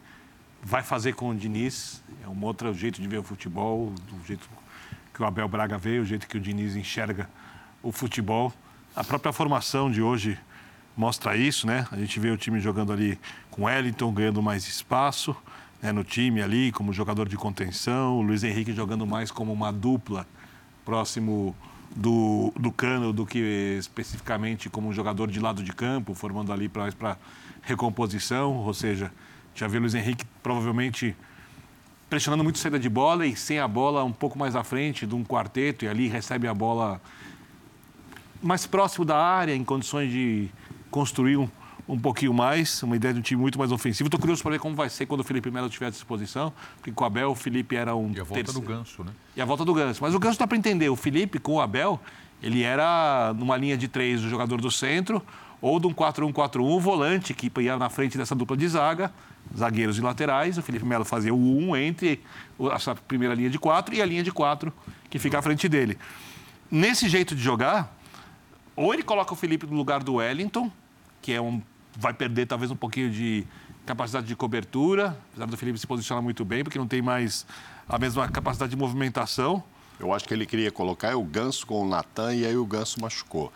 Speaker 3: vai fazer com o Diniz. É um outro jeito de ver o futebol, do jeito que o Abel Braga vê, o jeito que o Diniz enxerga o futebol. A própria formação de hoje mostra isso, né? A gente vê o time jogando ali com Wellington, ganhando mais espaço né, no time ali, como jogador de contenção, o Luiz Henrique jogando mais como uma dupla próximo do, do Cano do que especificamente como um jogador de lado de campo, formando ali para recomposição, ou seja, já vê o Luiz Henrique provavelmente pressionando muito saída de bola e sem a bola um pouco mais à frente de um quarteto e ali recebe a bola mais próximo da área, em condições de construir um, um pouquinho mais, uma ideia de um time muito mais ofensivo. Estou curioso para ver como vai ser quando o Felipe Melo tiver à disposição, porque com o Abel o Felipe era um
Speaker 1: E a volta
Speaker 3: terceiro-
Speaker 1: do Ganso, né?
Speaker 3: e a volta do Ganso. Mas o Ganso dá para entender. O Felipe com o Abel, ele era numa linha de três o jogador do centro, ou de um 4-1-4-1, o volante que ia na frente dessa dupla de zaga, zagueiros e laterais. O Felipe Melo fazia o 1 entre o- essa primeira linha de quatro e a linha de quatro que fica à frente dele. Nesse jeito de jogar, ou ele coloca o Felipe no lugar do Wellington, que é um vai perder talvez um pouquinho de capacidade de cobertura, apesar do Felipe se posicionar muito bem, porque não tem mais a mesma capacidade de movimentação.
Speaker 2: Eu acho que ele queria colocar é o Ganso com o Natan e aí o Ganso machucou.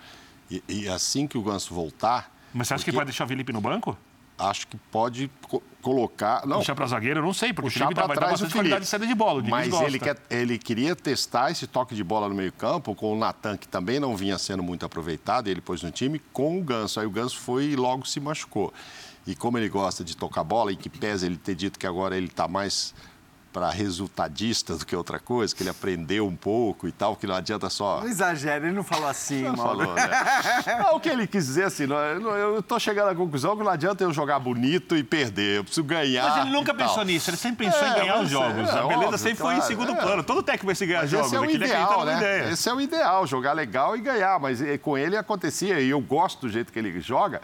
Speaker 2: E, e assim que o Ganso voltar,
Speaker 3: Mas você acha que
Speaker 2: Porque-
Speaker 3: vai deixar o Felipe no banco?
Speaker 2: Acho que pode co- colocar. Não,
Speaker 3: Puxar para zagueiro? Eu não sei, porque o Felipe dá, vai dar bastante qualidade de saída de bola.
Speaker 2: Mas ele, quer, ele queria testar esse toque de bola no meio-campo com o Natan, que também não vinha sendo muito aproveitado, ele pôs no time, com o Ganso. Aí o Ganso foi e logo se machucou. E como ele gosta de tocar bola, e que pesa ele ter dito que agora ele está mais para resultadista do que outra coisa, que ele aprendeu um pouco e tal, que não adianta só.
Speaker 4: Não exagera, ele não falou assim,
Speaker 2: Não
Speaker 4: Mauro.
Speaker 2: falou, né? Não, o que ele quis dizer assim, não, eu- estou chegando à conclusão que não adianta eu jogar bonito e perder, eu preciso ganhar.
Speaker 3: Mas ele nunca
Speaker 2: e tal.
Speaker 3: pensou nisso, ele sempre pensou
Speaker 2: É,
Speaker 3: em ganhar os jogos.
Speaker 2: é,
Speaker 3: a beleza
Speaker 2: óbvio,
Speaker 3: sempre foi em
Speaker 2: claro,
Speaker 3: segundo
Speaker 2: é.
Speaker 3: plano. Todo técnico vai se ganhar
Speaker 2: Mas
Speaker 3: jogos.
Speaker 2: esse é o ideal, né?
Speaker 3: ideia.
Speaker 2: Esse é o ideal, jogar legal e ganhar. Mas com ele acontecia, e eu gosto do jeito que ele joga,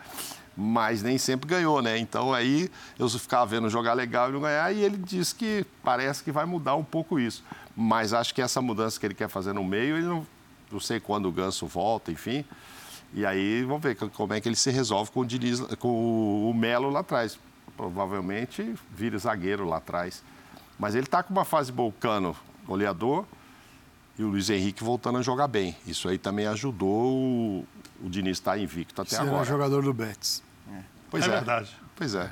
Speaker 2: mas nem sempre ganhou, né? Então aí eu ficava vendo jogar legal e não ganhar, e ele disse que parece que vai mudar um pouco isso. Mas acho que essa mudança que ele quer fazer no meio, ele não, não sei quando o Ganso volta, enfim. E aí vamos ver como é que ele se resolve com o, Diniz, com o Melo lá atrás. Provavelmente vira zagueiro lá atrás. Mas ele está com uma fase boa, o Cano, goleador, e o Luiz Henrique voltando a jogar bem. Isso aí também ajudou o, o Diniz estar invicto até
Speaker 5: era
Speaker 2: agora.
Speaker 5: jogador do Betis.
Speaker 2: Pois
Speaker 3: é
Speaker 2: é,
Speaker 3: verdade.
Speaker 2: Pois é.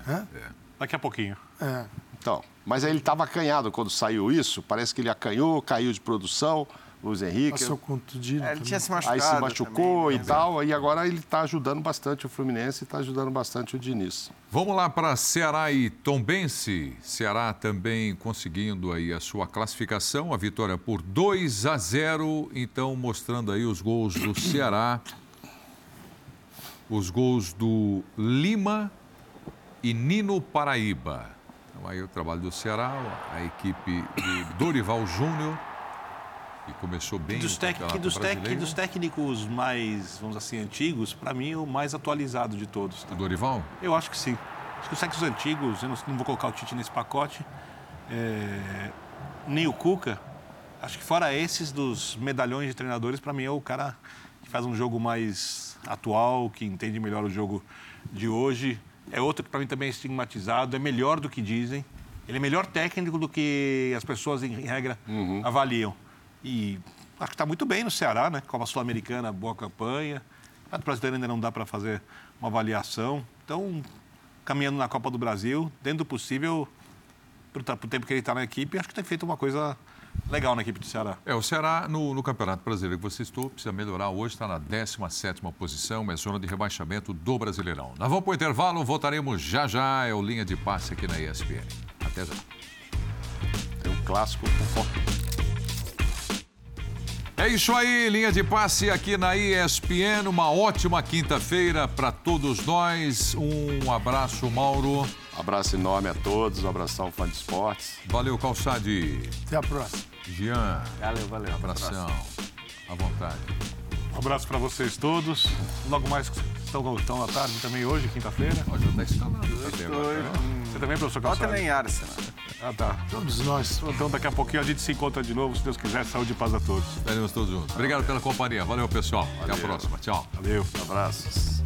Speaker 3: Daqui a pouquinho.
Speaker 5: É.
Speaker 2: Então, mas aí ele estava acanhado quando saiu isso. Parece que ele acanhou, caiu de produção, Luiz Henrique.
Speaker 5: Passou contundido.
Speaker 4: É, ele tinha se machucado.
Speaker 2: Aí se machucou
Speaker 4: também,
Speaker 2: e
Speaker 4: né?
Speaker 2: tal, e agora ele está ajudando bastante o Fluminense e está ajudando bastante o Diniz.
Speaker 1: Vamos lá para Ceará e Tombense. Ceará também conseguindo aí a sua classificação, a vitória por 2 a 0, então mostrando aí os gols do Ceará. Os gols do Lima e Nino Paraíba. Então aí o trabalho do Ceará, a equipe de Dorival Júnior, que começou bem
Speaker 3: dos,
Speaker 1: no
Speaker 3: tec- dos, tec- dos técnicos mais, vamos assim, antigos, para mim, o mais atualizado de todos. tá?
Speaker 1: O Dorival?
Speaker 3: Eu acho que sim. Acho que os técnicos antigos, eu não, não vou colocar o Tite nesse pacote, é, nem o Cuca, Acho que fora esses dos medalhões de treinadores, para mim é o cara que faz um jogo mais atual, que entende melhor o jogo de hoje. É outro que para mim também é estigmatizado, é melhor do que dizem. Ele é melhor técnico do que as pessoas, em regra, uhum. avaliam. E acho que está muito bem no Ceará, né? Copa Sul-Americana, boa campanha. O brasileiro ainda não dá para fazer uma avaliação. Então, caminhando na Copa do Brasil, dentro do possível, para o tempo que ele está na equipe, acho que tem feito uma coisa legal na equipe do Ceará.
Speaker 1: É, o Ceará no, no Campeonato Brasileiro que você estou precisa melhorar hoje, está na 17 posição, é zona de rebaixamento do Brasileirão. Nós vamos para o intervalo, voltaremos já já, é o Linha de Passe aqui na ESPN. Até já.
Speaker 2: Tem um clássico com foco.
Speaker 1: É isso aí, linha de passe aqui na ESPN. Uma ótima quinta-feira para todos nós. Um abraço, Mauro. Um
Speaker 2: abraço enorme a todos, um abração fã de esportes.
Speaker 1: Valeu, Calçade.
Speaker 5: Até a próxima.
Speaker 1: Jean.
Speaker 4: Valeu, valeu.
Speaker 1: Abração. À vontade.
Speaker 3: Um abraço para vocês todos. Logo mais estão, estão à tarde também hoje, quinta-feira.
Speaker 1: Hoje está escalado.
Speaker 3: Você também, professor
Speaker 4: Calçado? Bota nem Arsenal.
Speaker 3: Ah, tá. Todos nós. Então, daqui a pouquinho a gente se encontra de novo, se Deus quiser. Saúde e paz a todos.
Speaker 1: Estaremos todos juntos. Obrigado pela companhia. Valeu, pessoal. Valeu. Até a próxima. Tchau.
Speaker 3: Valeu.
Speaker 2: Abraços.